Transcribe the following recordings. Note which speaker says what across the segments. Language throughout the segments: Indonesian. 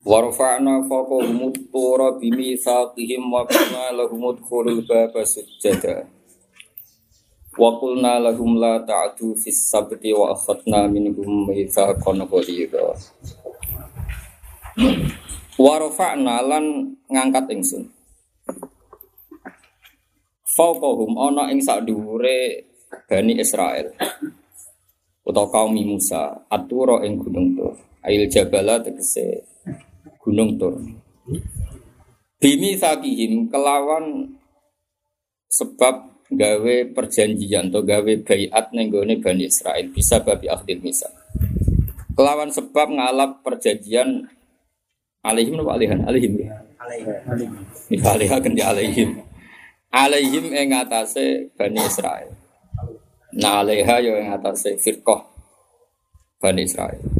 Speaker 1: Warfa'na faqahum tura bimithaqihim wa qulna lahum udkhulul baba sujada. Wa qulna lahum la ta'du fis sabti wa akhadna minhum mitsaqan ghalidha. Warfa'na lan ngangkat ingsun. Faqahum ana ing sak Bani Israel utawa kaum Musa atura ing gunung Tur. Ail jabala tegese gunung Tur. Bimi sakihim kelawan sebab gawe perjanjian atau gawe bayat nenggone Bani Israel bisa babi akhdil misa. Kelawan sebab ngalap perjanjian alaihim apa alihan alaihim alaihim alaihim di alaihim alaihim ing atase Bani Israel. Nah alaiha yo ing atase Bani Israel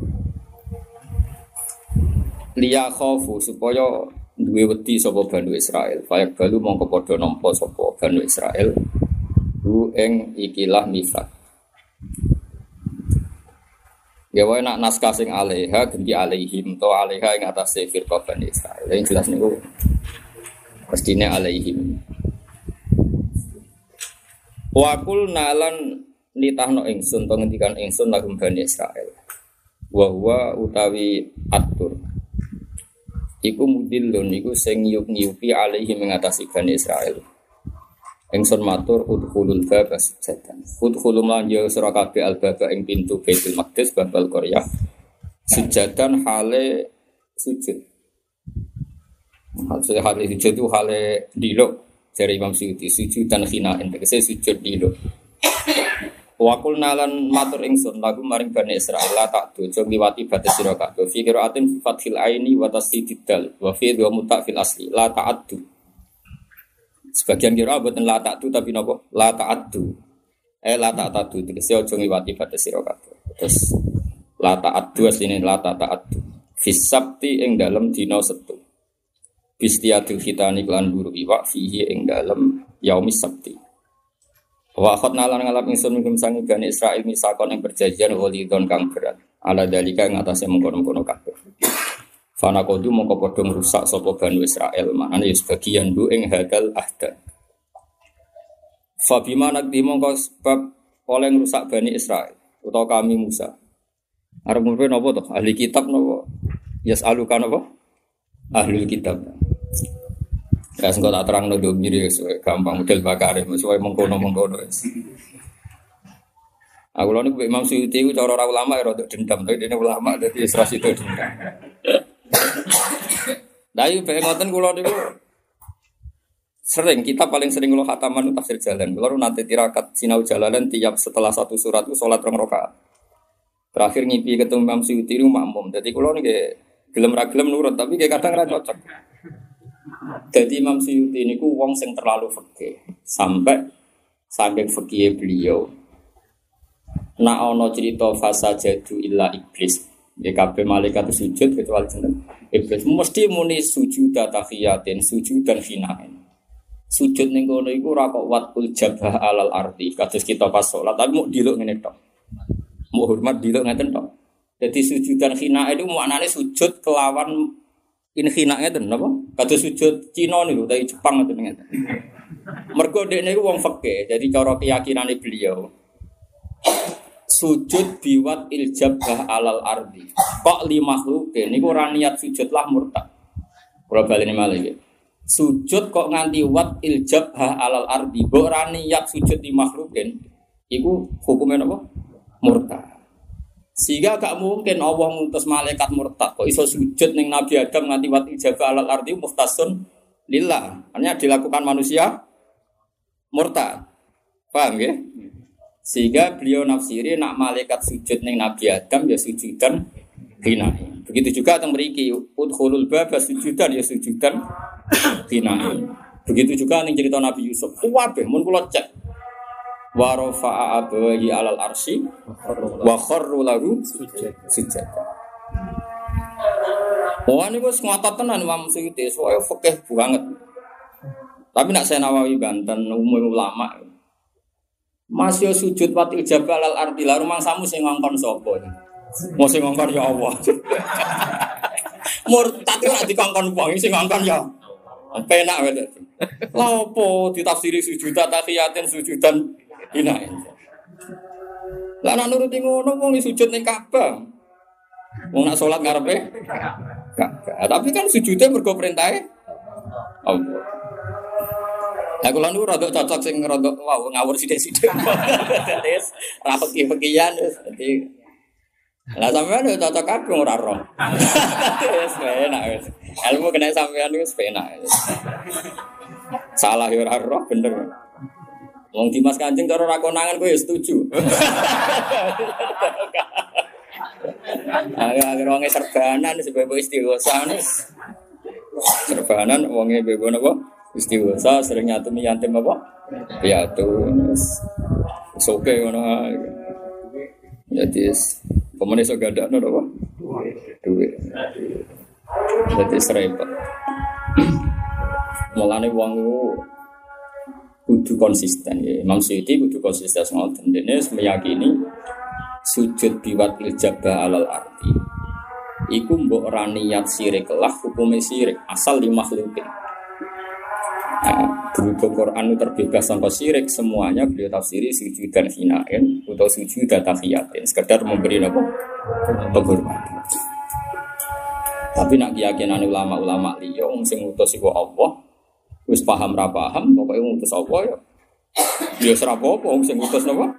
Speaker 1: liya khofu supaya duwe wedi sapa Bani Israel. Fayak balu mongko padha nampa sapa Bani Israel. Hu ing ikilah misak. Ya wae nak naskah sing alaiha ganti alaihim to alaiha ing atas firqah Bani Israel. Yang jelas niku mestine alaihim. Wa kul nalan nitahno ingsun to ngendikan ingsun lagum Bani Israel. Wa huwa utawi atur iku mudillun iku sing nyuk-nyuki alaihi mengatasi Bani Israel. Engson matur udkhulul baba sujadan. Udkhulul man ya sira kabeh al baba pintu Baitul Maqdis babal Korea. Sujadan hale sujud. Maksudnya hale sujud itu hale dilo dari Imam Suyuti sujud dan khina tegese sujud dilo. Wakul nalan matur ingsun lagu maring Bani Israel la tak dojo ngliwati batas sira kabeh. Fi qiraatin fi fathil aini wa tasdidid dal wa fi dua muta fil asli la ta'addu Sebagian kira boten la ta'tu tapi napa? La ta'addu eh la ta'addu tegese aja ngliwati batas sira kabeh. Terus la ta'addu asline la ta'addu fi sabti ing dalem dina Setu. Bistiadil khitani klan buru iwak fihi ing dalem yaumis sabti Wa akhadna lan ngalap ingsun minkum sangi Bani Israil misakon yang perjanjian walidon kang berat. Ala dalika ing atase mengkono-mengkono kabeh. Fana kodu mongko padha ngrusak sapa Bani Israil, maknane ya sebagian du ing hadal ahda. Fa bima nakdi mongko sebab oleh ngrusak Bani Israil utawa kami Musa. Arep ngombe napa to? Ahli kitab napa? Yas alukan apa? Ahli kitab. Ya sengko tak terang no domiri gampang model bakare sesuai mengkono mengkono. Aku lalu Imam Suyuti itu cara orang ulama ya rada dendam, tapi dia ulama jadi serasi itu dendam. Dari bayi ngoten kulo niku sering kita paling sering lo khataman tafsir jalan. Kalau nanti tirakat sinau jalanan tiap setelah satu surat itu sholat rong rakaat. Terakhir ngipi ketemu Imam Suyuti itu makmum. Jadi kulo nih gelem ra gelem nurut, tapi kayak kadang ra cocok. Jadi Imam Suyuti ini ku wong sing terlalu fakih sampai saking fakih beliau. Nak ono cerita fasa jadu illa iblis. Ya kabeh malaikat sujud kecuali jeneng iblis. Mesti muni sujud tahiyatin, sujud dan hinain. Sujud ning kono iku ora kok watul jabah alal arti. Kados kita pas salat tapi mau diluk ngene tok. Mau hormat diluk ngeten tok. Jadi sujud dan hina itu maknanya sujud kelawan inhina ngeten napa? Kados sujud Cina niku dari Jepang ngeten ngeten. Mergo dekne iku wong fikih, jadi cara keyakinane beliau. Sujud biwat iljabah alal ardi. Kok li makhluk niku ora niat sujud lah murtad. Kula baleni malih iki. Sujud kok nganti wat iljabah alal ardi, mbok ora niat sujud di makhlukin. Iku hukumnya apa? Murtad. Sehingga gak mungkin Allah ngutus malaikat murtad. Kok iso sujud ning Nabi Adam nganti wat ijaga alal ardi muftasun lillah. Hanya dilakukan manusia murtad. Paham ya? Sehingga beliau nafsiri nak malaikat sujud ning Nabi Adam ya sujudan hinain. Begitu juga teng mriki udkhulul baba sujudan ya sujudan hinain. Begitu juga ning cerita Nabi Yusuf. Kuwabe mun kula cek wa rafa'a abawahi alal arsy wa kharru lahu sujud. Wah ini gue ngotot tenan Imam Suyuti, soalnya fakih banget. Tapi nak saya nawawi Banten, umum ulama. Masih sujud pati ijabah al arti lah rumah samu sing ngongkon sopo. Mau sing ngongkon ya Allah. Murtad ora dikongkon wong sing ngongkon ya. Penak wae. Lah opo ditafsiri sujudan tahiyatin sujudan ina. Lah nak nuruti ngono wong sujud ning Ka'bah. Wong nak salat ngarepe Ka'bah. Tapi kan sujudnya mergo perintahe Allah. Lah kula niku rada cocok sing rada wow ngawur sithik-sithik. Wis ra peki-pekian wis dadi Lah sampean yo cocok kabeh ora roh. Wis enak wis. Ilmu kena sampean wis penak. Salah yo ora roh bener. Wong Dimas Kanjeng cara ra konangan kowe ya setuju. Ayo agar wonge serbanan sebab istighosa Serbanan wonge bebo napa? Istighosa sering nyatu yatim apa? Piatu. Soke ngono. Jadi pemene iso gadakno apa? Duit. Jadi serempet. Mulane wong kudu konsisten. Ya. Imam Suyuti kudu konsisten ngoten. Dene meyakini sujud biwat iljabah alal arti iku mbok ora niat sirik lah hukume sirik asal di makhlukin. Nah, berhubung Quran itu terbebas tanpa sirik semuanya beliau tafsiri sujud dan hinain atau sujud dan tahiyatin sekedar memberi apa penghormatan. Tapi nak keyakinan ulama-ulama liya sing ngutus iku Allah wis paham ra paham pokoke ngutus Allah ya ya ora apa-apa sing ngutus napa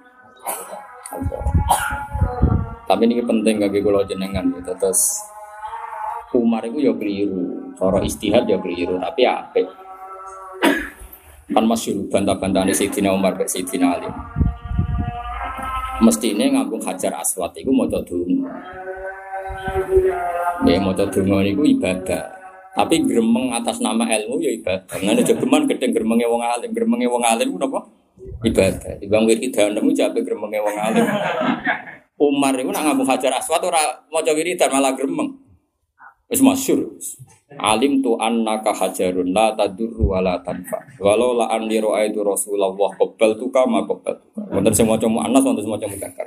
Speaker 1: tapi ini penting bagi kalau jenengan gitu. Terus Umar itu ya keliru, cara istihad ya keliru, tapi apa? Kan masih bantah-bantah ini Sayyidina Umar ke Sayyidina Ali. Mesti ini ngambung hajar aswat itu mau dulu. Ya mau dulu itu ibadah. Tapi gremeng atas nama ilmu ya ibadah. Nah, ada geman gedeng gremengnya wong alim, gremengnya wong alim itu apa? Ibadah. Ibang wiridan nemu jabe gremengnya wong alim. Umar itu nak ngambung hajar aswat ora mau wiridan malah gremeng. Wis masyhur. Alim tu annaka hajarun la tadurru wa la tanfa. Walau la anni ra'aitu Rasulullah qabbal tu kama qabbal. Wonten sing maca muannas wonten sing maca mudzakkar.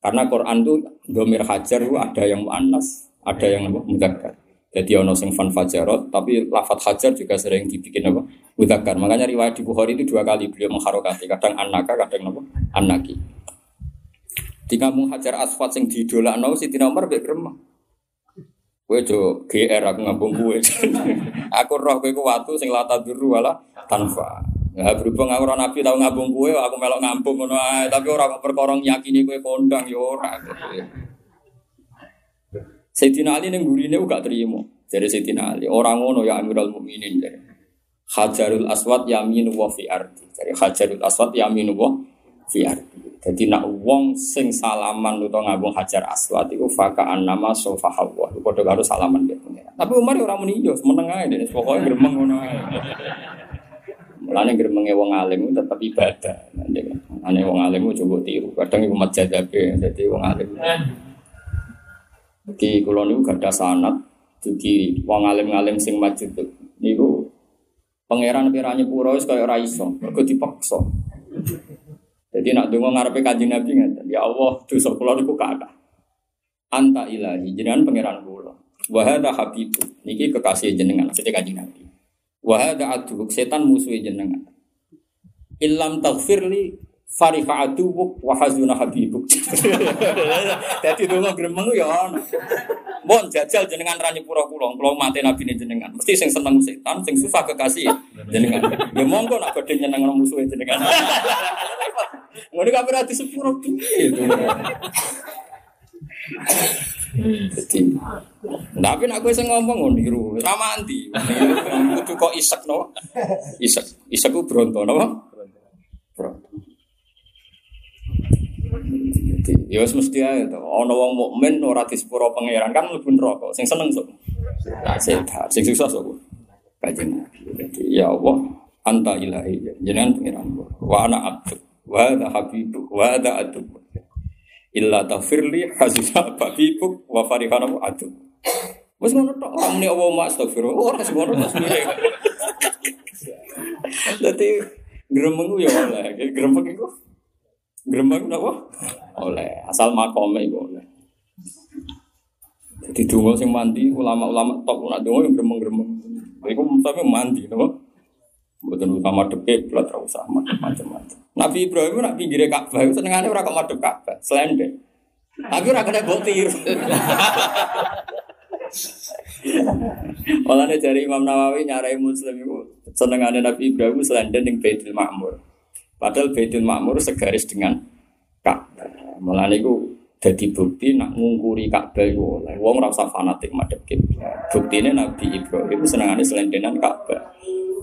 Speaker 1: Karena Quran itu domir hajar itu ada yang muannas, ada yang mudzakkar. Jadi ono sing fan fajarot, tapi lafat hajar juga sering dibikin apa? Mudzakkar. Makanya riwayat di Bukhari itu dua kali beliau mengharokati, kadang annaka, kadang apa? Annaki. Di kampung hajar asfat sing didolakno Siti Umar mbek gremeng. Kowe jo GR aku ngambung kowe. aku roh kowe ku watu sing lata duru wala tanfa. Ya berhubung aku ora nabi tau ngambung kowe, aku melok ngambung ngono tapi ora kok perkara yakini kowe kondang ya ora. Sayyidina Ali ning gurine gak terima. Jadi Sayyidina Ali, orang ngono ya Amirul Mukminin jadi. Hajarul Aswad yaminu wa fi ardi. Jadi Hajarul Aswad yaminu wa fi ardi. Jadi nak wong sing salaman utawa ngabung hajar aswad itu fakaan nama sofa hawa. Padha karo salaman gitu. Tapi Umar ora muni yo, meneng ae dene pokoke gremeng ngono ae. Mulane gremenge wong alim tetep ibadah. Ane wong alim coba tiru. Kadang iku majadabe dadi wong alim. Di kula niku gadah sanad dugi wong alim-alim sing majid niku pangeran pirane pura wis kaya ora iso, dipaksa. Jadi nak dongo ngarepe kanjeng Nabi ngeten, ya Allah dosa kula niku kathah. Anta ilahi jenengan pangeran kula. Wa hadza habibu niki kekasih jenengan maksudnya kanjeng Nabi. Wa hadza setan musuh jenengan. Illam taghfirli fariha aduwuk wa hazuna habibuk. Dadi dongo gremeng ya. Mon jajal jenengan ra nyepura kula, kula mate nabi jenengan. Mesti sing seneng setan, sing susah kekasih jenengan. Ya monggo nak badhe nyeneng musuh jenengan. Ngono kabeh ati sepuro piye to. Jadi, tapi nak gue ngomong niru, ramanti. Kudu kok isek no, isek, isek ku bronto no, bronto. Ya wis mesti ae to. Ana wong mukmin ora disepuro pangeran kan mlebu neraka. Sing seneng sok. Nah, sehat, sing susah sok. Jadi, ya Allah, anta ilahi jenengan pangeran. Wa ana abdu. Wa ada habibu. Wa ada adu. Illa tafirli hasisa babibuk wa farihana adu. Wes ngono tok, ora muni Allah astagfirullah. Ora semono mas Dadi gremeng ya oleh, gremeng iku. Gremeng napa? Oleh, asal makome iku oleh. Jadi donga sing mandi ulama-ulama top nak donga yang gremeng-gremeng. Iku tapi mandi napa? Mboten utama deke belat ra usah macam-macam. Nabi Ibrahim nak pinggire Ka'bah senengane ora kok madhep Ka'bah, slendeng. Tapi ora kena mbok tiru. Malah dari Imam Nawawi nyarai Muslim itu senengane Nabi Ibrahim selenden ning Baitul Ma'mur. Padahal Baitul Ma'mur segaris dengan Ka'bah. Malah niku jadi bukti nak ngungkuri Ka'bah iku oleh wong ora usah fanatik madhep kiblat. Buktine Nabi Ibrahim senengane selendenan Ka'bah.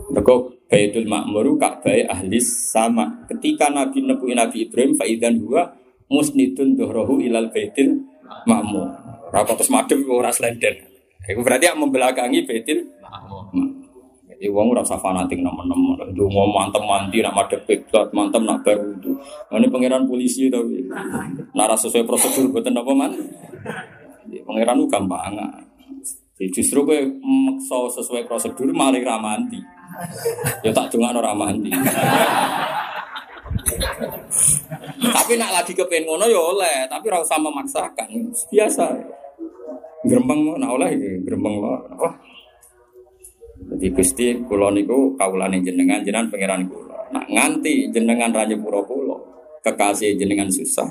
Speaker 1: Mergo Baitul Ma'mur Ka'bah ahli sama. Ketika Nabi nepuin Nabi Ibrahim faidan huwa musnidun dhuhrahu ilal Baitul Ma'mur. Ora terus madhep ora selenden. Itu berarti yang membelakangi Baitul Jadi uang rasa fanatik nama-nama. Mau mantem mandi nak madep kiblat, mantem nak baru itu. Ini pangeran polisi tapi nara sesuai prosedur buatan apa man. Pangeran itu gampang. Jadi justru gue maksa sesuai prosedur malah ramanti. Ya tak dengar orang mandi. tapi nak lagi kepengen ngono ya oleh, tapi rasa memaksakan. Biasa. Gerembang nak oleh gerembang apa? Jadi Gusti kula niku kawulane jenengan jenengan pangeran kula. Nak nganti jenengan raja pura kula kekasih jenengan susah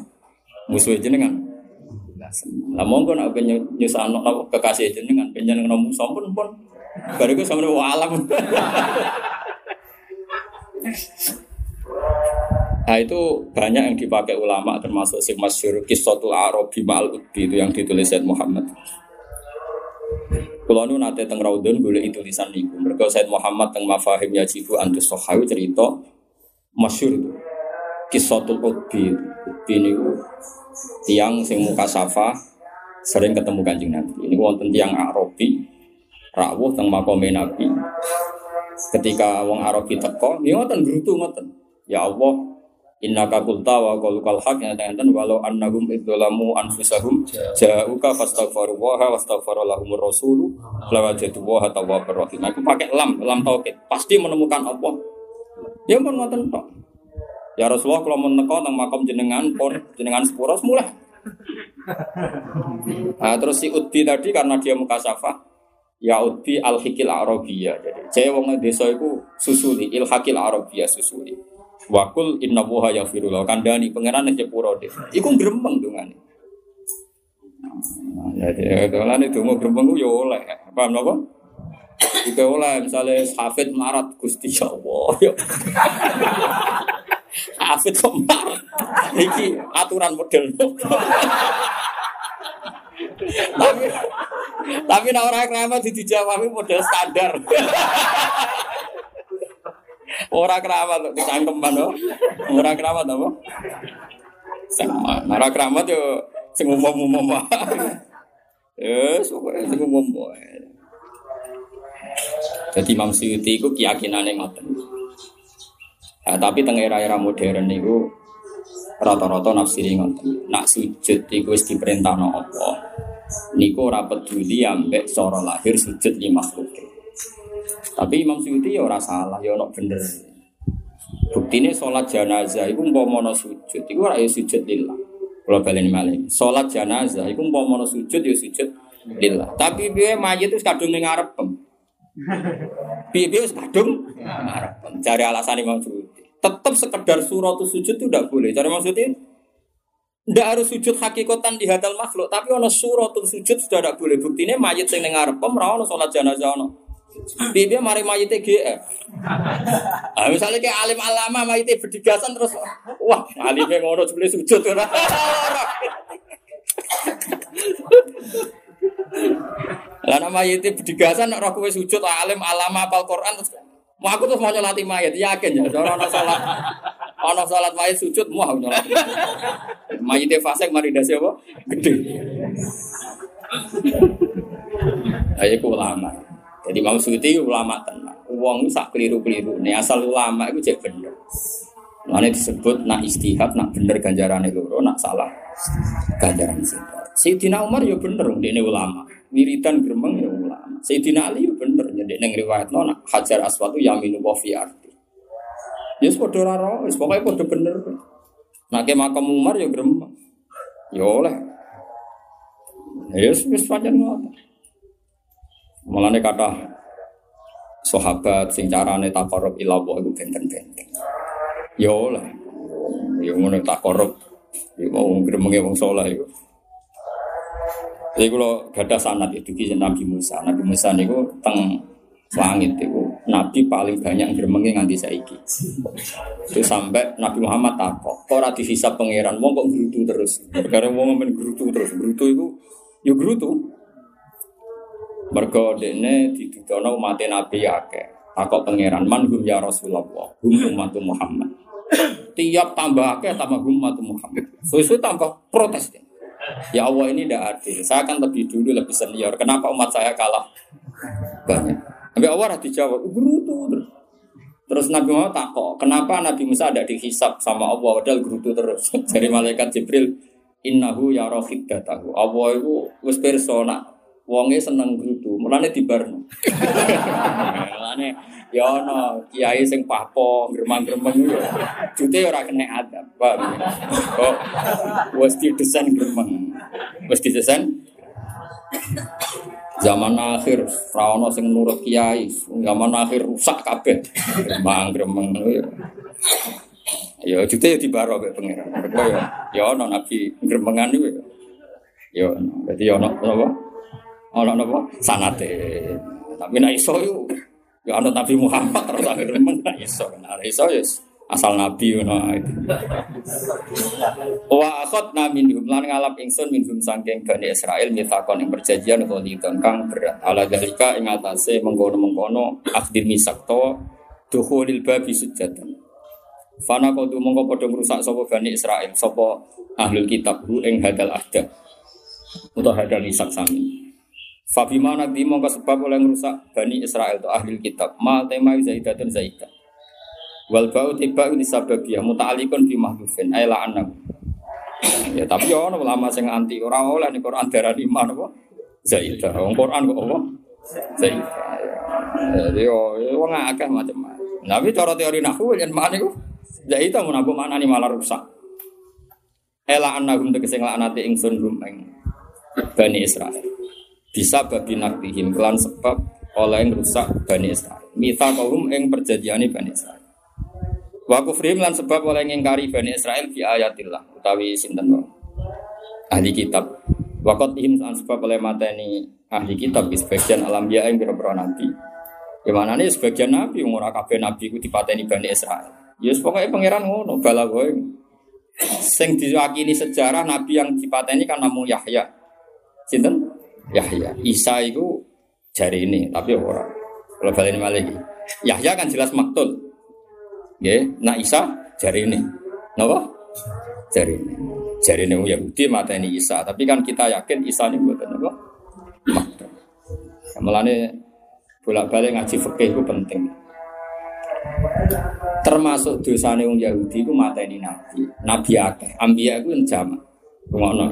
Speaker 1: musuh jenengan. Lah monggo nak nyusahno kekasih jenengan panjenengan musuh pun pun bariku sampe alam. Nah itu banyak yang dipakai ulama termasuk si masyur kisotul Arabi ma'al itu yang ditulis Said Muhammad. Kalau nu nate teng Raudun boleh itu tulisan niku. Mereka Said Muhammad teng Mafahim Yajibu Antus Sohawi cerita masyur itu. Kisotul Utbi. Utbi niku tiang sing muka safa sering ketemu kanjeng Nabi. Ini wonten tiang Arabi rawuh teng makome Nabi. Ketika wong Arabi teko, ya ngoten grutu ngoten. Ya Allah, Inna kakulta wa qalukal haq yang dengan walau annahum idzalamu anfusahum ja'uka fastaghfaru wa wastaghfara lahumur rasulu lawajadu wa tawwabur rahim. Aku pakai lam, lam tauhid. Pasti menemukan Allah. Ya pun ngoten tok. Ya Rasulullah kalau mau neko nang makam jenengan pun jenengan sepuro mulai. Nah, terus si Udbi tadi karena dia muka safa ya Udbi al hikil arabiyah. Jadi saya wong desa itu susuli il hakil arabiyah susuli. Wakul inna wuha ya firullah kandani pangeran cepuro deh. Iku gremeng dongane. Nah, jadi kalau itu mau gremeng yo oleh, paham napa? Jika oleh misalnya hafid marat gusti ya Allah. Hafid kok marat? Iki aturan model. tapi tapi nak orang keramat dijawab model standar. Orang keramat tuh dicangkem mana? Orang keramat apa? Sama. Orang keramat yo sing umum-umum Ya, pokoknya sing umum Jadi Imam Suyuti itu keyakinannya ngoten. Nah, tapi teng era-era modern itu rata-rata nafsiri ngoten. Nak sujud iku wis diperintahno Allah. Niku ora peduli ambek cara lahir sujud li makhluk. Tapi Imam Suyuti ya ora salah, ya ono bener. Buktine sholat jenazah iku umpama sujud, iku ora ya sujud lillah. Kalau baleni malih. Sholat jenazah iku umpama sujud ya sujud lillah. Tapi piye mayit itu kadung ning ngarep. Piye piye kadung ngarep. Cari alasan Imam Suyuti. Tetap sekedar surat sujud itu tidak boleh. Cari Imam Suyuti tidak harus sujud hakikatan di hadal makhluk, tapi ono surat sujud sudah tidak boleh. Buktinya mayit sing ngarep, ora ono sholat jenazah ono. Bibi mari mayite GF. Ah misalnya kayak alim alama mayite berdigasan terus wah alime ngono jebule sujud ora. Lah nama mayite berdigasan nek kowe sujud alim alama apal Quran terus mau aku tuh mau nyolati mayit yakin ya ora ana salat ana salat mayit sujud mau nyolati. Mayite fasik mari dasi apa? Gede. Ayo ulama. Jadi Imam Suyuti ulama tenang. Uang sak keliru-keliru. Nih asal ulama itu cek bener. Mana disebut nak istihad, nak bener ganjaran itu, nak salah ganjaran itu. Sayyidina Umar ya bener, dia ulama. Wiridan geremeng ya ulama. Sayyidina Ali ya bener, jadi neng riwayat nona hajar aswatu yaminu wa fi arti. Ya sepodo raro, pokoknya podo bener. Nak makam Umar ya geremeng. Ya oleh. Ya pancen ngono. Mulane kata sahabat sing carane takarrub ila Allah iku benten-benten. Ya oleh. Ya ngono takarrub. Ya mau gremenge wong saleh iku. Jadi kalau gada sanat itu kisah Nabi Musa, Nabi Musa niku teng langit itu Nabi paling banyak gremengi nganti saiki. Itu sampai Nabi Muhammad takok, kok ora dihisab pangeran, wong kok gerutu terus. Karena wong men gerutu terus, gerutu itu ya gerutu. Mergo dene didudono umat Nabi akeh. Takok pangeran, man hum ya Rasulullah, hum umat Muhammad. Tiap tambah akeh tambah hum umat Muhammad. Susu tambah protes. Ya Allah ini tidak adil. Saya akan lebih dulu lebih senior. Kenapa umat saya kalah banyak? Nabi Allah dijawab, berutu terus. Terus Nabi Muhammad takok, kenapa Nabi Musa ada dihisap sama Allah padahal gerutu terus dari malaikat Jibril innahu ya rohid datahu Allah itu wis persona wonge seneng gerutu mulane dibarno mulane ya ono kiai sing papo gremang-gremeng yo. Jute ora kena adab paham kok wis didesain gremeng? Wis didesain? Zaman akhir rawono sing nurut kiai. Zaman akhir rusak kabeh gremang gremeng ya jute ya dibaro mek pangeran. Ya ya ono nabi gremengan iku ya dadi ono napa ono napa sanate tapi nek iso yo ya ono Nabi Muhammad terus akhir gremeng nek iso nek iso ya asal nabi ngono. Wa akhadna minhum lan ngalap ingsun minhum saking Bani Israil mitakon ing perjanjian ghalidon kang berat. Ala dalika ing atase mengkono-mengkono akdir misak to dukhulil babi sujatan. Fana kodu mongko padha ngrusak sapa Bani Israil sapa ahlul kitab hu ing hadal ahda. Utawa hadal misak sami. Fabima nanti mongko sebab oleh ngrusak Bani Israil to ahlul kitab. Ma tema zaidatun zaidah. Wal bau tiba ini sababiyah muta'alikun bi mahdufin ay la'annahu. Ya tapi ya ono ulama sing anti ora oleh ning Quran darani iman apa? Zaidah. Wong Quran kok apa? Zaidah. Ya yo wong akeh macam-macam. Tapi cara teori nahwu yen mana iku Zaidah mun apa maknane malah rusak. Ela annahum tegese nglaknati ingsun rum Bani Israel. Bisa babi naktihim kelan sebab oleh rusak Bani Israel. Mita kaum ing perjanjiane Bani Israel. Wa kufrim lan sebab oleh ngingkari Bani Israel fi ayatillah utawi sinten. Ahli kitab. Wakot ihim lan sebab oleh mateni ahli kitab di sebagian alam ya yang biro nabi. Gimana nih sebagian nabi umur kabeh nabi ku dipateni Bani Israel. Ya pokoknya pangeran ngono bala kowe. Sing diwakili sejarah nabi yang dipateni kan namung Yahya. Sinten? Yahya. Isa itu jari ini tapi ora. Kalau balik lagi. Yahya kan jelas maktul. Ya, nak Isa jari ini. Napa? Jari ini. Jari ini Yahudi mata ini Isa. Tapi kan kita yakin Isa ini buatan apa? Makta. Mulane bolak-balik ngaji fikih itu penting. Termasuk dosa wong Yahudi itu mata ini nabi. Nabi akeh. Ambia itu yang jamak. Ngono.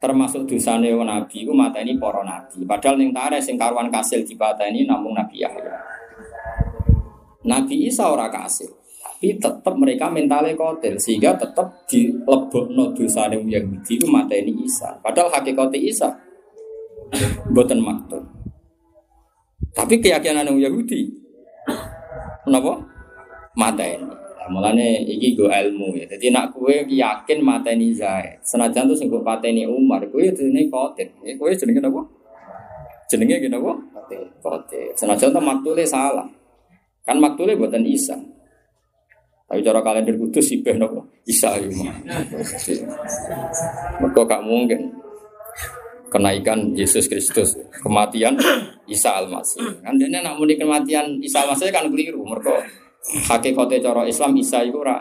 Speaker 1: Termasuk dosa wong nabi itu mata ini para nabi. Padahal yang tare sing karuan kasil di ini namun Nabi Yahya. Nabi Isa ora kasih, tapi tetap mereka mentalnya kotel sehingga tetap di no dosa yang Yahudi itu ini Isa. Padahal hakikatnya Isa buatan maktub. Tapi keyakinan yang Yahudi, kenapa? Mata ini. Mulane iki go ilmu ya. Jadi nak kue yakin mata ini Zaid. Senajan tuh singgung mata ini Umar, kue itu ini kotel. Kue jenenge apa? Jenenge gini apa? Kotel. Senajan tuh maktulnya salah. Kan maktulnya buatan Isa. Tapi cara kalender kudus sih nopo Isa mah. Mereka gak mungkin kenaikan Yesus Kristus, kematian Isa Al-Masih. Kan dia nak muni kematian Isa Al-Masih kan keliru. Mereka hakikatnya cara Islam Isa itu ora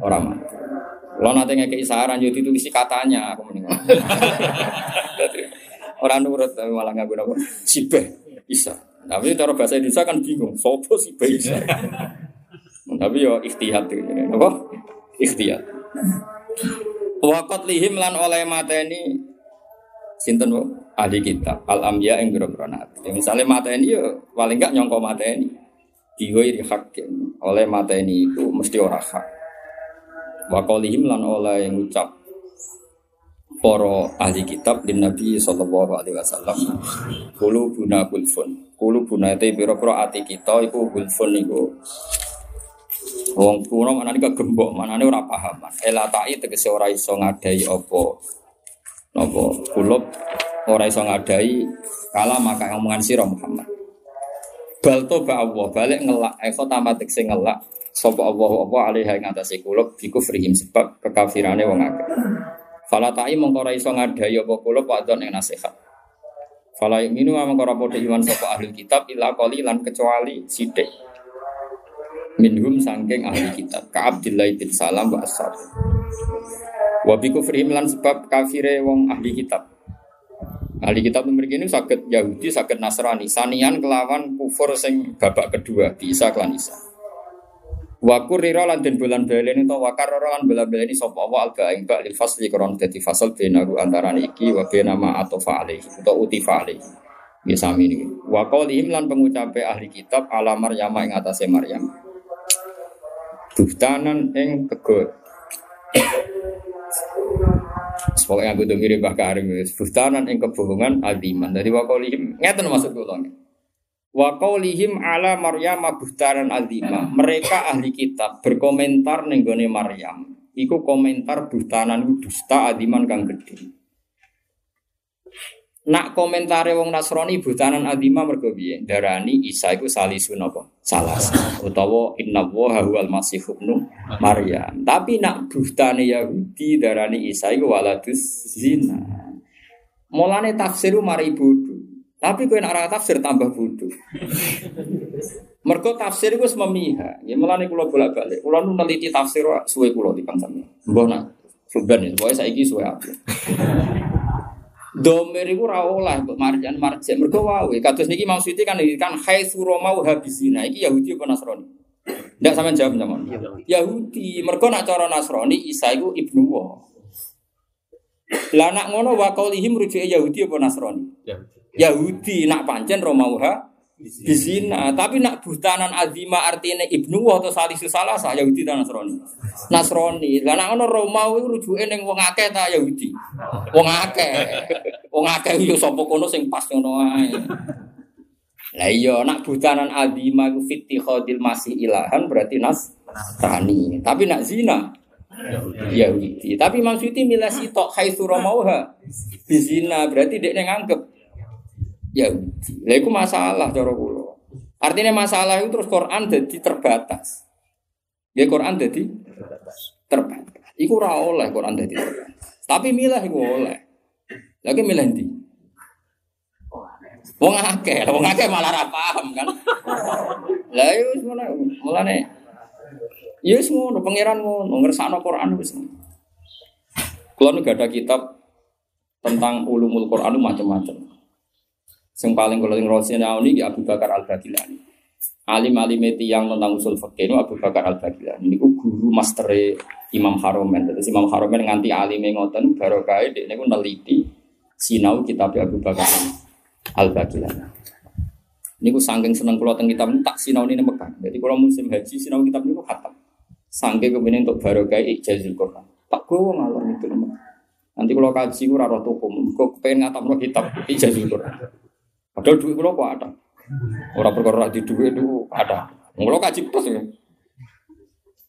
Speaker 1: orang mati. Kalau nanti ngekei saran, jadi tulis katanya aku mendingan. orang nurut tapi malah nggak guna sibe bisa. Tapi cara bahasa Indonesia kan bingung, sopo sibe bisa. tapi yo ikhtiyat itu, apa? Ikhtiyat. Wakat lihim lan oleh mateni sinten ahli kitab al amya yang. Ya, misalnya mateni yo paling enggak nyongko mateni. Diwiri hakim oleh mateni itu mesti orang hak. Wakolihim lan oleh ngucap para ahli kitab di Nabi sallallahu alaihi wasallam. Kulu buna kulfun kulu buna itu pira-pira ati kita iku kulfun iku wong kuno mana nih gembok mana nih ora paham. Ela tai tegese ora iso ngadai apa. Napa? Kulub ora iso ngadai kala maka omongan sira Muhammad bal toba Allah balik ngelak eko tamat tegese ngelak sapa Allah apa alih ing atase kulub biku frihim sebab kekafirane wong akeh. Fala ta'i mongko ora iso ngadai apa kulub wadon ing nasihat. Fala minu mongko ora padha iman sapa ahli kitab illa lan kecuali sithik. Minhum sangking ahli kitab ka Abdullah bin Salam wa ashab. Wa biku frihim lan sebab kafire wong ahli kitab. Ahli kitab memiliki ini sakit Yahudi, sakit Nasrani, sanian kelawan kufur sing babak kedua bisa klan isa. Wakur rira lan den bulan balen itu wakar rira lan bulan balen sapa wa alba ing lil fasli kron dadi fasal benaru antara iki wa bena ma atau fa'alih atau uti fa'alih. Ya ini. Wa qaulihim lan pengucape ahli kitab ala Maryam ing atase Maryam. Buhtanan ing. Pokoknya aku tuh mirip Mbah Karim Buhtanan ing kebohongan adiman. Dari wa qaulihim ngeten maksud kula. Wa qaulihim ala Maryam buhtanan azima. Mereka ahli kitab berkomentar ning gone Maryam. Iku komentar buhtanan dusta adiman kang gedhe. Nak komentare wong Nasrani buhtanan azima mergo piye? Darani Isa iku salisun apa? Salas. Utawa inna wa huwal masih ibnu Maryam. Tapi nak buhtane Yahudi darani Isa iku waladus zina. Mulane tafsiru mari bodoh. Tapi kau nak tafsir tambah bodoh. Mergo tafsir itu memihak. Ya nih kulo bolak balik. Kulo nu neliti tafsir suwe kulo di. Mbah nak sudah nih. Pokoknya saya suwe Domer itu rawol untuk marjan marjan. Mergo wae. Kados niki Imam Suyuti kan kan hai suromau habisina. Iki Yahudi apa Nasrani? Tidak sama jawab sama. Yahudi. Mergo nak cara Nasrani Isa itu ibnu wa. Lah nak ngono wa qaulihim rujuke Yahudi apa Nasrani? Yahudi. Yahudi nak pancen Romauha bisina, tapi nak butanan azima artinya ibnu atau salisu salah sah Yahudi dan Nasrani. Nasrani, lah nak ono Romawi rujuke ning wong akeh ta Yahudi. Wong akeh. Wong akeh yo sapa kono sing pas ngono ae. Lah iya nak butanan azima ku fiti khodil masih ilahan berarti Nasrani. Tapi nak zina Yahudi. Tapi maksudnya milah sitok haitsu Romauha bizina berarti dia nganggep Yahudi. Lah itu masalah cara kula. Artinya masalah itu terus Quran jadi terbatas. Ya Quran jadi terbatas. Terbatas. Iku ora oleh Quran jadi terbatas. Tapi milah iku oleh. Lagi milah ndi? Wong akeh, wong akeh malah ra paham kan. Lah yo wis ngono, mulane Ya wis ngono, pangeran ngono, ngersakno Quran wis. Kulo gak ada kitab tentang ulumul Quran macam-macam. Yang paling kalau yang Rasulullah ini Abu Bakar Al Bagilani. Alim alim yang tentang usul fakir itu Abu Bakar Al Bagilani. Ini guru master Imam Haromen. Terus Imam Haromen nganti alim ngoten baru kaya dia ini neliti sinau kitab Abu Bakar Al Bagilani. Ini gue sangking seneng kalau tentang kitab tak sinau ini Mekah. Jadi kalau musim haji sinau kitab ini khatam. Sangking kemudian untuk baru kaya ijazil Quran. Tak gue ngalor itu Nanti kalau kaji gue raro tukum, gue pengen ngatam kitab ijazil Quran. Padahal duit kalau kok ada. Orang perkara di duit itu ada. Kalau kaji terus ya.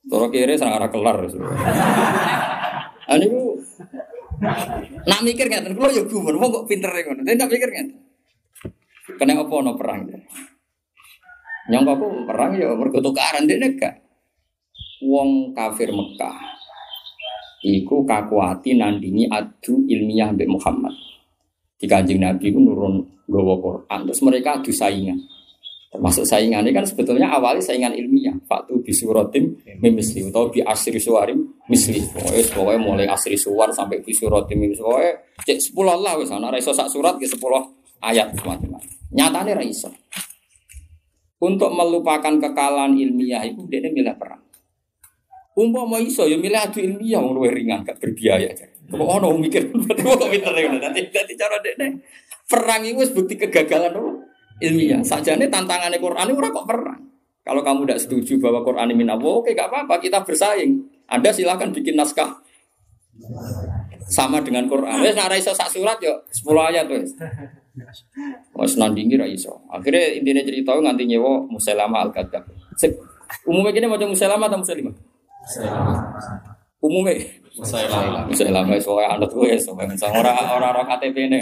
Speaker 1: Toro kiri sangat arah kelar. Ini bu, nak mikir nggak? Kalau ya gue mau kok pinter ya Tapi nak mikir nggak? Kena apa no perang? Nyangka aku perang ya berkotokaran dia gak. Wong kafir Mekah. Iku kakuati nandingi adu ilmiah Mbak Muhammad. Di kanjeng Nabi itu nurun gawa Quran terus mereka adu saingan Termasuk saingan ini kan sebetulnya awalnya saingan ilmiah. Faktu bisuratim mimisli atau bi asri suwarim misli. Pokoknya, pokoknya mulai asri suwar sampai bisuratim mimisli. Pokoknya cek sepuluh lah wes ana iso sak surat ke sepuluh ayat. Nyatanya ra iso. Untuk melupakan kekalahan ilmiah itu dia milih perang. Umpama iso ya milih adu ilmiah yang ringan gak berbiaya. Kok ono mikir berarti kok pinter ya nanti nanti cara dekne perang itu bukti kegagalan apa? ilmiah. Sajane tantangannya Quran itu kok perang. Kalau kamu tidak setuju bahwa Quran ini Allah, oke gak apa-apa, kita bersaing. Anda silahkan bikin naskah sama dengan Quran. Wes nak iso sak surat yo 10 ayat wes. Wes nandingi ra iso. Akhirnya intinya cerita nganti nyewa Musailama al-Kadzab. Umumnya gini macam Musailama atau Musailimah? Umumnya Musailama. Musailama wis wae anut wes, ora ora ora KTP ne.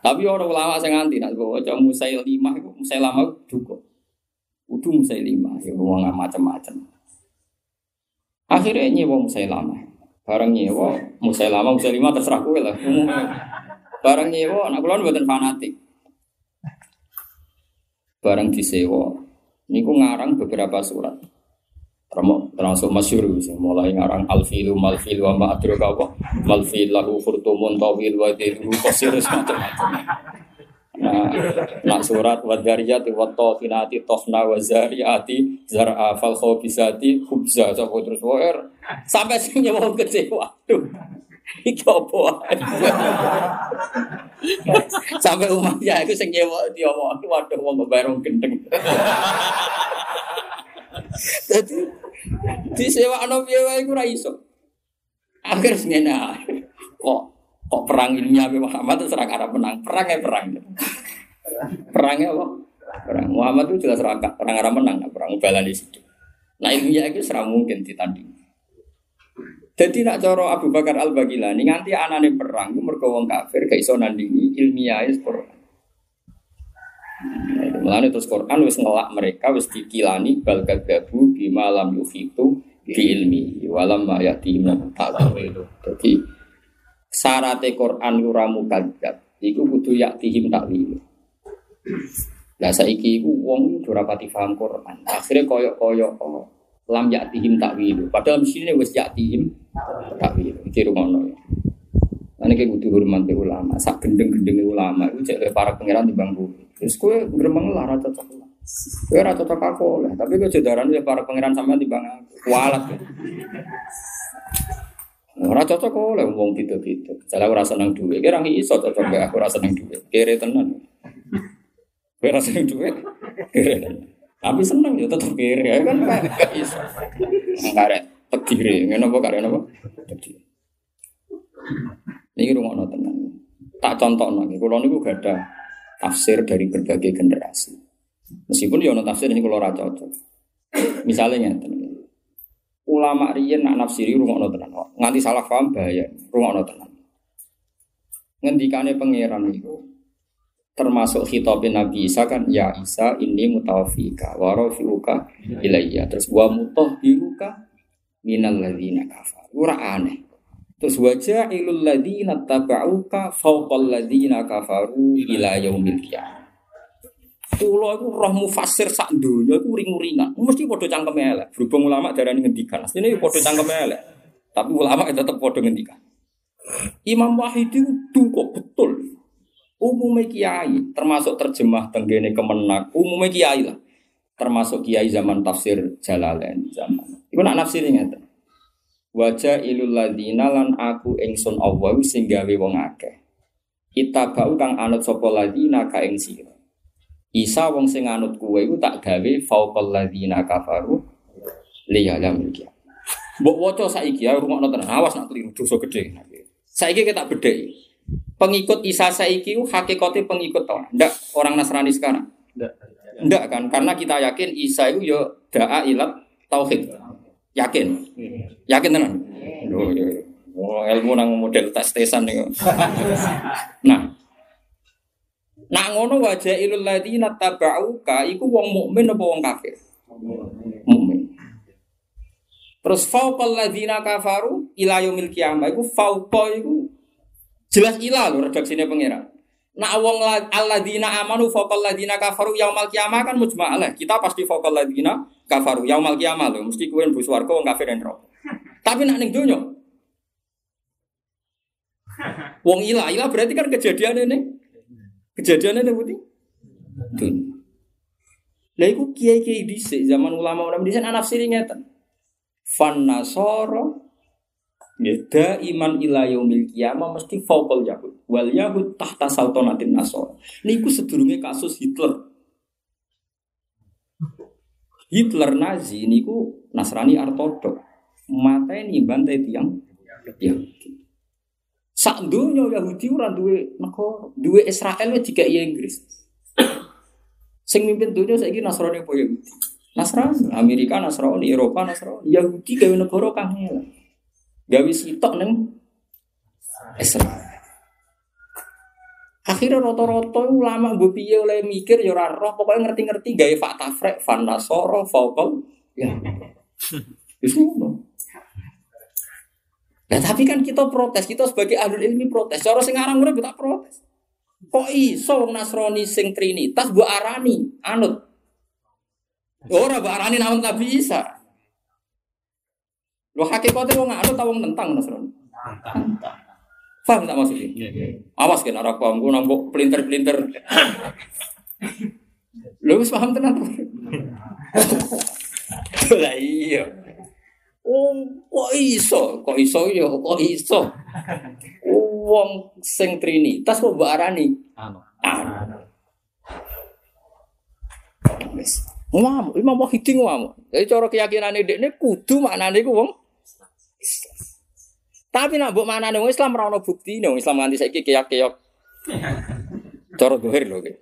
Speaker 1: Tapi orang ulama saya nganti nak bawa cuma musai lima, musai lama cukup. Udah musai lima, ya ngomong macam-macam. Akhirnya nyewa musai lama. Barang nyewa musai lama, musai lima terserah kue lah. Barang nyewa, anak kulon buatan fanatik. Barang disewa, niku ngarang beberapa surat termasuk masyur mulai ngarang alfilu malfilu wa ma adraka wa malfil lahu khurtumun tawil wa diru qasir macam-macam Nah, nak surat wa dzariyati wa tafinati tofna wa zariyati zar'a fal khabisati khubza sapa terus wae sampai sing nyawa kecewa. Aduh. Iki apa? sampai umatnya itu sing nyewa diomong waduh wong bayar gendeng. Jadi di sewa anak piye wae iku ora iso. Akhir ngene kok kok perang ilmiah Nabi Muhammad terus serang Arab menang. Perang ya perang. Perangnya apa? Perang Muhammad itu jelas serang perang Arab menang, perang bala di situ. Nah ilmiah itu serang mungkin ditanding. Jadi nak coro Abu Bakar Al Bagilani nganti anane perang mergo wong kafir gak iso nandingi ilmiah itu Mulane terus Quran wis ngelak mereka wis dikilani bal kadzabu bima lam yufitu bi ilmi walam ma ta'wil. Dadi syaratte Quran ora mukadzab iku kudu yaktihim takwil. Lah saiki iku wong ora pati paham Quran. Akhire koyok-koyok oh, lam yaktihim takwil. Padahal mestine wis yaktihim takwil. Iki rumono ya. Ini kayak butuh hormat ulama, sak gendeng-gendeng ulama itu cek para pangeran di bangku. Terus kue gremeng lah rata cocok lah. Kue rata cocok aku lah, tapi kue jodaran ya para pangeran sama di bang kualat. Ya. Ora cocok kok oleh wong gitu-gitu. Saya ora seneng duit, kira ngi iso cocok be aku ora seneng duit. Kere tenan. Kowe ora seneng duit. Kere tenan. Tapi seneng ya tetep kere ya kan gak iso. Karet tegire, ngene apa kare napa? Tegire. Ini rumah tenan. Tak contoh nih, kalau niku gak ada tafsir dari berbagai generasi. Meskipun ya tafsir ini kalau raja cocok. Misalnya ya, ulama riyen nak nafsiri rungokno tenan. Nganti salah paham bahaya, rungokno tenan. Ngendikane pangeran itu termasuk khitabin Nabi Isa kan ya Isa ini mutawafika wa rafiuka ilayya terus wa mutahhiruka minal ladzina kafar. Ora aneh. Terus wajah ilul ladina tabauka fauqal ladina kafaru ila yaumil qiyamah. Kulo iku roh mufasir sak donya iku ring-ringan. Mesti padha cangkeme elek. Berhubung ulama darani ngendikan. Asline padha cangkeme elek. Tapi ulama tetap padha ngendikan. Imam Wahid itu kok betul. Umumnya kiai, termasuk terjemah tenggene kemenak, umumnya kiai lah. Termasuk kiai zaman tafsir Jalalain zaman. Iku nak nafsirnya ngeten. Wajah ilul ladina lan aku ingsun Allah sing gawe wong akeh. Kita bau kang anut sapa ladina ka ing sira. Isa wong sing anut kuwe iku tak gawe fauqal ladina kafaru liya lamil Mbok waca saiki ya rungokno tenan awas nak keliru dosa gedhe. Saiki kita bedheki. Pengikut Isa saiki hakikate pengikut to. Ndak orang Nasrani sekarang. Ndak. Ndak kan karena kita yakin Isa itu yo da'a ilat tauhid. Yakin? Yakin tenan? Oh, iya. oh ilmu nang model tes-tesan nih. nah, Nak ngono wajah ilul ladina tabauka iku wong mukmin apa wong kafir? Mukmin. Terus fauqal ladina kafaru ila yaumil qiyamah iku fauqa iku jelas ila lho redaksine pangeran. Nak wong la- alladzina amanu faqal ladzina kafaru yaumal qiyamah kan mujma' alaih. Kita pasti faqal ladzina kafaru yaumal qiyamah lho. Mesti kuwi mlebu swarga wong kafir neraka. Tapi nak ning donya Wong ilah, ilah berarti kan kejadian ini. Kejadian ini berarti. Dunia. Lah kiai-kiai dhisik zaman ulama-ulama dhisik ana nafsiri ngeten. Fan nasara Ya iman ila yaumil qiyamah mesti fauqal yahud. Wal yahud tahta saltanatin nasara. Niku sedurunge kasus Hitler. Hitler Nazi niku Nasrani ortodok. Mateni bantai tiang Yahudi. Sak donya Yahudi ora duwe negara, duwe Israel wis dikai Inggris. Sing mimpin dunia saiki Nasrani apa Yahudi? Nasrani, Amerika Nasrani, Eropa Nasrani, Yahudi gawe negara kang elek. Gawe sitok neng Israel. Akhirnya roto-roto ulama mbok piye oleh mikir ya ora roh, pokoknya ngerti-ngerti gawe fakta frek fan nasoro fauqal ya. Itu. Nah, tapi kan kita protes, kita sebagai ahli ilmi protes. Cara sing aran urip tak protes. Kok iso wong Nasrani sing Trinitas mbok arani anut. Ora mbok arani namun Nabi Isa. Lo hakikate wong anut ta wong tentang Nasrani. Paham tak maksudnya? Awas kan arah paham, gue nambah pelinter-pelinter. Lo wis paham tenan tuh. Lah iya. Oh, kok iso? Kok iso ya? Kok iso? Wong sing Trinitas kok mbok arani?
Speaker 2: Anu.
Speaker 1: Anu. Wis. Ngomong, Imam Wahidi ngomong. Jadi cara keyakinan ini kudu maknane iku wong Islam. Tapi nak mbok manane wong Islam ora ono bukti wong Islam nganti saiki keyak-keyak. Cara dohir iki.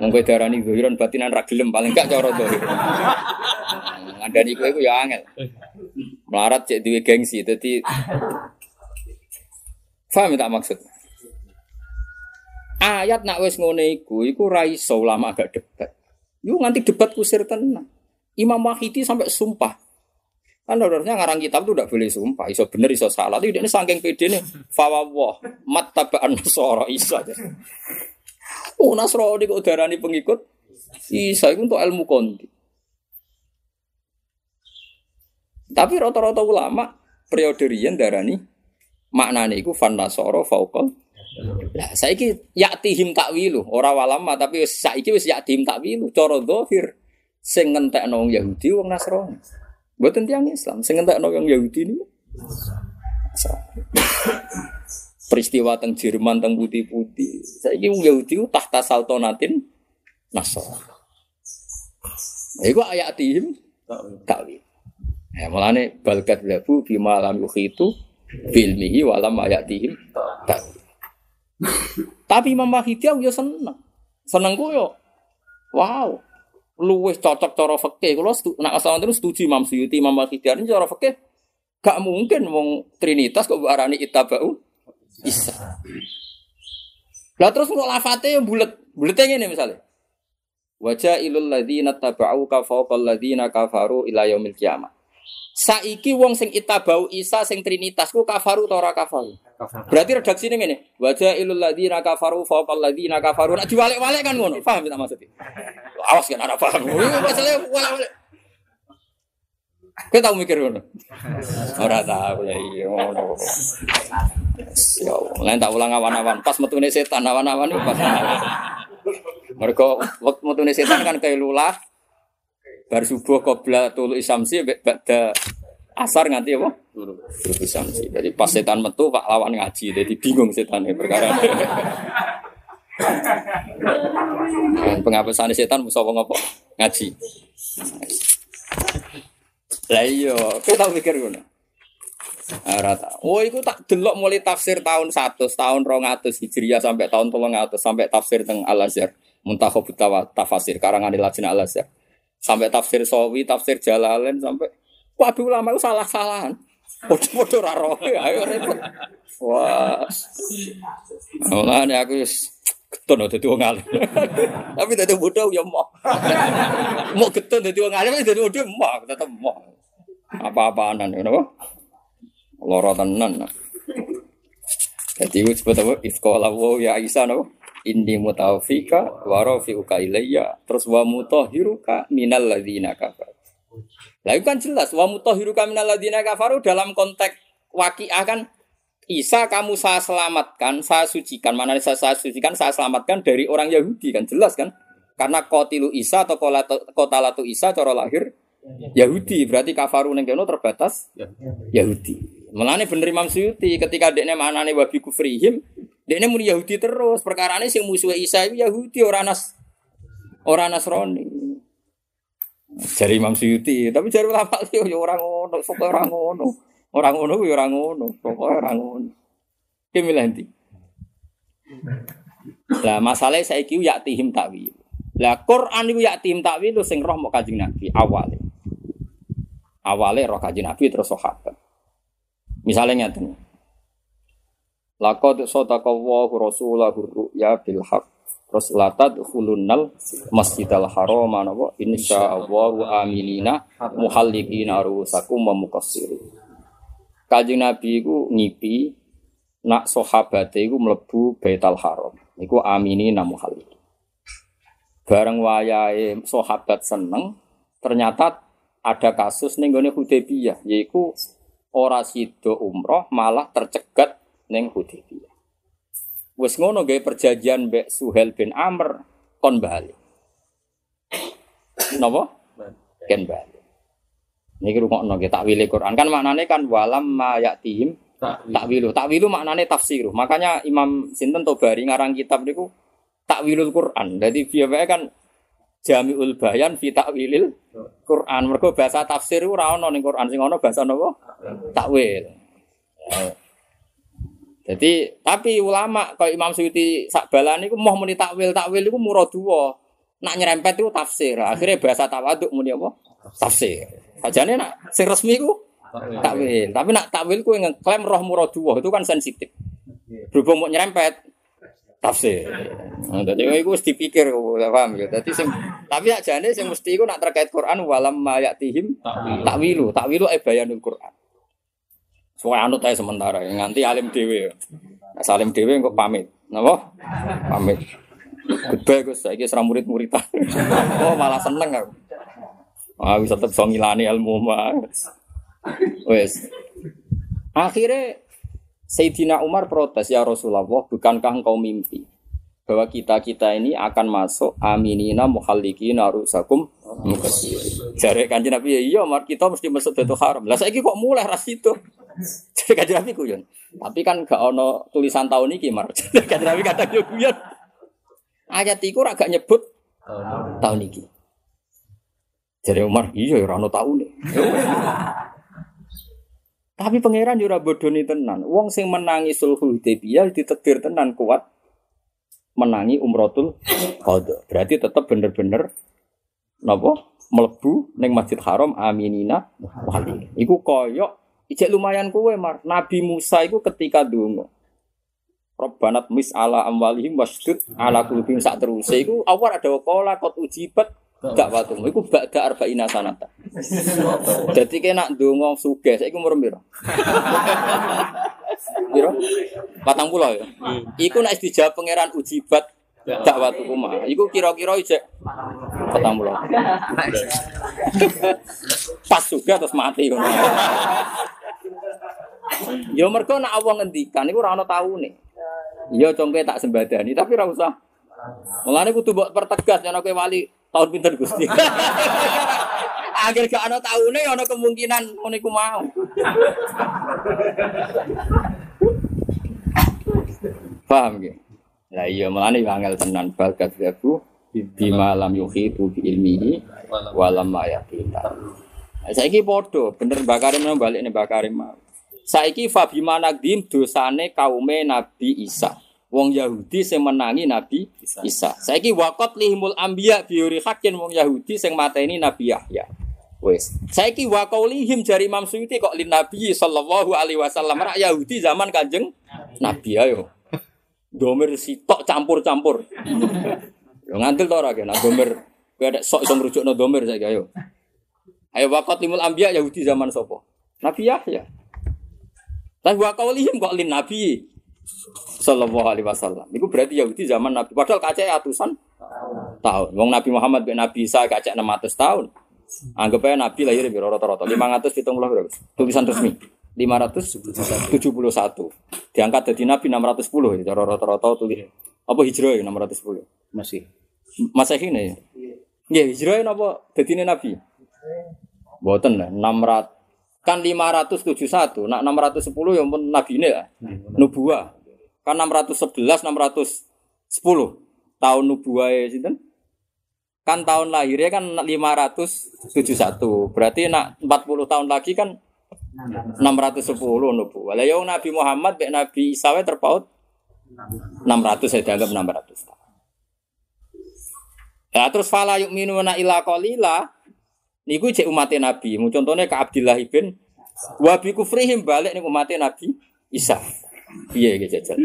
Speaker 1: Wong kowe darani dohiran batinan ra gelem paling gak cara dohir. Ngandani kowe iku ya angel. Melarat cek duwe gengsi dadi Faham tak maksud? Ayat nak wis ngene iku, iku ra iso ulama gak debat. Yo nganti debat kusir tenan. Imam Wahidi sampai sumpah. Kan harusnya ngarang kitab itu udah boleh sumpah, iso bener iso salah. Tapi ini saking pede nih, fawawah, mat tabaan nasara isa. Oh Nasrani kok darani pengikut Isa itu untuk ilmu kondi. Tapi rata-rata ulama periode riyen darani maknane iku fan nasara fauqal. Lah saiki yaktihim takwilu, ora walama tapi saiki wis yaktihim takwilu cara zahir sing wong Yahudi wong Nasrani. Mboten tiyang Islam sing ngentekno wong Yahudi niku. Peristiwa teng Jerman teng putih-putih. Saiki wong Yahudi ku tahta saltonatin Nasrani. Iku ayatihim takwil. Ya mulane balkat labu bima lam yukhitu bilmihi walam ayatihim takwil. Tapi Mahdi aku ya seneng. Seneng ku yo. Wow. Luwih cocok cara fikih. Stu, nak asal itu setuju Imam Suyuti, Imam ini cara fikih gak mungkin wong Trinitas kok arani itabau Isa. Lah terus kok lafate yang bulet. Buletnya ngene misalnya. Wajah ilul ladzina tabau ka fawqal ladzina kafaru ila yaumil qiyamah. Saiki wong sing itabau Isa sing Trinitas ku kafaru ta ora kafaru? Berarti redaksi ini ngene. Wajah ilul ladzina kafaru fawqal ladzina kafaru. Nak diwalek-walek kan ngono. Paham tak maksudnya? Awas kan ora paham. Masalah walek-walek. Kowe tau mikir ngono? Ora tau ya iya ngono. Ya lain tak ulang awan-awan. Pas metune setan awan-awan pas. Mereka waktu metune setan kan kayak lulah. Bar subuh qabla tulu isamsi ba'da asar nganti apa? Tulu isamsi. Jadi pas setan metu Pak lawan ngaji. Jadi bingung setan perkara. Dan penghapusan setan musuh apa? Ngaji. Lah iya, kita mikir ngono. Ora tau. Oh, iku tak delok mulai tafsir tahun 100, tahun 200 Hijriah sampai tahun 300 sampai tafsir teng Al-Azhar. Muntakhab tafsir karangan Lajnah Al-Azhar. Sampai tafsir Sawi, tafsir Jalalain sampai waduh ulama itu salah-salahan. Podo-podo ra roh, ayo repot. Wah. Mulane aku wis getun dadi wong. Tapi dadi bodoh ya mau. Mau getun dadi wong alim dadi bodoh mau, tetep mau. Apa-apaanan ngono? Loro tenan. Jadi itu sebut apa? Ifqala wa ya Aisyah no. Inni mutawfika wa rafi'uka ilayya. Terus wa mutahhiruka minal ladzina kafar. Lah itu kan jelas wa mutahhiruka minal ladzina kafaru dalam konteks waqiah kan Isa kamu saya selamatkan, saya sucikan. Mana saya, saya sucikan, saya selamatkan dari orang Yahudi kan jelas kan? Karena kotilu Isa atau kotalatu Isa cara lahir Yahudi berarti kafaru neng terbatas Yahudi. Melane bener Imam Suyuti ketika dekne manane wabi kufrihim, dekne muni Yahudi terus. Perkara ini sing musuh Isa itu Yahudi orang nas orang Nasrani. Jari Imam Suyuti, tapi jari ulama yo orang ngono, sok orang ngono. Orang ngono kuwi ora ngono, pokoke ora ngono. Ki milih ndi? Lah masalah saiki ya tihim takwil. Lah Quran iku ya tihim takwil sing roh mau Kanjeng Nabi awale. Awale roh Kanjeng Nabi terus sahabat. Misalnya ngeten. Laqad sadaqallahu rasulahu ru'ya bil haqq. Terus latad khulunnal masjidal haram napa insyaallahu aminina muhallikina rusakum wa muqassirin. Kanjeng Nabi iku ngipi nak sahabate iku mlebu Baitul Haram. Iku amini namu hal itu. Bareng wayahe sahabat seneng, ternyata ada kasus ning gone Hudaybiyah, yaiku ora sida umroh malah tercegat ning Hudaybiyah. Wes ngono gawe perjanjian mbek Suhel bin Amr kon bali. Napa? Ken bali. Niki rungokno nggih takwile Quran. Kan maknane kan walam ma yatihim takwilu. Takwilu maknane tafsir. Makanya Imam Sinten Tobari ngarang kitab niku takwilul Quran. Jadi biaya kan Jamiul Bayan fi takwilil Quran. Mergo bahasa tafsir ora ono ning Quran sing ono bahasa napa? Takwil. Jadi tapi ulama kayak Imam Suyuti sak balani ku mau muni takwil takwil iku muradua. Nak nyerempet itu tafsir. Akhirnya bahasa tawaduk muni apa? Tafsir. Sajane nak sing resmi ku takwil. Tapi nak takwil ku ngeklaim roh muradullah itu kan sensitif. Berhubung mau nyerempet tafsir. Nah, jadi itu mesti dipikir, paham ya. Jadi sing tapi ajane sing mesti iku nak terkait Quran walam mayatihim takwilu. Takwilu e bayanul Quran. Soalnya anut aja sementara, nganti alim dewe. Nah, salim dewe kok pamit. Napa? Pamit. Goodbye Gus, saiki serang murid-muridan. oh, malah seneng aku. Ah bisa tetep so ngilani ilmu mas. Wes. Akhirnya Sayyidina Umar protes ya Rasulullah, bukankah engkau mimpi bahwa kita kita ini akan masuk aminina muhallikina rusakum Jare kanjeng Nabi ya iya Umar kita mesti masuk Baitul Haram. Lah saiki kok mulai ras itu. Jadi kanjeng Nabi kuyon. Tapi kan gak ono tulisan tahun ini Mar. kanjeng Nabi kata yo kuyon. Ayat iku ora gak nyebut tahun ini. Jadi Umar, iya ya rano tahu nih. Tapi pangeran jura bodoni tenan. Wong sing menangi sulh Hudaybiyah ditetir tenan kuat menangi umrotul qadha. Berarti tetap bener-bener napa melebu neng Masjid Haram aminina wali. Iku koyok ijek lumayan kuwe Mar. Nabi Musa iku ketika dungo Robbanat mis ala amwalihim wasdud ala kulubim sak terus. Iku awal ada kola kot ujibat Gak waktu, iku ba'da arba'ina sanata. Jadi kena ndonga sugih, saiki umur piro? Piro? 40 ya. Iku nek dijawab pangeran ujibat dak waktu kuma. Iku kira-kira ijek 40. Pas juga terus mati. Yo mergo nek Allah ngendikan iku ora ana taune. Yo congke tak sembadani tapi ora usah. Mulane kudu mbok pertegas yen kowe wali tahun pinter Gusti. Akhir gak ana taune ana kemungkinan ngono iku mau. Paham ge? Lah iya mulane angel tenan bagat gabu bima lam yuhitu bi ilmihi wa lam ayatina. Saiki padha bener Mbak Karim balik nih Mbak Karim. Saiki fabima nagdim dosane kaume Nabi Isa. Wong Yahudi sing menangi Nabi Isa. Isa. Saiki waqat lihimul anbiya biuri hakin wong Yahudi sing mateni Nabi Yahya. Wes. Saiki waqaulihim jari Imam Suyuti kok lin Nabi sallallahu alaihi wasallam rak Yahudi zaman Kanjeng Nabi ayo. Domer sitok campur-campur. Yo ngantil to ora kena domer kowe ada sok iso ngrujukno domer saiki ayo. Ayo waqat limul anbiya Yahudi zaman sapa? Nabi Yahya. Tapi waqaulihim kok lin Nabi Sallallahu alaihi wasallam. Iku berarti Yahudi zaman Nabi. Padahal kacek atusan tahun. Wong Nabi Muhammad bin Nabi Isa kacek 600 tahun. Anggap aja Nabi lahir di rata-rata 570 berapa? Tulisan resmi. 571. Diangkat dari Nabi 610 cara rata-rata tulis. Apa hijrah ya 610?
Speaker 2: Masih.
Speaker 1: Masa ini ya? Iya, hijrah apa dadine Nabi? Boten lah, 600 kan 571, nak 610 yang pun Nabi ini lah. Nubuah. Kan 611, 610 tahun nubuah ya sinten? Kan tahun lahirnya kan 571. Berarti nak 40 tahun lagi kan 610 nubuah. Lah yang Nabi Muhammad mek Nabi Isa terpaut 600 saya dianggap 600 tahun. Nah, terus fala yu'minuna illa qalila niku cek umatnya Nabi. Mu contohnya ke Abdullah bin wa bi kufrihim balik nih umatnya Nabi Isa. Iya gitu jajal.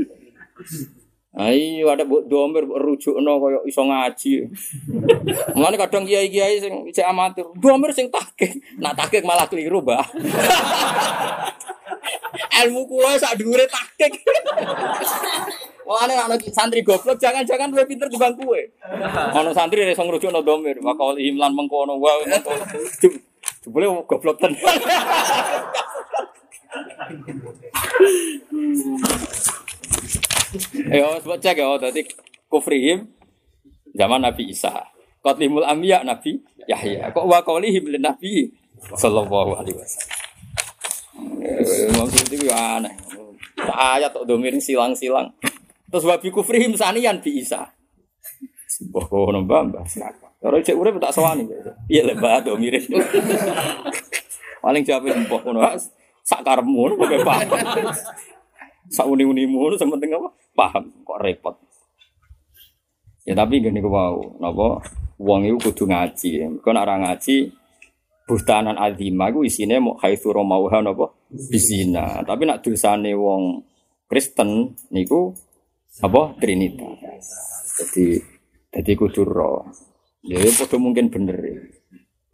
Speaker 1: Ayo ada buat domer rujuk no koyo iso ngaji. Mulane kadang kiai-kiai sing cek amatir, domer sing takik. Nak takik malah keliru, Mbah. Ilmu kula sak dhuwure takik. Mulane ana santri goblok jangan-jangan luwih pinter dibanding kowe. Ana santri iso ngrujukno domer, wakal himlan mengkono wae. Jebule goblok tenan. Ya, sebab cek ya, tadi kufrihim zaman Nabi Isa. Qatlimul anbiya Nabi Yahya. Kok wa qaulihim lin Nabi sallallahu alaihi wasallam. Maksud itu aneh. Ayat kok domir silang-silang. Terus wabi kufrihim sanian bi Isa. Mbah kono mbah. Kalau cek urip tak sawani. Iya le mbah domir. Paling jawab mbah kono. Sak karepmu kok paham. Sak uni-unimu sementing apa? Paham kok repot. Ya tapi gini ku mau, napa wong iku kudu ngaji. Kok nek ora ngaji buhtanan azima iku isine mau haitsu romauha napa bizina. Tapi nak dosane wong Kristen niku apa trinitas. Jadi jadi kudu ro. Ya padha mungkin bener.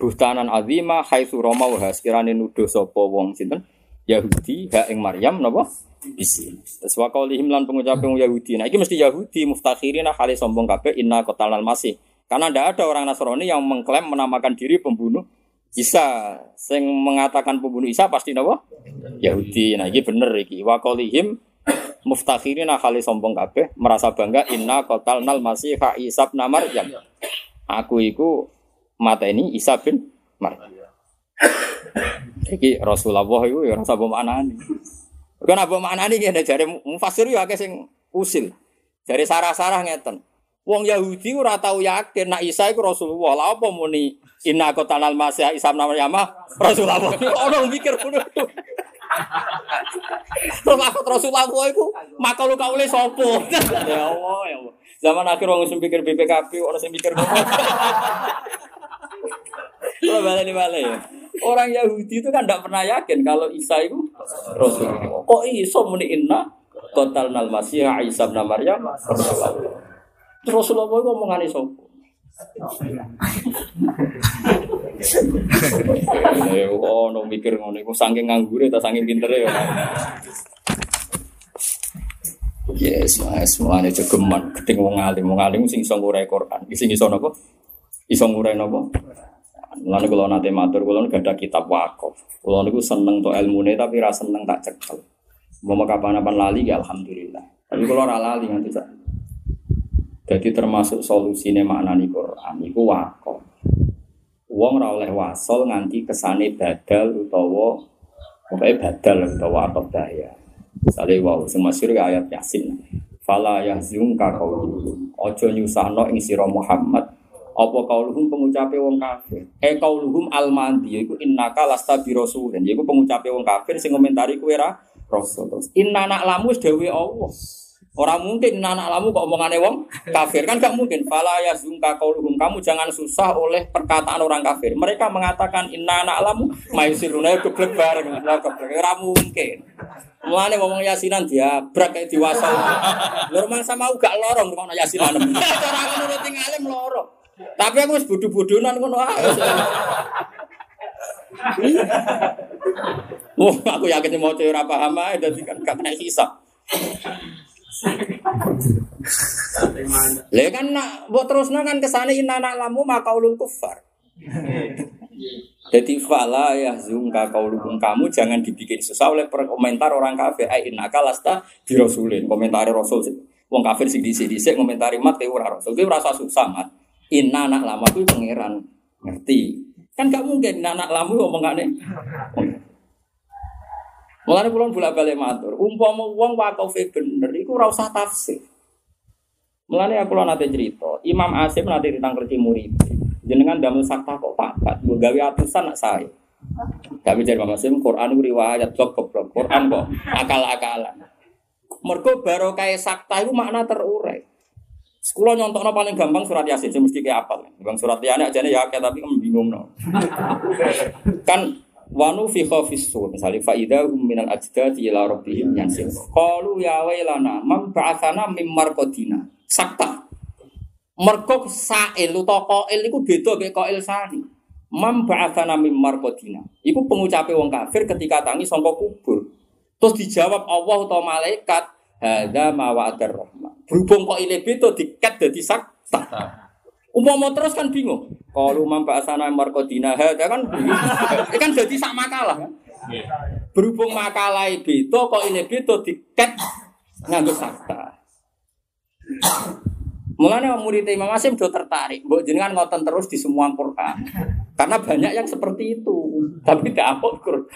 Speaker 1: Buhtanan azima haitsu romauha sekirane nuduh sapa wong sinten Yahudi ha ing Maryam napa isin. Terus wa qaulihim lan pengucapan Yahudi. Nah iki mesti Yahudi muftakhirina kali sombong kabeh inna qatalal masih. Karena tidak ada orang Nasrani yang mengklaim menamakan diri pembunuh Isa. Sing mengatakan pembunuh Isa pasti napa? Yahudi. Nah iki bener iki. Wa qaulihim muftakhirina kali sombong kabeh merasa bangga inna qatalnal masih ha Isa bin Maryam. Aku iku mata ini Isa bin Maryam. Iki Rasulullah itu ya rasa pemaknaan. Kan apa maknane ngene jare mufasir yo akeh sing usil. Jare sarah-sarah ngeten. Wong Yahudi ora tau yakin nek Isa iku Rasulullah. Lah apa muni inna qatalal masih Isa bin Maryam Rasulullah. Ono mikir ngono. Aku Rasulullah iku makal kaule sapa? Ya Allah, ya Allah. Zaman akhir wong sing pikir BPKP, orang sing mikir Oh, balik balik ya. Orang Yahudi itu kan tidak pernah yakin kalau Isa itu Rasulullah. Kok iso muni inna total nal masih Isa bin Maryam Rasulullah. Rasulullah itu ngomongan iso. Ya, oh, no mikir ngono iku saking nganggure ta saking pintere ya. Yes, mas, semuanya jogeman, keting wong alim, wong alim sing iso ngurai Quran, sing iso? Iso ngurai? Lalu kalau nanti matur, kalau nggak ada kitab wakaf. Kalau niku seneng to ilmu tapi rasa seneng tak cekel. Mau kapan-kapan lali ya alhamdulillah. Tapi kalau ora lali nanti tak. Jadi termasuk solusinya maknani Quran itu wakaf. Uang ora oleh wasol nganti kesane badal utawa pokoknya badal utawa apa daya. Misalnya wow, semua surga ayat Yasin. Fala yahzunka qauluhum. Ojo nyusahno ing sira Muhammad apa kauluhum pengucape wong kafir? Eh kauluhum almandi yaiku innaka lasta bi rasulin yaiku pengucape wong kafir sing komentari kowe ra rasul. Terus inna nak lamu wis Allah. Orang mungkin inna anak lamu kok omongane wong kafir. Kan gak mungkin. Fala yazunka kauluhum. Kamu jangan susah oleh perkataan orang kafir. Mereka mengatakan inna anak lamu maisiruna geblek bareng. Ora mungkin. Mulane ngomong yasinan dia brak kayak diwasa. Lho sama gak lorong ngomong yasinan. Cara ngono tinggalem lorong. Tapi aku wis bodoh-bodohan ngono ae. Oh, aku yakin mau ora paham ae dadi kan gak kena hisab. Lah kan nak buat terus kan ke sana inna lamu maka ulul kufar. Jadi fala ya zungka kaulukum kamu jangan dibikin susah oleh komentar orang kafir. Ai innaka lasta rasulin Komentari rasul. Wong kafir sing dhisik-dhisik komentari mat ke ora rasul. Kuwi rasa susah mat. Inna anak lama kuwi pangeran. Ngerti. Kan gak mungkin anak lama ngomongane. Mulane kula bolak-balik matur, umpama wong wakofe bener iku ora usah tafsir. Mulane aku nate cerita, Imam Asim nate ditangkreti murid. Jenengan damel sakta kok papat, gue gawe atusan nak saya. Tapi jadi Imam Asim Quran riwayat blok blok Quran kok akal-akalan. Mergo barokah sakta itu makna terurai. Sekolah nyontokno paling gampang surat Yasin, saya mesti kayak apa? Bang surat Yasin aja ya kayak tapi kan bingung no. kan Wanu fi khafis sur misalnya faida hum minal ajdadi ila rabbihim yansil. Qalu ya wailana man mim marqadina. Sakta. Mergo sa'il utawa qail iku beda kaya qail sani. Man ba'athana mim marqadina. Iku pengucape wong kafir ketika tangi sangka kubur. Terus dijawab Allah atau malaikat, "Hadza ma wa'adar rahman." Berhubung kok ile beda diket dadi sakta. Umpama terus kan bingung. Kalau mampu asana markodina ada kan, kan jadi sak makalah. Berhubung makalah itu kok ini itu tiket nganggo sakta. Mulanya murid Imam Asim do tertarik, mbok jenengan ngoten terus di semua Quran. Karena banyak yang seperti itu. Tapi tidak apa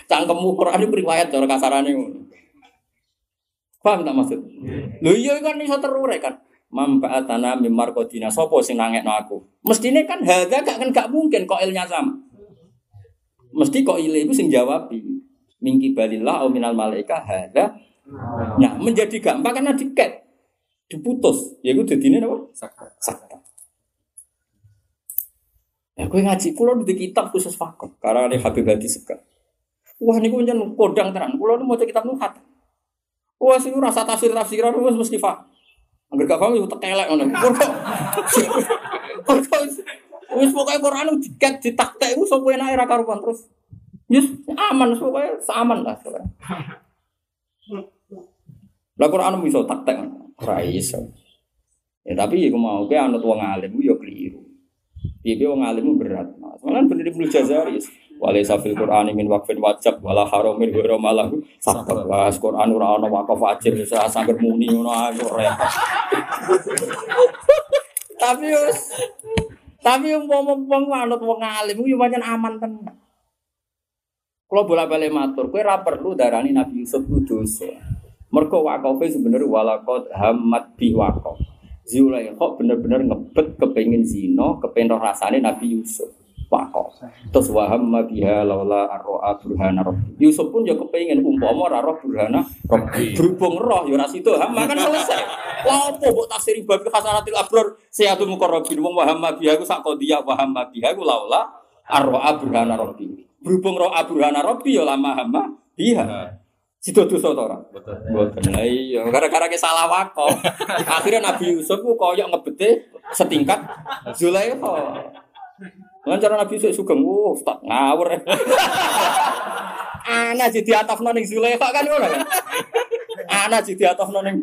Speaker 1: cangkemmu Quran itu riwayat cara kasarane ngono. Paham tak maksud? Lho iya kan iso terurai kan tanah mimar kodina sopo sing nangekno aku. Mestine kan harga gak kan gak mungkin kok ilnya sama. Mesti kok ile itu sing jawab mingki balillah au minal malaika hada. Nah, menjadi gampang karena diket diputus. Ya iku dadine apa? Sakta. Ya kowe ngaji kula di kitab khusus fakir. Karena ada Habib Hadi Sekar. Wah niku pancen kodang tenan. Kula nu maca kitab nuhat. Wah sing rasa tafsir-tafsiran wis mesti fak. Angger gak paham yo tekelek ngono. Wis pokoke Quran diket ditaktek iku sapa enake ra karuan terus. Yus aman pokoke aman lah. Lah Quran bisa taktek ora iso. Ya tapi iku mau ke anut wong alim yo keliru. Piye wong alim berat. Malah bener Ibnu Jazari. Wale safil Quran min wakfin wajib wala haramin wa malah sakit was Quran ora ana wakaf wajib bisa sangger muni ngono aku repot. Tapi wis tapi umpama wong manut wong alim yo pancen aman tenan. Kalau bolak-balik matur, kowe ora perlu darani Nabi Yusuf ku dosa. Mergo wakofe sebenarnya walakot hamad bi wakof. Zulaikha bener-bener ngebet kepengin zina, kepengin rasane Nabi Yusuf wakok. Terus waham biha laula arroa burhana rabbi. Yusuf pun ya kepengen umpama ora roh burhana rabbi. Berhubung roh ya ora situ hama kan selesai. Lah opo mbok tafsiri bab hasanatil abror sayatu muqarrabin wong waham biha ku sak waham biha ku laula arroa burhana rabbi. Berhubung roh burhana rabbi ya lama hama biha. Situ dosa to ora? Betul. Lah iya, gara-gara ke salah wakok. Akhirnya Nabi Yusuf ku koyok ngebete setingkat Zulaikha. Kan cara Nabi Yusuf sugeng, wuh, tak ngawur. Ana jadi ataf noning Zulaikha kan ngono kan. Ana jadi ataf noning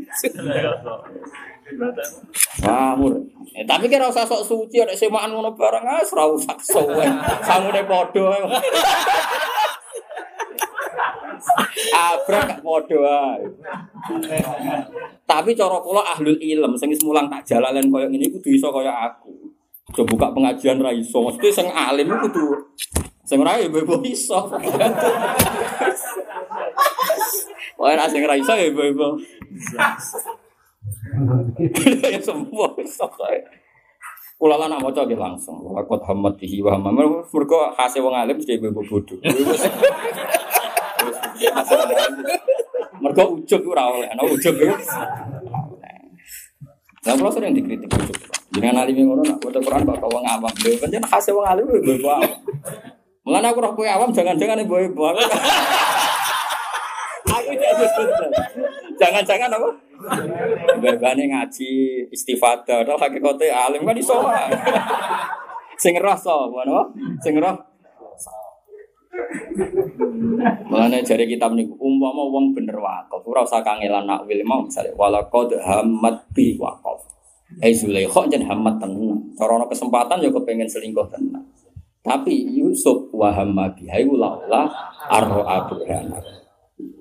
Speaker 1: Ngawur. Eh, tapi kira usah sok suci ada semaan ngono barang ah ora usah sowen. Sangune padha. Abrak padha. Tapi cara kula ahlul ilm sing mulang tak jalalan koyo ngene kudu iso koyo aku. Coba buka pengajian ra iso. Mesti sing alim kudu sing ora ya bebo iso. Wah, ora sing ra iso ya bebo. Ya semua iso kae. Kula lan maca nggih langsung. Laqad hammatihi wa hamma. Mergo hase wong alim mesti bebo bodho. Mergo ujug ora oleh, ana ujug. Lah kalau sering dikritik ujug. Jangan alim ngono nak baca Quran kok wong awam. Lho pancen khase wong alim lho mbok awam. Aku roh kowe awam jangan-jangan ibu ibu aku. Aku jangan-jangan apa? Berbane ngaji istifadah, tok hakikate alim kan iso. Sing roh so, ngono. Sing roh Mulane jari kitab niku umpama wong bener wakaf, ora usah kangelan nak wil mau misale walaqad hammat bi wakaf. Eh Zulaikha jan hammat tenan. Cara ana kesempatan ya kepengen selingkuh tenan. Tapi Yusuf wa hamma biha laula arro abrahana.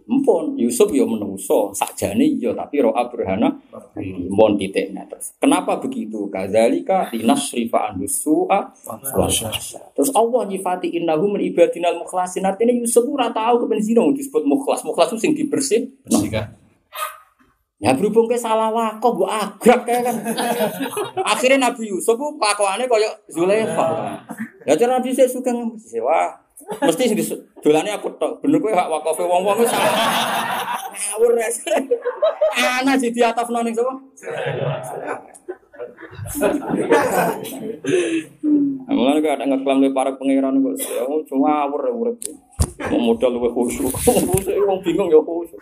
Speaker 1: Mpun Yusuf ya menungso sakjane ya tapi ro'a burhana mpun titiknya terus. Kenapa begitu? Kadzalika linasrifa an su'a wa Terus Allah nyifati innahu min ibadinal mukhlasin. Artinya Yusuf ora tahu kepen zina disebut mukhlas. Mukhlas itu sing dibersih.
Speaker 2: Bersihkan.
Speaker 1: Ya berhubung ke salah wakok bu agak kayak kan. Akhirnya Nabi Yusuf bu pakuannya kayak Zulekha. Ya cara Nabi saya suka sewa. Mesti dolane aku tok. Bener kowe hak wakofe wong-wong wis ngawur ya. Ana di diatafno ning sapa? Mulane kok ada ngeklam le para pangeran kok oh, cuma ngawur ya urip. Modal luwih khusyuk. Wong bingung ya khusyuk.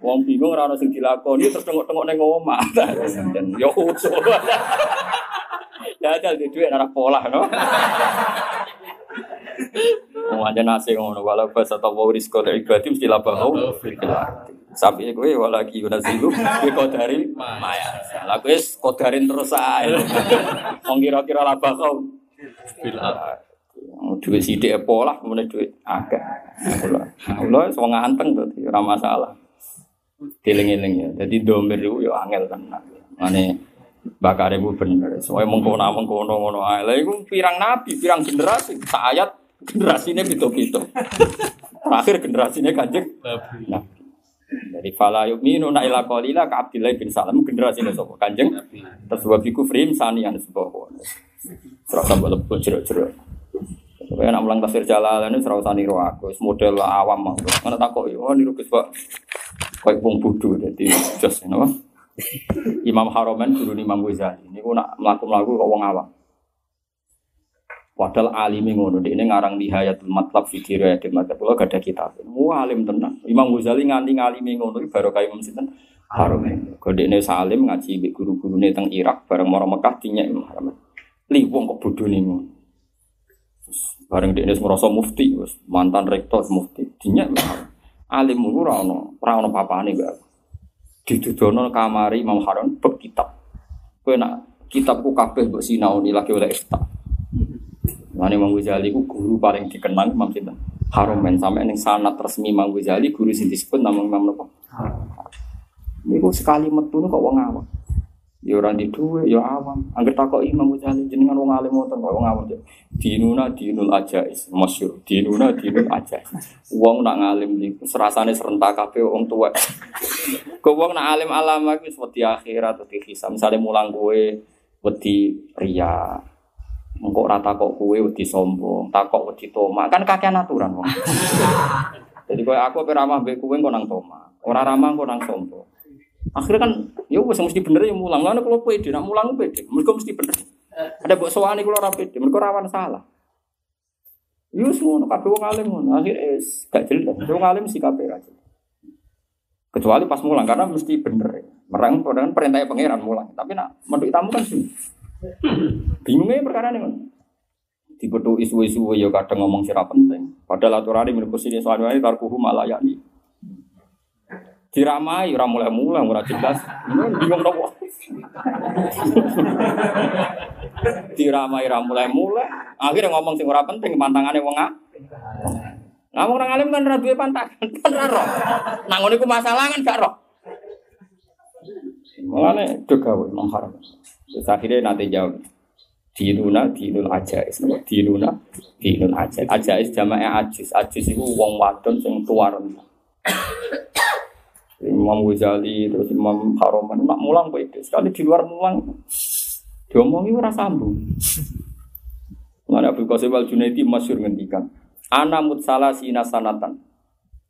Speaker 1: Wong bingung ora ono sing dilakoni terus tengok-tengok ning omah. Dan ya khusyuk. Ya ada di duit arah pola no. Mau aja nasi ngono walau pas atau mau risko dari ibadi mesti labahu. Sapi gue walau lagi udah silu gue kodarin maya. Lah gue kodarin terus aja. Mau kira-kira labahu. Duit sidik pola kemudian duit agak. Allah semua nganteng tuh, ora masalah. Diling-iling ya. Jadi domir itu ya angel tenan. Mane bakar ibu bener. Soalnya mengkono mengkono ngono ae. Iku pirang nabi, pirang generasi. Sayat generasinya pito-pito. Terakhir generasinya kanjeng nabi. Dari fala yu'minu na ila qalila ka Abdillah bin Salam generasinya sapa kanjeng. Terus wa bi kufrim sanian sebuah. Serasa mbok jero-jero. Supaya nak mulang tafsir jalalan ini serau sani roh aku, model awam mah. Mana takut, oh niru Gus Pak, kayak bodoh, jadi just, you know. Imam Haromen guru Imam Ghazali. Ini nak melaku kok wong awam. Padahal alimi ngono, ini ngarang nihayatul matlab fi dirayatil matlab. Kula gak ada kitab. Wah alim tenan. Imam Ghazali nganti ngalimi ngono iki baru Imam Sinten Haromen. Kodene salim ngaji mbek guru-gurune teng Irak bareng mara Mekah dinyek Imam Haromen. Li wong kok bodone ngono. Bareng dia merasa mufti, mantan rektor mufti, dinya alim ora ono, ora ono papane mbak. Didudono kamari Imam Harun bek kitab. Kowe nak kitabku kabeh mbok sinaoni lagi oleh ifta. Lan Imam Ghazali ku guru paling dikenal Imam Sinten. Harun men sampe ning sanad resmi Imam Ghazali guru sing disebut nama Imam napa? Niku sekali metu kok wong awam. Ya ora di duwe, ya awam. Angger takok Imam Ghazali jenengan wong alim ngoten kok wong awam. Dinuna dinul ajais, masyhur. Dinuna dinul ajais. Wong nak ngalim niku serasane serentak kabeh wong tuwek. Kok wong nak alim alama iki wis wedi akhirat wedi hisab. Misale mulang kowe wedi riya. Engkau rata kok kue wedi sombong, takok wedi toma, kan kakean aturan wong. Jadi kowe aku peramah mbek kowe nang toma, ora ramah kok nang sombong. Akhirnya kan, ya wes mesti bener ya mulang. Lalu kalau pede, nak mulang pede, mereka mesti bener. Ada buat soal kalau orang pede, mereka rawan salah. Yus ngono kabeh wong alim ngono. Akhirnya gak jelas. Wong alim sih kabeh aja. Kecuali pas mulang karena mesti bener. Merang dengan perintah pangeran mulang. Tapi nak menurut tamu kan sih. Bingungnya perkara ini Tiba-tiba isu-isu ya kadang ngomong sira penting. Padahal aturan ini menurut sini soalnya tarkuhu malah yakni diramai ora mulai-mulai ora jelas bingung nopo diramai ora mulai-mulai akhirnya ngomong sing ora penting pantangane wong Nah, orang alim kan ora duwe pantangan, kan ora. Nang ngono iku masalah kan gak roh. Mulane degawe mengharap. Terus akhirnya nanti jawab. Dinuna dinul ajais, dinuna dinul ajais. Ajais jamaah ajis, ajis itu wong wadon sing tua rendah. Imam Ghazali terus Imam Haroman nak mulang itu sekali di luar mulang diomongi ora sambung. Mana Abu Qasim Al Junaidi masyhur ngendikan, ana mutsala sina sanatan.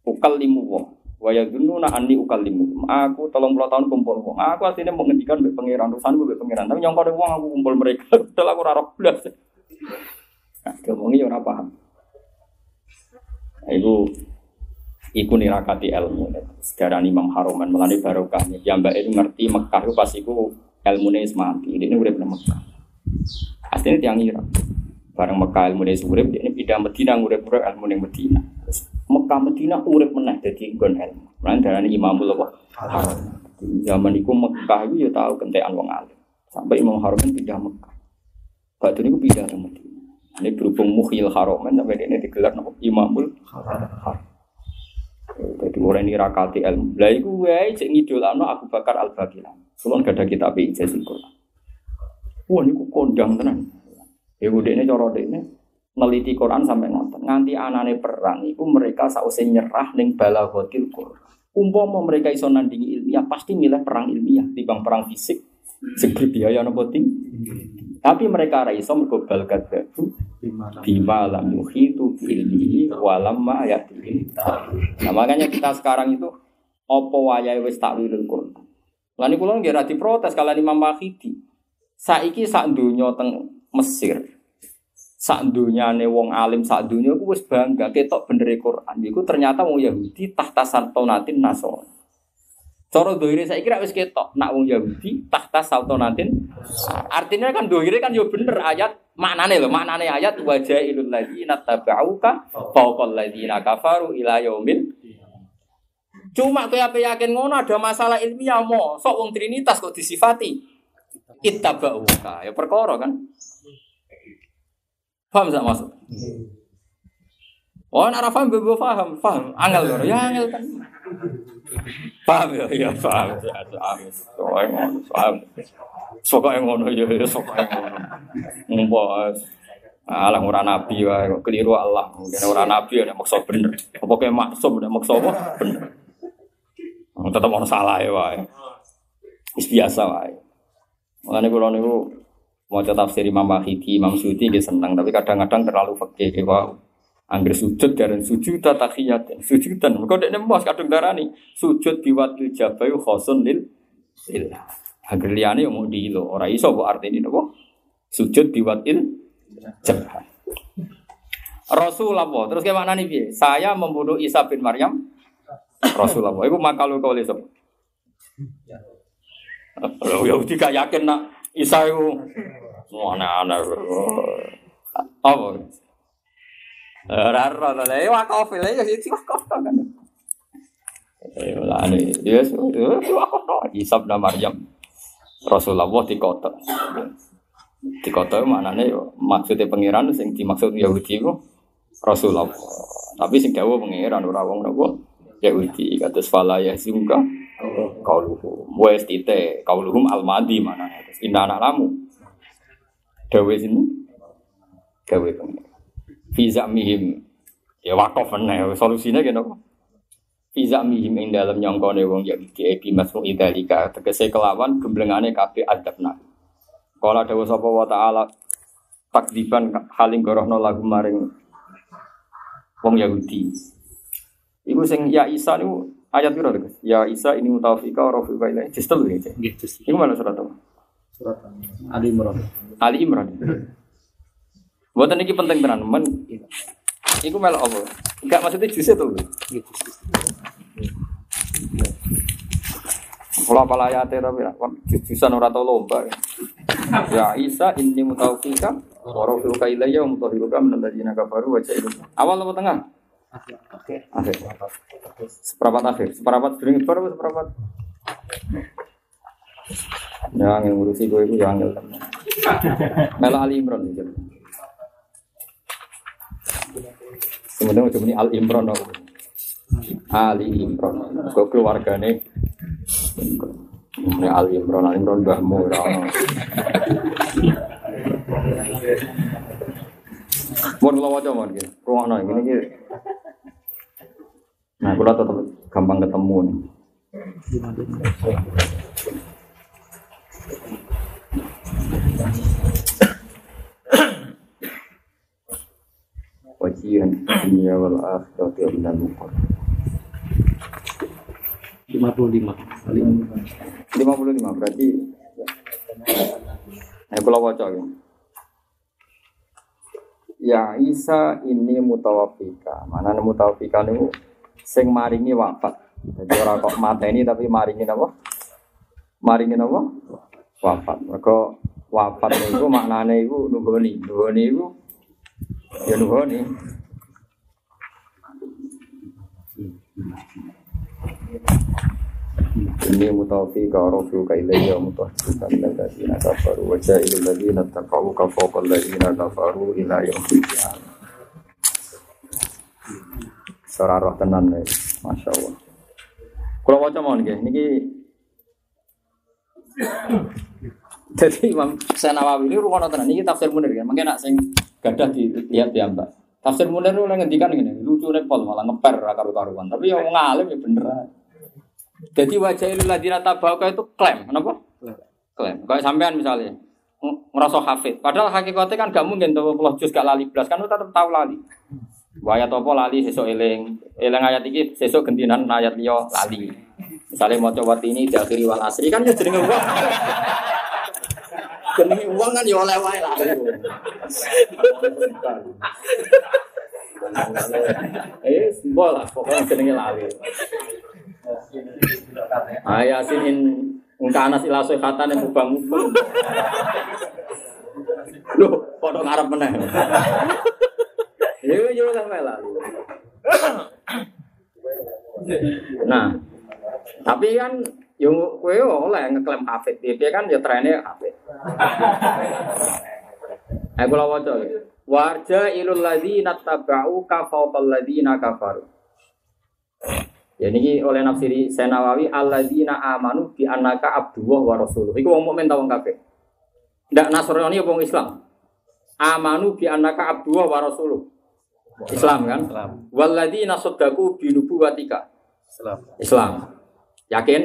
Speaker 1: Ukallimu wa wa yadununa anni ukallimu. Aku 30 tahun kumpul wong. Aku asline mau ngendikan mbek pangeran urusan mbek pangeran, tapi nyongko wong aku kumpul mereka. Padahal aku ora blas. Nah, diomongi ora paham. Nah, itu Iku nirakati ilmu. Sekarang Imam Haroman melani barokahnya. Ya mbak itu ngerti Mekah itu pas iku ilmu nih mati. Ini udah pernah Mekah. Aslinya tiang Irak. Bareng Mekah ilmu ini urip, ini pindah Medina ngurip urip ilmu ning Medina. Mekah Medina urip meneh dadi nggon ilmu. Lan darani Imamul apa? Zaman itu Mekah itu ya tahu kentekan wong alim. Sampai Imam Harun pindah Mekah. Batu ini pindah ke Medina. Ini berhubung mukhil haromen sampai ini digelar Imamul Haram. Jadi mulai ini rakati ilmu. Lah iku wae cek ngidolakno Abu Bakar Al Bakilan. Kulon gak ada kitab ijazah Quran. Wah niku kondang tenan. Ya udah ini cara ini neliti Quran sampai nonton. Nganti anane perang itu mereka sausé nyerah ning balaghatil Quran. Umpama mereka iso nandingi ilmiah pasti milih perang ilmiah dibanding perang fisik. Segeri biaya nopo Tapi mereka ra iso mergo balgat bima lam ilmihi walam ma yatihi. Nah makanya kita sekarang itu opo wayahe wis takwilul Quran. Lan niku kula nggih diprotes kalian Imam Mahidi. Saiki sak donya teng Mesir. Sak dunyane wong alim sak dunya ku wis bangga ketok bener Quran. Iku ternyata wong Yahudi tahta saltonatin nasor. Cara dohire saya kira wis ketok nak wong Yahudi tahta saltonatin. Artinya kan dohire kan yo bener ayat maknane lho, maknane ayat wajailul ladzina tabauka fawqal ladzina kafaru ila yaumil Cuma kowe apa yakin ngono ada masalah ilmiah mo, sok wong trinitas kok disifati ittabauka. Ya perkara kan. Paham sak maksud? Oh, ora paham paham, paham. Angel ya angel kan. Paham ya, ya paham. Soalnya ngono, paham. Soalnya ngono ya, ya soalnya ngono. Ngumpul. Alah ora nabi wae keliru Allah. Mungkin ora nabi nek maksa bener. Apa kayak maksum nek maksa apa bener. Tetep ono salah ya wae. Wis biasa wae. Mulane kula niku maca tafsir Imam Mahidi, Imam Suyuti nggih seneng, tapi kadang-kadang terlalu fakih ke wow. Angger sujud dan sujud tahiyat, sujudan. Mergo dekne mos kadung darani sujud biwatil jabai khosun lil lillah. Angger liyane yo mau dilo, ora iso kok artine napa? Sujud biwatil jabah. Rasulullah, terus kayak mana nih? Saya membunuh Isa bin Maryam. Rasulullah, itu makalu kau lihat. Lo Yahudi gak yakin nak Isa itu mana-mana. Apa? Raro lah, ya wakaf lah, ya sih wakaf kan. Eh, lah nih, ya wakaf lah. Isa bin Maryam. Rasulullah di kota. Di kota mana nih? Maksudnya pangeran, sing dimaksud Yahudi itu Rasulullah. Tapi sing dawa pangeran ora wong napa Yahudi kados fala ya sungka kauluhum wa istite kauluhum almadi mana inna anak lamu dawe sini dawe pangeran Fiza mihim ya wakaf meneh solusine kene apa Fiza mihim ing dalem nyongkone wong Yahudi ebi masmu idalika tegese kelawan gemblengane kabeh adabna Kala dawa sapa wa taala takdiban haling gorohno lagu maring wong Yahudi. Iku sing ya Isa niku ayat piro to, Ya Isa ini mutawafika wa rafiqa ilaihi. Sistem lho iki.
Speaker 2: Nggih,
Speaker 1: Iku mana surat apa?
Speaker 2: surat Ali Imran.
Speaker 1: Ali Imran. Buatan iki penting tenan, men. Iku melok apa? Enggak maksudnya jus itu.
Speaker 2: Terus.
Speaker 1: Kalau apa ayatnya tapi jus-jusan ora tau lomba. Ya Isa ini mutawafika wa rafiqa ilaihi wa mutahhiruka min alladziina kafaru wa ja'ilu. Awal apa tengah?
Speaker 2: Oke.
Speaker 1: Akhir. Seperempat akhir. Seperempat sering baru seperempat. Ya, yang ngurusi gue itu yang angel temen. Mela Ali Imran gitu. Kemudian udah Al Imran aku. Ali Imran. Kau keluargane. Ini Ali Imran, Ali Imran mbahmu ora ono. Mun kula waca mon iki. Ruangno ngene. Nah, kula tetep gampang ketemu nih. Wajihan dunia wal akhirati wa minal muqar.
Speaker 2: 55. Ali Imran.
Speaker 1: 55 berarti Nah, kalau waca ya. Ya Isa ini mutawafika. Mana mutawafika niku sing maringi wafat. Jadi ora kok mateni tapi maringi apa? Maringi apa? Wafat. Mergo wafat niku maknane iku nuhoni. Nuhoni iku Ya nuhoni. Ini mutafi ka rasul ka ilayya mutahdikan ladina kafaru wa ja'ilul ladina taqaw ka fawqa ladina kafaru ila yaumil qiyamah. Roh tenan ya. Masya Allah. Kalau waca mau nggih niki Jadi Imam Senawawi ini rumah tenan niki tafsir Munir kan. Mungkin nak sing gadah dilihat ya Mbak. Tafsir Munir itu ngendikan ngene, lucu pol malah ngeper ra karu-karuan. Tapi yang ngalim ya bener. Jadi wajah ladina tabauka itu klaim, kenapa? Klaim. Kayak sampean misalnya ng- ngerasa hafid. Padahal hakikatnya kan gak mungkin tuh kalau jus gak lali belas kan lu tetap tahu lali. Wayat apa lali sesuk eling. Eling ayat iki sesuk gentinan ayat liya lali. Misalnya mau coba ini diakhiri wal asri kan ya jenenge uang. Jenenge uang kan ya oleh wae lali. Eh, simbol lah pokoknya jenenge lali. Ayasin in ungkana sila khatan yang mubang mubang. Loh, padha ngarep meneh. Iya, yo kan lalu. Nah, tapi kan yo kowe oleh ngeklaim hafid, dia kan ya trennya hafid. Ayo kula waca. Warja ilul ladzina tabau ka fawqal ladzina kafaru. Ya niki oleh nafsiri Senawawi alladzina amanu bi annaka abdullah wa rasuluh. Iku wong mukmin ta wong kafir? Ndak Nasrani wong Islam? Amanu bi annaka abdullah wa rasuluh. Islam kan?
Speaker 2: Islam.
Speaker 1: Walladzina sadaqu bi nubuwatika.
Speaker 2: Islam.
Speaker 1: Islam. Yakin?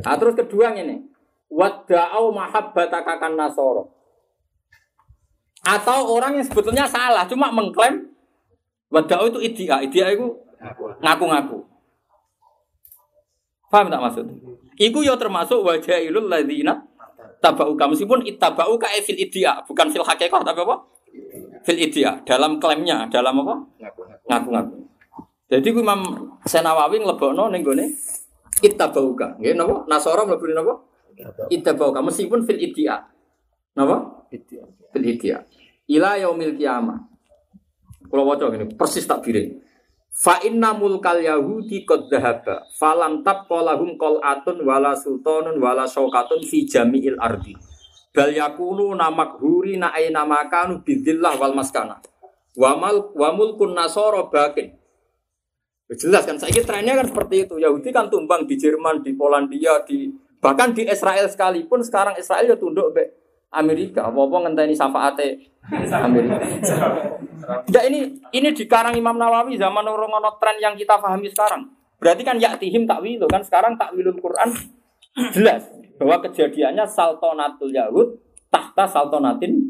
Speaker 1: Nah, terus kedua ini. Wadda'au mahabbataka kan nasoro. Atau orang yang sebetulnya salah, cuma mengklaim wadda'au itu idia. Idia itu ngaku-ngaku. Paham tak maksud? Iku ya termasuk wajailul ladzina tabauka meskipun ittabauka e fil idia, bukan fil hakikah tapi apa? Fil idia, dalam klaimnya, dalam apa? Ngaku-ngaku. Jadi Imam Senawawi nglebokno ning gone ittabauka. Nggih napa? Nasara mlebu napa? Ittabauka meskipun fil idia. Napa? Fil idia. Ila yaumil qiyamah. Kalau waca ngene, persis tak biring. Fa inna mulkal yahudi qad dhahaba falam tabqa lahum qal'atun wala sultanun wala syaukatun fi jami'il ardi bal yakunu namakhuri na aina makanu bidzillah wal maskana wa mal wa mulkun nasara bakin jelas kan saya trennya kan seperti itu. Yahudi kan tumbang di Jerman di Polandia di bahkan di Israel sekalipun sekarang Israel ya tunduk be Amerika. Apa-apa ngenteni syafaate Amerika. Enggak ini ini dikarang Imam Nawawi zaman orang ono tren yang kita pahami sekarang. Berarti kan yaktihim takwilu kan sekarang takwilul Quran jelas bahwa kejadiannya saltonatul Yahud tahta saltonatin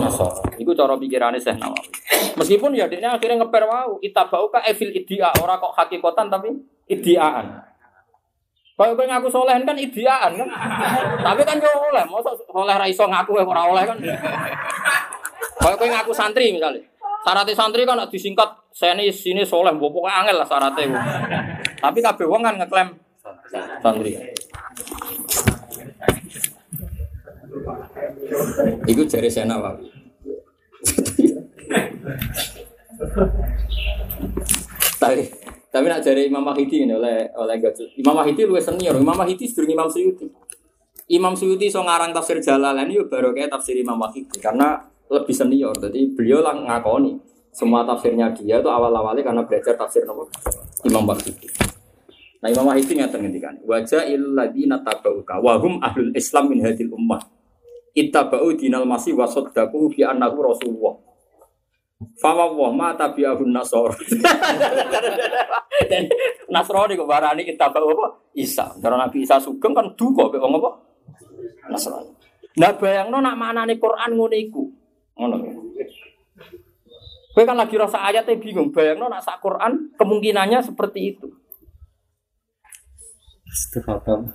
Speaker 1: Nasor. Itu cara pikirannya Syekh Nawawi. Meskipun ya dia akhirnya ngeper wau itabau ka evil idia ora kok hakikatan tapi idiaan. Kalau kowe ngaku soleh kan idiaan kan. tapi kan yo oleh, mosok oleh ra iso ngaku ora oleh kan. Kalau kowe ngaku santri misalnya. Syaratnya santri kan disingkat seni sini soleh, pokoke angel lah syaratnya. Tapi kabeh wong kan ngeklaim santri. Iku jari sena wae. tapi tapi nak jari Imam Mahidi ini oleh oleh Gajul. Imam Mahidi luwih senior. Imam Mahidi sedurung Imam Suyuti. Imam Suyuti so ngarang tafsir Jalalain itu baru kayak tafsir Imam Mahidi karena lebih senior. Jadi beliau lah ngakoni semua tafsirnya dia itu awal-awalnya karena belajar tafsir nomor Imam Mahidi. Nah Imam Mahidi nggak ngendikan wajah illadina tabauka wahum ahlul Islam min hadil ummah ittabau dinal masih wasoddaku fi annahu rasulullah. Fama wah ma tabi'ahun nasor. Dan Nasrani kok barani kita bawa apa? Isa. Karena Nabi Isa sugeng kan duka kok wong apa? Nasrani. Nah bayangno nak maknane Quran iku. Ngono. Kowe kan lagi rasa ayatnya bingung, bayangno nak sak Quran kemungkinannya seperti itu.
Speaker 2: Istighfar.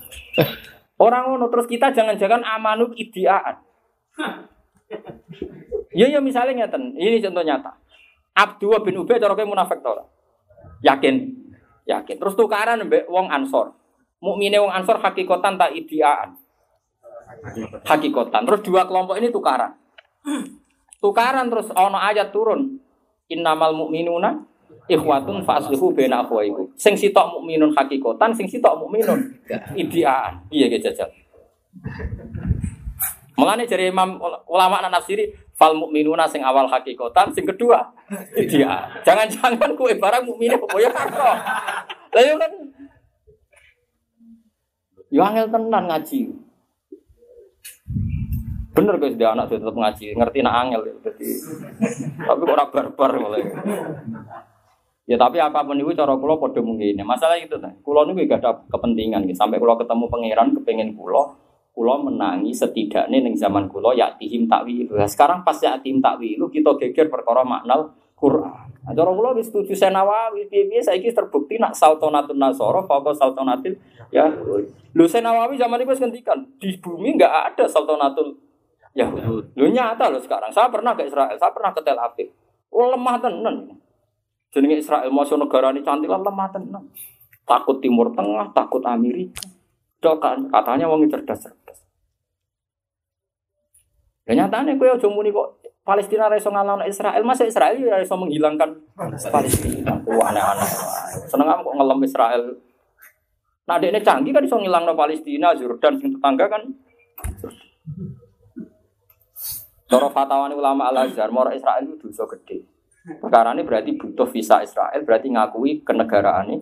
Speaker 1: Orang ngono terus kita jangan-jangan amanu idiaan. Ya ya misalnya ngeten, ini contoh nyata. Abdullah bin Ubay cara kowe munafik ora? Yakin. Yakin. Terus tukaran mbek wong Ansor. Mukmine wong Ansor hakikatan tak idiaan. Hakikatan. Terus dua kelompok ini tukaran. Tukaran terus ono ayat turun. Innamal mu'minuna ikhwatun fa'aslihu baina akhwaikum. Sing sitok mukminun hakikatan, sing sitok mukminun ideaan. Iya ge jajal. Mulane dari Imam ulama anak nafsiri fal mukminuna sing awal hakikatan, sing kedua ideaan. Jangan-jangan kue barang mukmin apa ya karo. Lah yo kan Yo angel tenan ngaji. Bener guys dia anak tetap ngaji, ngerti nak angel ya. Tapi kok ora barbar mulai. Ya tapi apa pun itu cara kula padha mungkin. Masalah itu ta. Kula niku gak ada kepentingan gitu. Sampai kula ketemu pangeran kepengin kula kula menangi setidaknya ning zaman kula ya tihim takwil. Nah, sekarang pas ya tihim takwil kita geger perkara makna Quran. Nah, cara kula wis setuju Senawawi piye-piye saiki terbukti nak saltonatun nasara faqo saltonatil ya. Lho Senawawi zaman itu ngendikan di bumi enggak ada saltonatul ya. Lho nyata loh sekarang. Saya pernah ke Israel, saya pernah ke Tel Aviv. Oh lemah tenan. Jenenge Israel mau negara ini cantik lah lemah tenan. Takut Timur Tengah, takut Amerika. Dok kan katanya wong cerdas-cerdas. Ya nyatane kowe aja muni kok Palestina iso ngalahno Israel, masa Israel ya iso menghilangkan Palestina. Wah aneh-aneh. Seneng kok ngelem Israel. Nah, ini canggih kan iso ngilangno Palestina, Jordan sing tetangga kan. Cara fatwaan ulama Al-Azhar, mau Israel itu dosa gede. Perkara ini berarti butuh visa Israel, berarti ngakui kenegaraan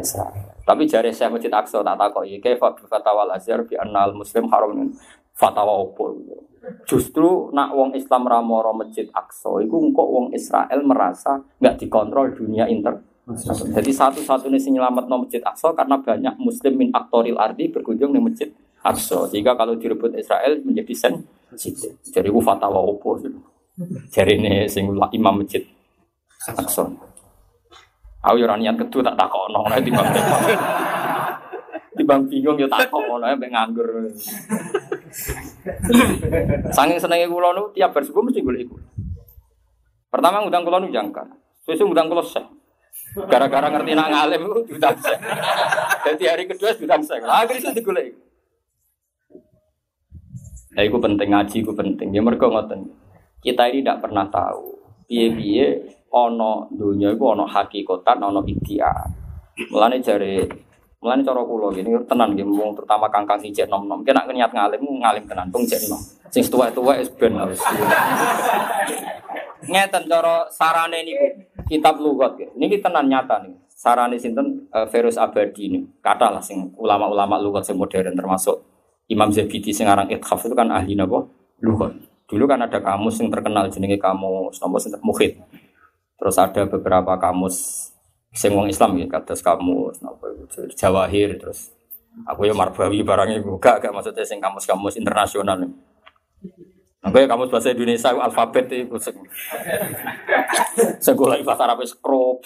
Speaker 1: Israel. Tapi jari saya masjid Aqsa tak takut ya, kayak fatwa Al-Azhar bi Muslim haram fatwa opo. Justru nak wong Islam ramoro masjid Aqsa, itu kok wong Israel merasa nggak dikontrol dunia inter. Jadi satu-satunya sing nyelamat no masjid Aqsa karena banyak Muslim min aktoril ardi berkunjung di masjid Aqsa. Jika kalau direbut Israel menjadi sen. Jadi itu fatwa opo. Jadi ini sing imam masjid Aqsa. Aku yo ora niat kedu tak takono ora timbang timbang bingung yo takono ora mbek nganggur. Saking senenge kula nu tiap bar subuh mesti golek iku. Pertama ngundang kula nu jangkar. Sesuk ngundang kula seh. Gara-gara ngerti nak ngalim itu diundang seh. Jadi hari kedua diundang seh. Akhirnya itu digolek. Ya, itu penting ngaji, itu penting. Ya mereka ngoten. Kita ini tidak pernah tahu. Piye-piye ono dunia itu ono hakikatan, ono ideal. Mulane jare mulane cara kula gini tenan nggih wong terutama kangkang si cek nom nom. Kena niat ngalim ngalim tenan tung cek nom. Sing tuwa-tuwa wis ben wis. Ngeten cara sarane niku kitab lugat ya. Niki tenan nyata nih. Sarane sinten uh, Ferus Abadi ini. Kata lah sing ulama-ulama lugat sing modern termasuk Imam Zabidi sing aran Ithaf itu kan ahli napa? Lugat. Dulu kan ada kamus yang terkenal jenenge kamus nomor mukhid. Terus ada beberapa kamus sing wong Islam ya, kados kamus napa Jawahir terus aku ya Marbawi barangnya gak gak maksudnya sing kamus-kamus internasional. Aku ya kamus bahasa Indonesia alfabet itu sing sekolah bahasa Arab skrop.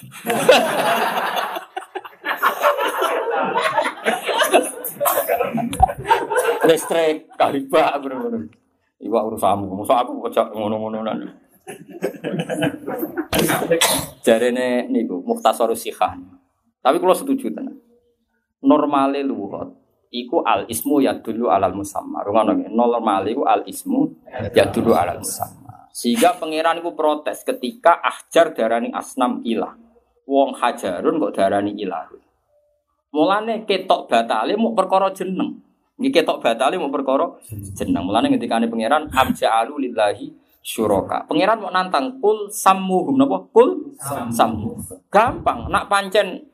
Speaker 1: Listrik, kaliba, bener-bener. Iwa urusanmu, masa aku kocok ngono-ngono nanti. Jarene niku mukhtasar sikhah. Tapi kalau setuju tenan. Normale luhut iku al ismu ya dulu alal musamma. Rungono nggih. Normale iku al ismu ya dulu alal musamma. Sehingga pangeran iku protes ketika ahjar darani asnam ilah. Wong hajarun kok darani ilah. Mulane ketok batale mau perkara jeneng. Nggih ketok batale mau perkara jeneng. Mulane ngendikane pangeran amja'alu lillahi syuraka. Pangeran mau nantang kul sammuhum napa? Kul sammu. Gampang, nak pancen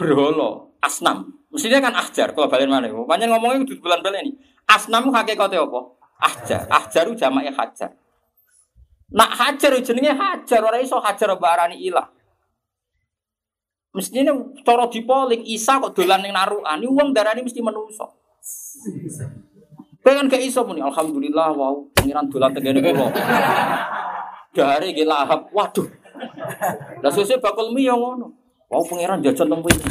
Speaker 1: berholo asnam. Mestinya kan ahjar kalau balen mana? Pancen ngomongnya kudu bulan balen ini. Asnam hakikate apa? Ahjar. Ahjaru jamae hajar. Nak hajar jenenge hajar ora iso hajar barani ilah. Mestinya cara dipoling Isa kok dolan ning narukan, ini wong darani mesti menungso. Pengen gak iso muni alhamdulillah wow pengiran dolan tegene kula. Dari ge lahap. Waduh. Lah sesuk bakul mi yo ngono. Wow pengiran jajan teng iki.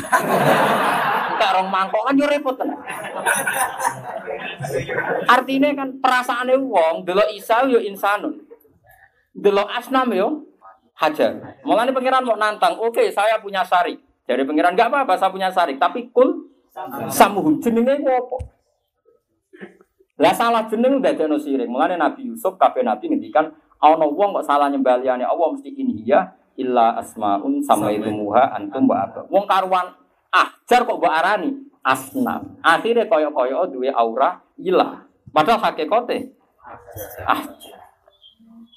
Speaker 1: Tak rong mangkok kan yo repot tenan. Artinya kan perasaane wong delok Isa yo insanun. Delok asnam yo hajar. Mulane pengiran mau nantang, oke saya punya sari. Dari pengiran enggak apa-apa saya punya sari, tapi kul samuhum jenenge apa? Lah salah jeneng udah jono sirik. Mulane Nabi Yusuf kabeh nabi ngendikan Ana wong kok salah nyembah liyane Allah mesti ini ya illa asmaun samaitumuha antum wa aba. Wong karuan ajar kok mbok arani asnam. Akhirnya koyo-koyo duwe aura ilah. Padahal hakikate ajar.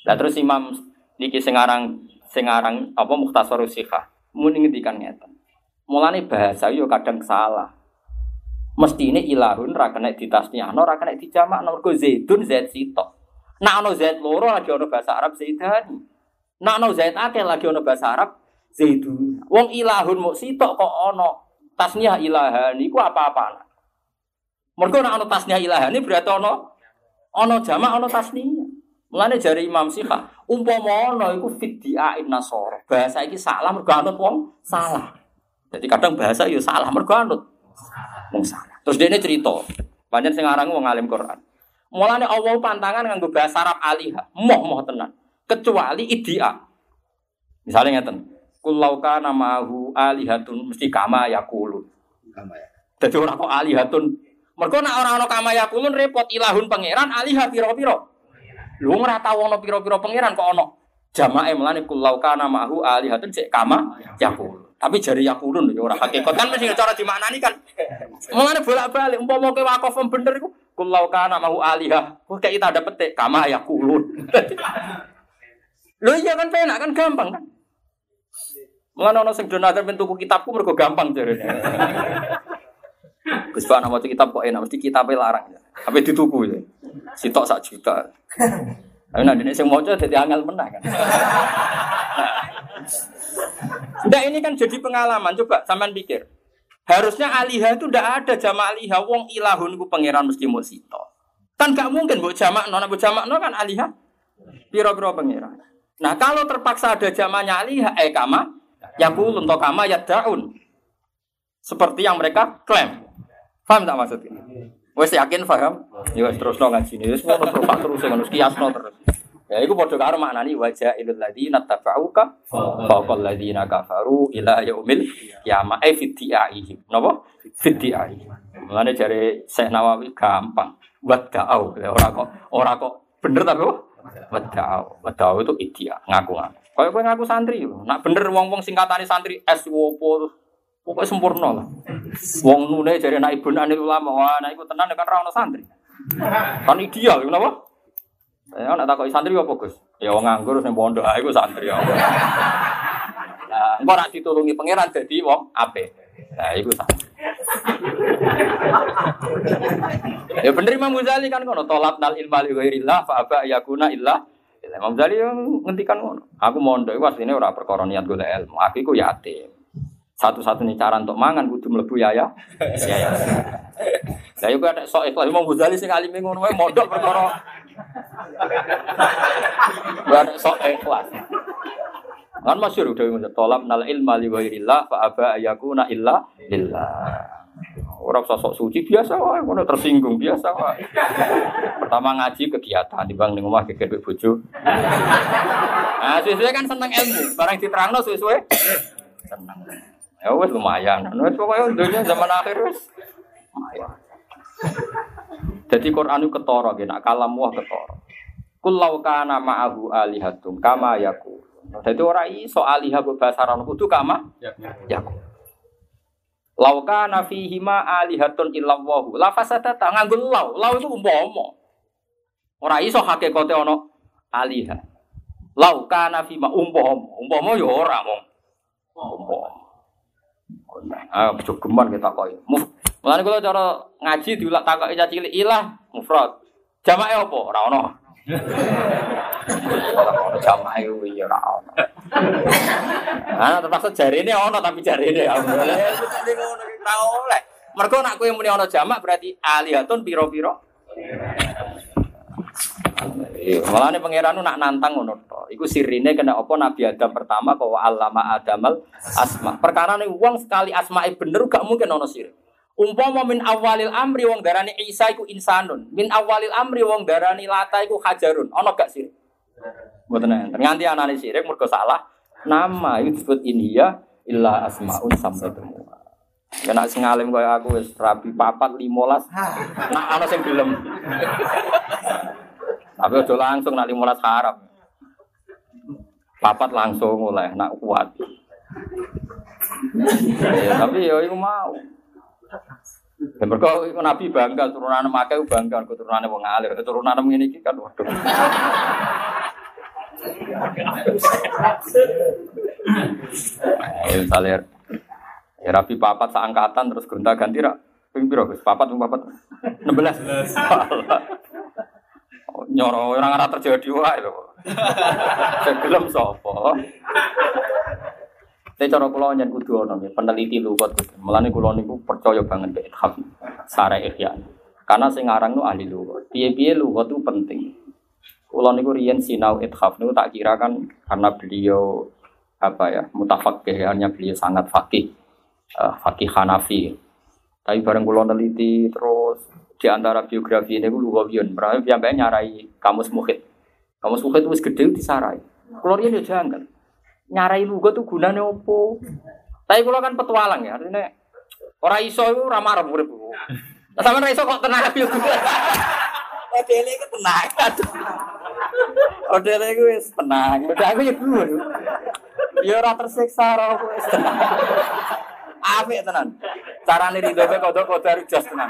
Speaker 1: Lah terus Imam niki sing aran sing aran apa Mukhtasar Sikhah muni ngendikan ngeten. Mulane bahasa yo kadang salah. Mesti ini ilahun ra kena ditasniahno ra kena dijamakno mergo zaidun zaid sitok. Nak ono zaid loro lagi ono bahasa Arab zaidani. Nak ono zaid akeh lagi ono bahasa Arab zaidun. Wong ilahun muk sitok kok ono tasniah ilahan iku apa-apa. Mergo nak ono tasniah ilahan ini berarti ono ono jamak ono tasniah. Mulane jari Imam Sika, umpama ono iku fiddiain nasara. Bahasa iki salah mergo anut wong salah. Jadi kadang bahasa yo salah mergo anut wong salah. Terus dia ini cerita, banyak sing aran wong alim Quran. Mulane Allah pantangan nganggo bahasa Arab alihah, moh-moh tenan. Kecuali idia. Misalnya ngeten, Kulau kana ma'ahu alihatun mesti kama yakulun.
Speaker 2: Kama ya.
Speaker 1: Jadi orang kok alihatun. Mereka nak orang-orang kama yakulun repot ilahun pangeran alihah piro-piro. Lu ora tau ono pira-pira pangeran kok ono. Jamae melane kulau kana ma'hu alihatun cek kama yakul. Tapi jari yakulun ya ora hakikat kan mesti cara dimaknani kan. Mulane bolak-balik umpama kowe wakaf bener iku kulau kana ma'hu alihah. Kok kayak kita ada petik kama yakulun. Lho iya kan penak kan gampang kan. Mulane ono sing donatur ben tuku kitabku mergo gampang jarene. Gus Pak nama kitab kok enak mesti kitabnya larang ya. Tapi dituku ya. Sitok sak juta. Tapi nanti semua aja jadi angel menang kan. Nah ini kan jadi pengalaman. Coba sampean pikir. Harusnya aliha itu tidak ada jama aliha. Wong ilahun ku pangeran mesti mau sito. Kan gak mungkin buat jamak nona buat jamak no kan aliha. Piro-piro pangeran. Nah kalau terpaksa ada jamanya aliha, eh kama, yakulun to kama ya daun. Seperti yang mereka klaim. Paham tak maksudnya? Wes yakin paham? Ya wes terus no ngaji ini. Wes terus terus ngono kiasno terus. Ya iku padha karo maknani wajah ilal ladina tabauka faqal ladina kafaru ila yaumil qiyamah ai fitiaihim. Napa? Fitiaihim. Mulane jare Syekh Nawawi gampang. Wada'au. Ora kok ora kok bener tapi apa? Wada'au. Wada'au itu idia, ngaku-ngaku. Kayak kowe ngaku santri. Nak bener wong-wong singkatane santri S wopo pokoknya sempurna lah. Wong nune jare anak ibu anil ulama, wah anak iku tenan kan ra ono santri. Kan ideal, kenapa? Ya nak takoki santri apa, Gus? Ya wong nganggur sing pondok, ah iku santri ya. Nah, engko rak ditulungi pangeran dadi wong apik. Nah, iku santri. ya bener Imam Ghazali kan ngono, tolak nal ilma li ghairillah fa aba yakuna illa Imam Ghazali yang ngendikan ngono. Aku mondok iku asline ora perkara niat golek ilmu. Aku iku yatim. Satu-satunya cara untuk mangan kudu mlebu ya ya. Ya ya. Lah iku ada sok ikhlas Imam Ghazali sing alime ngono wae mondok perkara Ada sok ikhlas. Kan masyhur udah ngene tolak nal ilma li ghairillah fa aba yakuna illa lillah. Orang sosok suci biasa wae ngono tersinggung biasa wae. Pertama ngaji kegiatan di bang ning omah geger bojo. Nah, sesuai kan seneng ilmu, barang diterangno sesuai seneng. Ya wes lumayan. Wes pokoknya dunia zaman akhir wes lumayan. Jadi Quran itu ketara gitu, nak kalam wah ketara. Kulau kana ma'ahu alihatum kama yaku. Jadi orang iso alihah bahasa Arab kudu kama yaku. Lauka nafihima alihatun illallahu la fasadata nganggo lau. Lau itu umpama. Ora iso hakikate ana aliha. Lauka nafima umpama. Umpama ya ora mong. Umpama. Ah, jogeman kita koi. Mulane kula cara ngaji diulak takoki caci cilik ilah mufrad. Jamake apa? Ora ono. Ora ono jamake kuwi ya ora ono. Ah, terpaksa jarine ono tapi jarine ya. Ora oleh. Mergo nak kowe muni ono jamak berarti alihatun piro-piro. Malah nih pangeran nak nantang ngono to. Iku sirine kena apa Nabi Adam pertama kau alama Adamal asma. Perkara nih uang sekali asma bener gak mungkin ono sir. Umpama min awalil amri wong darani Isa iku insanun. Min awalil amri wong darani Lata iku hajarun. Ono gak sir? Mboten. Nganti anane sirik mergo salah nama itu disebut inhiya illa asmaun samsatun. Kena sing alim kaya aku wis rabi papat 15. Nak ana sing gelem. Tapi udah langsung nak 15 haram. papat langsung oleh nak kuat. ya, tapi ya iku mau. Mergo iku Nabi bangga turunan Makkah bangga keturunan wong alir, keturunan ngene iki kan waduh. Ya misalnya ya Rabi papat seangkatan terus gonta ganti rak ping piro? Papat ping papat 16. Oh, Nyoro orang ora terjadi wae lho. Segelem sapa? Tapi cara kula nyen kudu ana peneliti lugat. Mulane kula niku percaya banget mek ithaf sare ihya. Karena sing aran nu ahli lugat. Piye-piye lugat itu penting. Kula niku riyen sinau ithaf niku tak kira kan karena beliau apa ya mutafakih hanya beliau sangat fakih uh, fakih Hanafi tapi bareng kula neliti terus di antara biografi ini gue luwiyun berarti sampai nyarai kamus muhid kamus muhid itu gede disarai kula riyen yo jangan nyarai luga tuh gunanya opo tapi kula kan petualang ya artinya orang iso itu ramah ramah urip Nah, sama iso kok tenang yo Odele itu tenang. Odele itu tenang. Udah aku ya dulu. Ya ora tersiksa ora aku tenang. Apik tenan. Carane rido kowe kodok kodok jas tenan.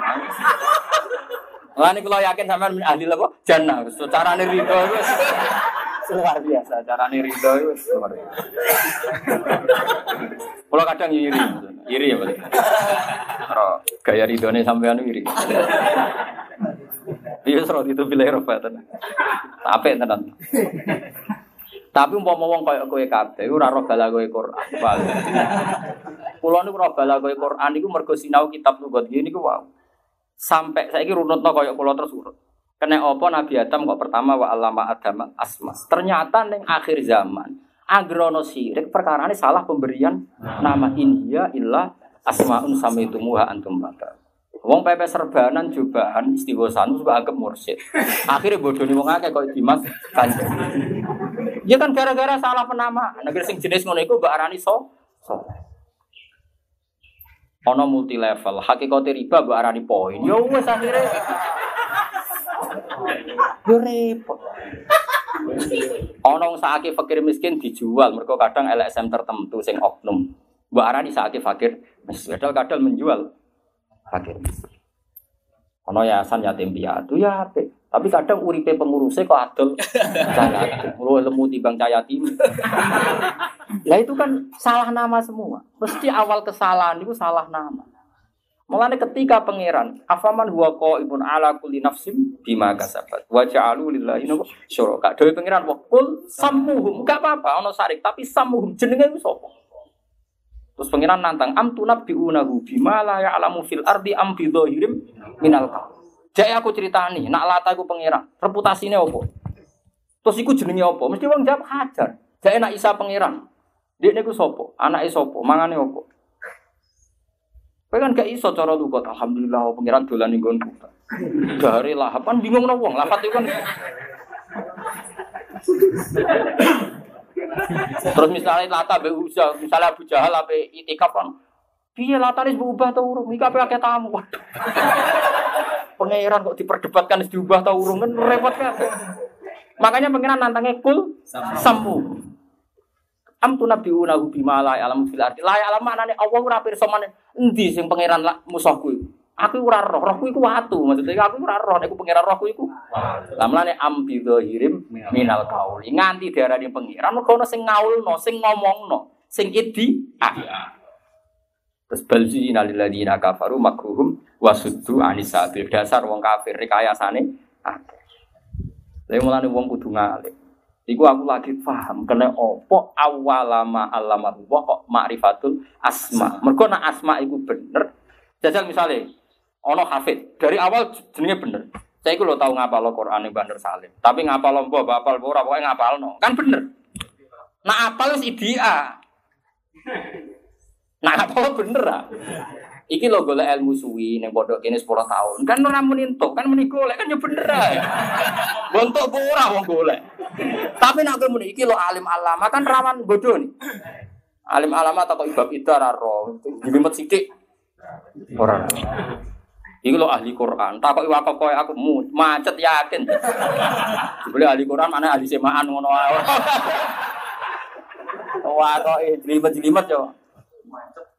Speaker 1: Lah niku kula yakin sampean ahli apa? Jannah. So carane rido wis luar biasa. Carane rido wis luar biasa. Kalau kadang iri, iri ya boleh. Kalau gaya ridone sampean iri. Iya serot itu pilih robatan. Tapi tenan. Tapi umpama wong kaya kowe kabeh ora roh balagoe Quran. Kulo niku roh balagoe Quran niku mergo sinau kitab lugat gini niku wow. Sampai saiki runutno kaya kula terus urut. Kena apa Nabi Adam kok pertama wa alama Adam asma. Ternyata ning akhir zaman agrono sirik perkara ini salah pemberian nama India illa asmaun samaitumuha antum bata. Wong pepe serbanan jubahan istighosan juga anggap mursyid. Akhirnya bodoh nih wong akeh kok Dimas Kanjeng. Ya kan gara-gara salah penama. Negeri sing jenis ngono iku mbak arani so. so. Ono multi level, hakikate riba mbak arani poin. Ya wis akhirnya Yo repot. Ono saiki fakir miskin dijual, mereka kadang LSM tertentu sing oknum. Mbak arani saiki fakir, padahal kadang menjual fakir miskin. Ono yayasan yatim piatu ya apik. Tapi kadang uripe pengurusnya kok adol cahaya lu lemu timbang cahaya yatim. Lah itu kan salah nama semua. Mesti awal kesalahan itu salah nama. Mulane ketika pangeran afaman huwa qaibun ala kulli nafsim bima kasabat wa ja'alu lillahi syuraka. Dewe pangeran wa kul sammuhum gak apa-apa ono sarik tapi sammuhum jenenge iku sapa? Terus pangeran nantang am tunabbiunahu bima la ya'lamu fil ardi am bi dhahirim minal qaul. Jaya aku ceritani, nak lata aku pangeran, reputasinya apa? Terus iku jenenge apa? Mesti wong jawab hajar. Jaya nak Isa pangeran. Dia niku sapa? Anake sapa? Mangane apa? Kowe kan gak iso cara lugat. Alhamdulillah pangeran dolan ning nggonku. Dari lahap kan bingung no wong. Lafat itu kan Terus misalnya lata be uja, misalnya Abu Jahal apa itikaf kan. Piye latane berubah ta urung? Iki ape akeh tamu. Waduh. Pangeran kok diperdebatkan diubah ta urung kan repot kan. Makanya pangeran nantangnya kul sammu. Am tu nabi unahu bima la alam fil ardi. La alam manane Allah ora pirsa maneh endi sing pangeran la musuhku iku. Aku ora roh, rohku iku watu. Maksudnya aku ora roh, nek pangeran rohku iku. Lah mlane am bi dhahirim minal qauli. Nganti diarani pangeran mergo ono sing ngaulno, sing ngomongno, sing idi. Ah. Terus balzi inaliladina kafaru makruhum wasuddu anis sabil. Dasar wong kafir rekayasane akeh. Lha mulane wong kudu ngalih. Iku aku lagi paham kena opo awalama alama Allah kok ma'rifatul asma. Mergo nak asma iku bener. Jajal misalnya ono hafid dari awal jenenge bener. Saya iku lo tau ngapal lo Quran yang Bandar Salim. Tapi ngapal lo mbok bapal ora pokoke ngapal no. Kan bener. Nah apal wis idia. Nah apal bener ah. Iki lo golek ilmu suwi ning pondok kene 10 tahun. Kan ora muni entuk, kan muni golek kan ya bener ae. Ora wong golek. Tapi nak kowe muni iki lo alim alama kan rawan bodoh nih. Alim alama tak kok ibab itu ora ro. Jelimet sithik. Ora. Iki lo ahli Quran. Tak kok wakaf koyo aku mu macet yakin. Boleh ahli Quran mana ahli semaan ngono ae. Wah kok jelimet-jelimet yo. Macet.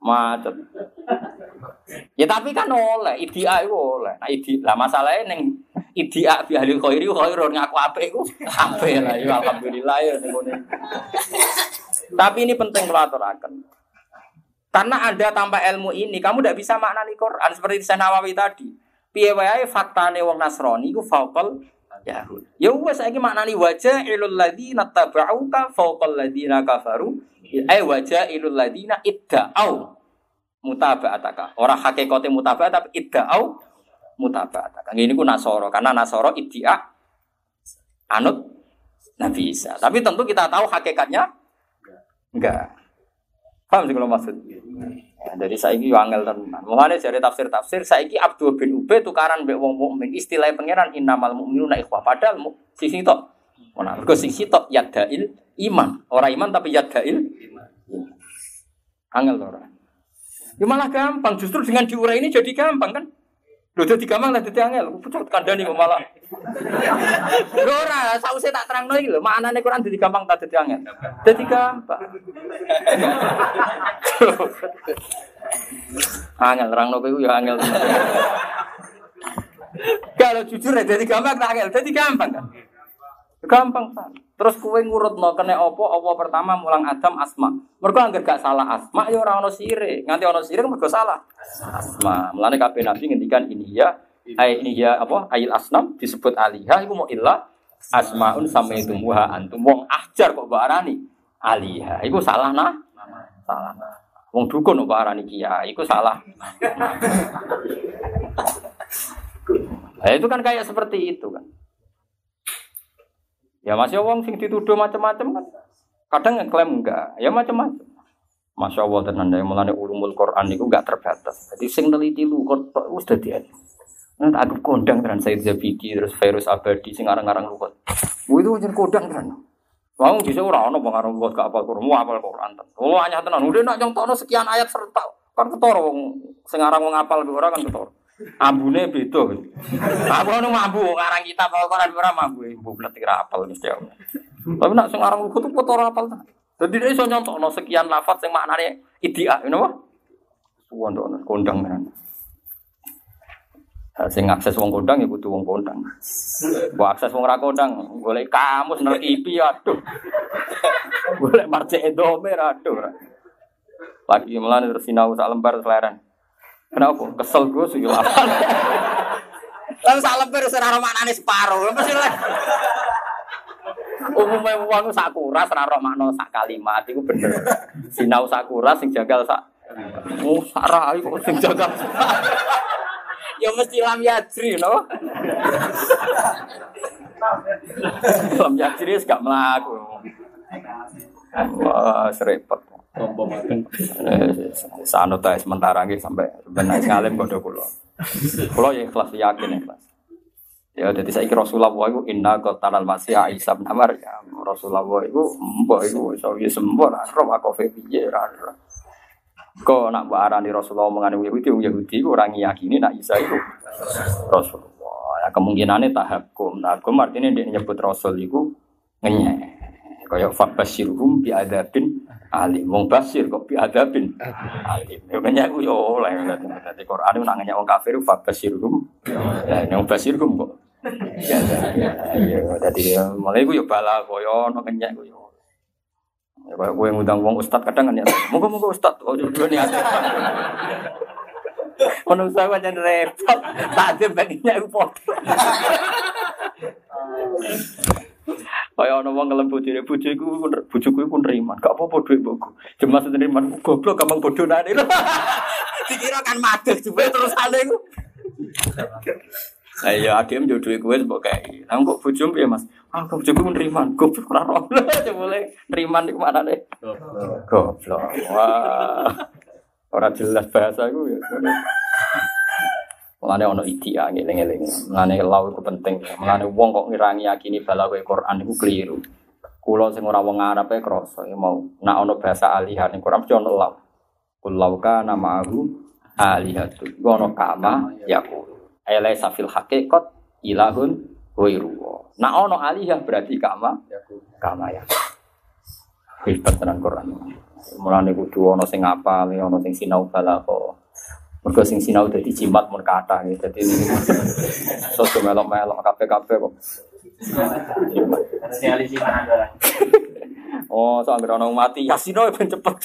Speaker 1: Ya tapi kan oleh, idia itu oleh. Nah idi, lah masalahnya neng idia bi ahli khairi khairun ngaku apik iku apik lah ya alhamdulillah ya. Tapi ini penting kalau. Karena ada tanpa ilmu ini, kamu tidak bisa maknani Quran seperti Syekh Nawawi tadi. Piye wae faktane wong Nasrani iku faqal Yahud. Ya wes saiki maknani wajah ilul ladzina tabauka faqal ladzina kafaru. Ai wajah ilul ladzina idda'au mutaba'ataka. Ora hakikate mutaba'at tapi idda'au mutaba'ataka. Ini ku Nasoro karena Nasoro iddia anut Nabi Isa. Tapi tentu kita tahu hakikatnya enggak. Paham sih kalau maksud? Ya, dari saiki yo angel tenan. Mulane jare tafsir-tafsir saiki Abdul bin Ubay tukaran mbek wong mukmin. Istilah pangeran innamal mu'minuna ikhwah padahal mu, sisi tok. Ora mergo sisi tok yadail iman. Ora iman tapi yadail angel ora. Ya malah gampang, justru dengan diurai ini jadi gampang kan? Lho dadi gampang lah dadi angel. Pucuk kandhani kok malah. Lho ora, sause tak terangno iki lho, maknane Quran dadi gampang tak dadi angel. Dadi gampang. angel terangno kowe ya angel. Kalau jujur ya jadi gampang tak angel, jadi gampang kan? Gampang kan. Terus kue ngurut no kena opo opo pertama mulang Adam asma. Mereka anggar gak salah asma ya orang ono sire. Nganti ono sire mereka salah. Asma. Mulane kabeh nabi ngendikan ini ya ay ini ya apa? Ayil asnam disebut alihah iku mau ilah asmaun sama itu muha antum. Wong ajar kok barani alihah. Iku salah nah. Salah wong dukun kok barani kiai iku salah. Nah, itu kan kayak seperti itu kan. Ya masih wong sing dituduh macam-macam kan. Kadang ngeklaim enggak, ya macam-macam. Masya Allah tenan ya mulane ulumul Quran itu enggak terbatas. Jadi sing neliti lu kok wis dadi Nah, aku kondang tenan Said Zabidi terus Virus Abadi sing arang-arang lu kok. itu jeneng kondang tenan. Wong bisa ora ono pengaruh buat gak apal Quran, apal Quran. Oh hanya tenan, udah nak nyontono sekian ayat serta kan ketara wong sing aran wong apal ora kan ketara. Ambune beda. Aku ono mambu ngarang kitab Al-Qur'an ora mambu, ibu bletik ra apal mesti aku. Tapi nak sing aran kutu foto ora apal ta. Dadi dia iso nyontokno sekian lafaz sing maknane idia, ngono apa? Suwon to kondang kan. Sing akses wong kondang ya kudu wong kondang. Mbok akses wong ra kondang, golek kamus nerkipi aduh. Golek marce edome aduh. Lagi melane terus sinau sak lembar seleren. Kenapa? Kesel gue sih apa? Lalu salah lembar serara maknane separuh. Mesti lah. Umumnya uang sakura serara makna sak kalimat itu bener. Sinau sakura sing jagal sak. Oh, sarah kok sing jagal. ya mesti lam yadri no. lam yadri gak melaku. Wah, serempet. Sanut ae sementara nggih sampai benar ngalim kodho kula. Kula ya ikhlas yakin ikhlas. Ya jadi saya kira Rasulullah itu inna qatalal masih Isa bin ya Rasulullah itu mbok itu iso ya sembur roh aku piye ra. Kok nak mbok arani Rasulullah mengani Yahudi Yahudi orang yakini nak Isa itu Rasulullah. Ya kemungkinannya tahakkum. Tahakkum artinya dia nyebut Rasul itu ngenyek. Kayak fabasirhum bi adabin alim. Wong basir kok bi adabin alim. Ya nanya aku yo oleh. Dadi Quran nak nanya wong kafir fabasirhum. Ya wong basirhum kok. Ya ya dadi mulai ku yo bala koyo ono ngenyek ku yo. Ya kayak gue ngundang wong ustad kadang kan ya. Moga-moga ustad oh dulu nih ada. Ono usaha aja repot. Tak ada baginya aku foto. Kaya ana wong ngelem bojone bojoku bojoku pun nerima. Gak apa-apa dhuwit mbokku. Jemas nerima goblok gampang bodonane. Dikira kan madeh jebule terus iku. Ayo adem yo dhuwit kowe mbok kae. Lah kok bojomu piye Mas? Ah bojoku nerima. Goblok ora roh. Jebule nerima niku maknane. Goblok. Wah. Ora jelas bahasa iku ya. Mulane ono idia ngeling-eling. Mulane lau iku penting. Mulane wong kok ngirangi yakini balawe Quran iku keliru. Kulo sing ora wong Arab e krasa ya mau nak ono bahasa alihan ning Quran mesti ono lau. Kulau kana ma'ahu alihatu. Iku ono kama yaqulu. Ele safil haqiqat ilahun ghairu. Nak ono alihah berarti kama kama ya. Hebat tenan Quran. Mulane kudu ana sing ngapal, ana sing sinau balako. Mergo sing sinau dadi jimat mun kathah gitu. Dadi soso melok-melok kabeh-kabeh kok. Oh, soal ngira orang mati, yasino ben cepet.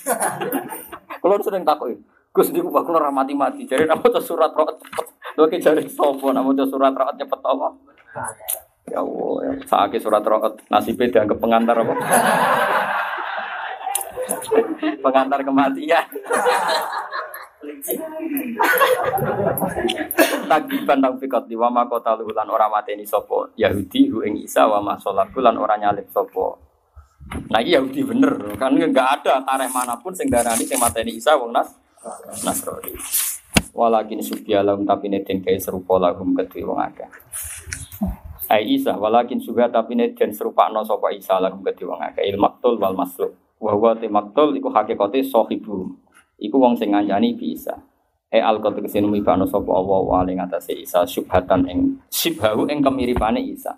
Speaker 1: Kalau sering takut, Gus niku kok kula ora mati-mati. Jadi nama tuh surat roh cepet. Lho ki jare sapa nama tuh surat roh cepet apa? Ya Allah, ya. Saiki surat roh nasibe dianggap pengantar apa? pengantar kematian. Tagiban tang fikot di wama kota lulan orang mateni sopo Yahudi hu ing Isa wama sholat lan orang nyalip sopo. Nah iya Yahudi bener kan nggak ada tareh mana pun sing darani sing mateni Isa wong nas Nasrani. Walakin subyalam tapi neden kaya serupa lagum kedua wong akeh. Ai Isa walakin juga tapi neden serupa no sopo Isa lagum kedua wong akeh. Il maktul wal masluk. Wa huwa te maktul iku hakikate sahibu. Iku wong sing ngancani bisa. E al qad kesene mibano sapa Allah wa ing atase Isa syubhatan ing sibhahu ing kemiripane Isa.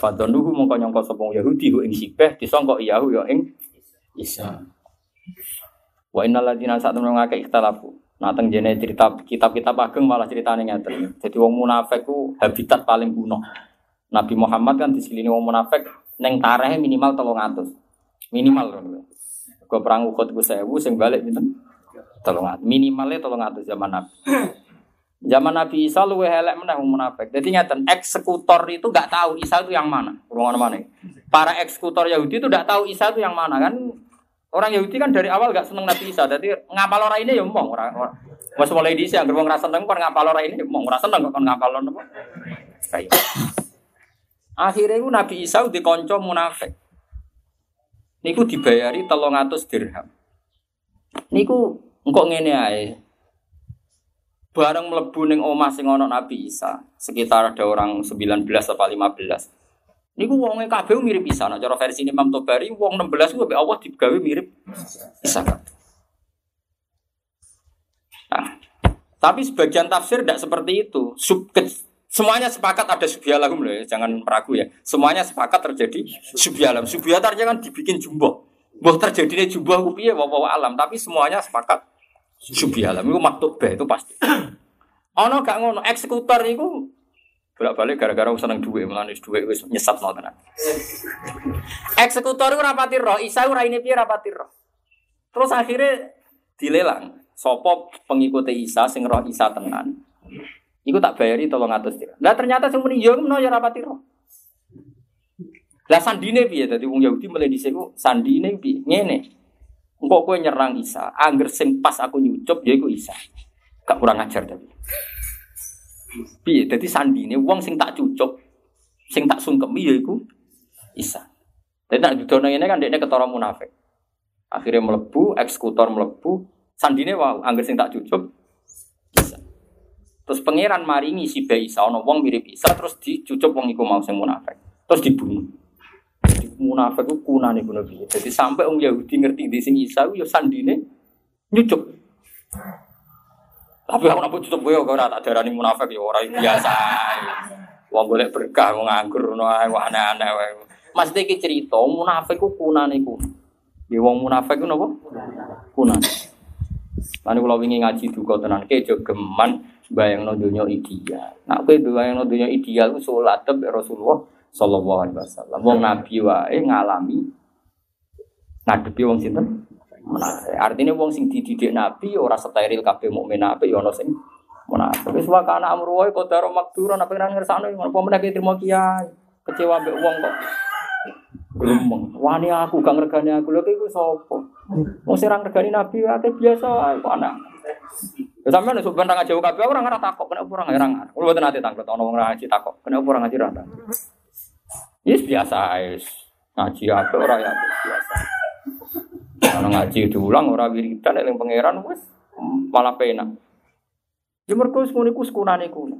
Speaker 1: Fadonuhu mongko nyangka sapa Yahudi hu ing sibah disangka Yahu ya ing Isa. Wa innal ladina saat temen ngake ikhtalafu. Nah teng jene cerita kitab-kitab ageng malah ceritane ngeten. Jadi wong munafik ku habitat paling kuno. Nabi Muhammad kan disilini wong munafik neng tarehe minimal 300. Minimal. Kau perang Uhud ku 1000 sing balik pinten? Tolong minimalnya tolong atas zaman Nabi. Zaman Nabi Isa lu elek meneh wong munafik. Jadi ngeten, eksekutor itu nggak tahu Isa itu yang mana. Ruangan mana? Para eksekutor Yahudi itu nggak tahu Isa itu yang mana kan. Orang Yahudi kan dari awal nggak seneng Nabi Isa. Jadi ngapal orang ini ya omong orang. Mas mulai di sini, wong rasa seneng ngapal orang ini omong rasa seneng kan ngapal orang apa. Akhirnya itu Nabi Isa dikonco munafik. Niku dibayari telung atus dirham. Niku Engkok ngene ae. Bareng mlebu ning omah sing ana Nabi Isa, sekitar ada orang 19 atau 15. Niku wonge kabeh mirip Isa. Nah, cara versi Imam Tobari wong 16 ku Allah digawe mirip Isa. Nah, tapi sebagian tafsir tidak seperti itu. Sub, ke, semuanya sepakat ada subyalahum loh ya, jangan meragu ya. Semuanya sepakat terjadi subyalam. Subyat artinya kan dibikin jumbo. Bahwa terjadinya jumbo aku piye wawa alam, tapi semuanya sepakat Subi alam itu maktub B itu pasti. Ono gak ngono eksekutor itu bolak-balik gara-gara seneng duit melanis duit wis nyesat mau tenan. Eksekutor itu rapati roh, Isa ora ini piye rapati roh. Terus akhirnya dilelang. Sopo pengikut Isa sing roh Isa tenan. Iku tak bayari tolong atas dia. Lah ternyata sing muni yo ya rapati roh. Lah sandine piye dadi wong Yahudi mulai dhisik sandine piye? Ngene. Engkau kue nyerang Isa, angger sing pas aku nyucup ya Isa. Gak kurang ajar tapi. Piye? Dadi sandine wong sing tak cucup, sing tak sungkemi ya iku Isa. Tapi tak dudono ini kan dia ketara munafik. Akhirnya melebu, eksekutor melebu, sandine wow, angger sing tak cucup Isa. Terus pangeran maringi si Isa, ono wong mirip Isa, terus dicucup wong iku mau sing munafik. Terus dibunuh munafik ku kunane kuno piye. Jadi sampai orang Yahudi ngerti di sini Isa yo sandine nyucuk. Tapi aku nak tutup gue ora tak darani munafik ya orang biasa. Wong golek berkah wong nganggur ae aneh-aneh. Mas iki cerita munafik ku kunane ku. Ya wong munafik ku napa? Kunane. Lan kula wingi ngaji duka tenan ke geman bayangno donya ideal. Nak kowe bayangno donya ideal ku salat Rasulullah sallallahu alaihi wasallam. Wong nabi wae ngalami ngadepi wong sinten? Munafik. Artinya wong sing dididik nabi ora steril kabeh mukmin nabi ya ana sing munafik. Wis wae kana amru wae qadar makduran apa nang ngersane ngono apa meneh trimo kiai. Kecewa mbek wong kok. Gremeng. Wani aku gak ngregani aku lho iku sapa? Wong sing ngregani nabi wae biasa wae kok ana. Ya sampeyan nek sampeyan ngaji kabeh ora ngarep takok, kenapa ora ngarep. Kulo boten ate takok ana wong ngaji takok, kenapa ora ngaji ra Yes biasa es. Ngaji apa orang ya biasa. Kalau ngaji diulang orang wiridan yang pangeran wes malah pena. Ya mergo wis ngene ku sekunane ku.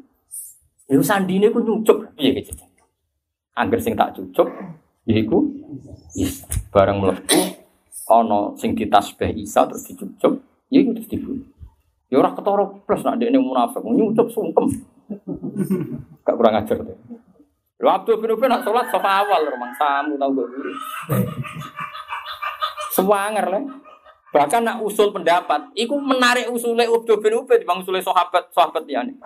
Speaker 1: Ya sandine ku nyucuk piye gitu. Angger sing tak cucuk ya iku is barang mlebu ana sing ditasbih Isa terus dicucuk ya iku terus dibunuh. Ya ora ketara plus nak dekne munafik nyucuk sungkem. Gak kurang ajar tuh. Lho Abdul bin Ubay nak sholat sofa awal rumah tamu tahu gak guru. Sewanger lah. Bahkan nak usul pendapat, iku menarik usulnya Ubdo bin Ubed bang usulnya sahabat sahabat ya nih.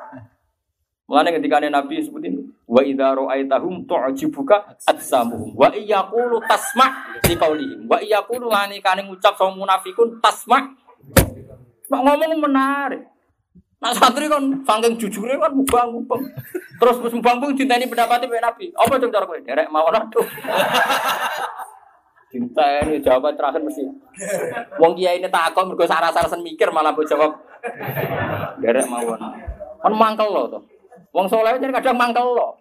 Speaker 1: Mulane ketika Nabi seperti ini, wa idza ra'aitahum tu'jibuka atsamuhum wa iyaqulu tasma' li qaulihim wa iyaqulu lani kane ngucap sama munafikun tasma' Nak ngomong menarik. Nak santri kan saking jujurnya kan mubang mubang. Terus terus mubang pun dinteni pendapatnya Pak Nabi. Apa dong cara kowe? Derek mawon aduh. Cinta ini jawaban terakhir mesti. Wong kiai ini takon mergo saras-sarasen mikir malah mbok jawab. Derek mawon. Kan mangkel loh tuh. Wong soleh jadi kadang mangkel loh.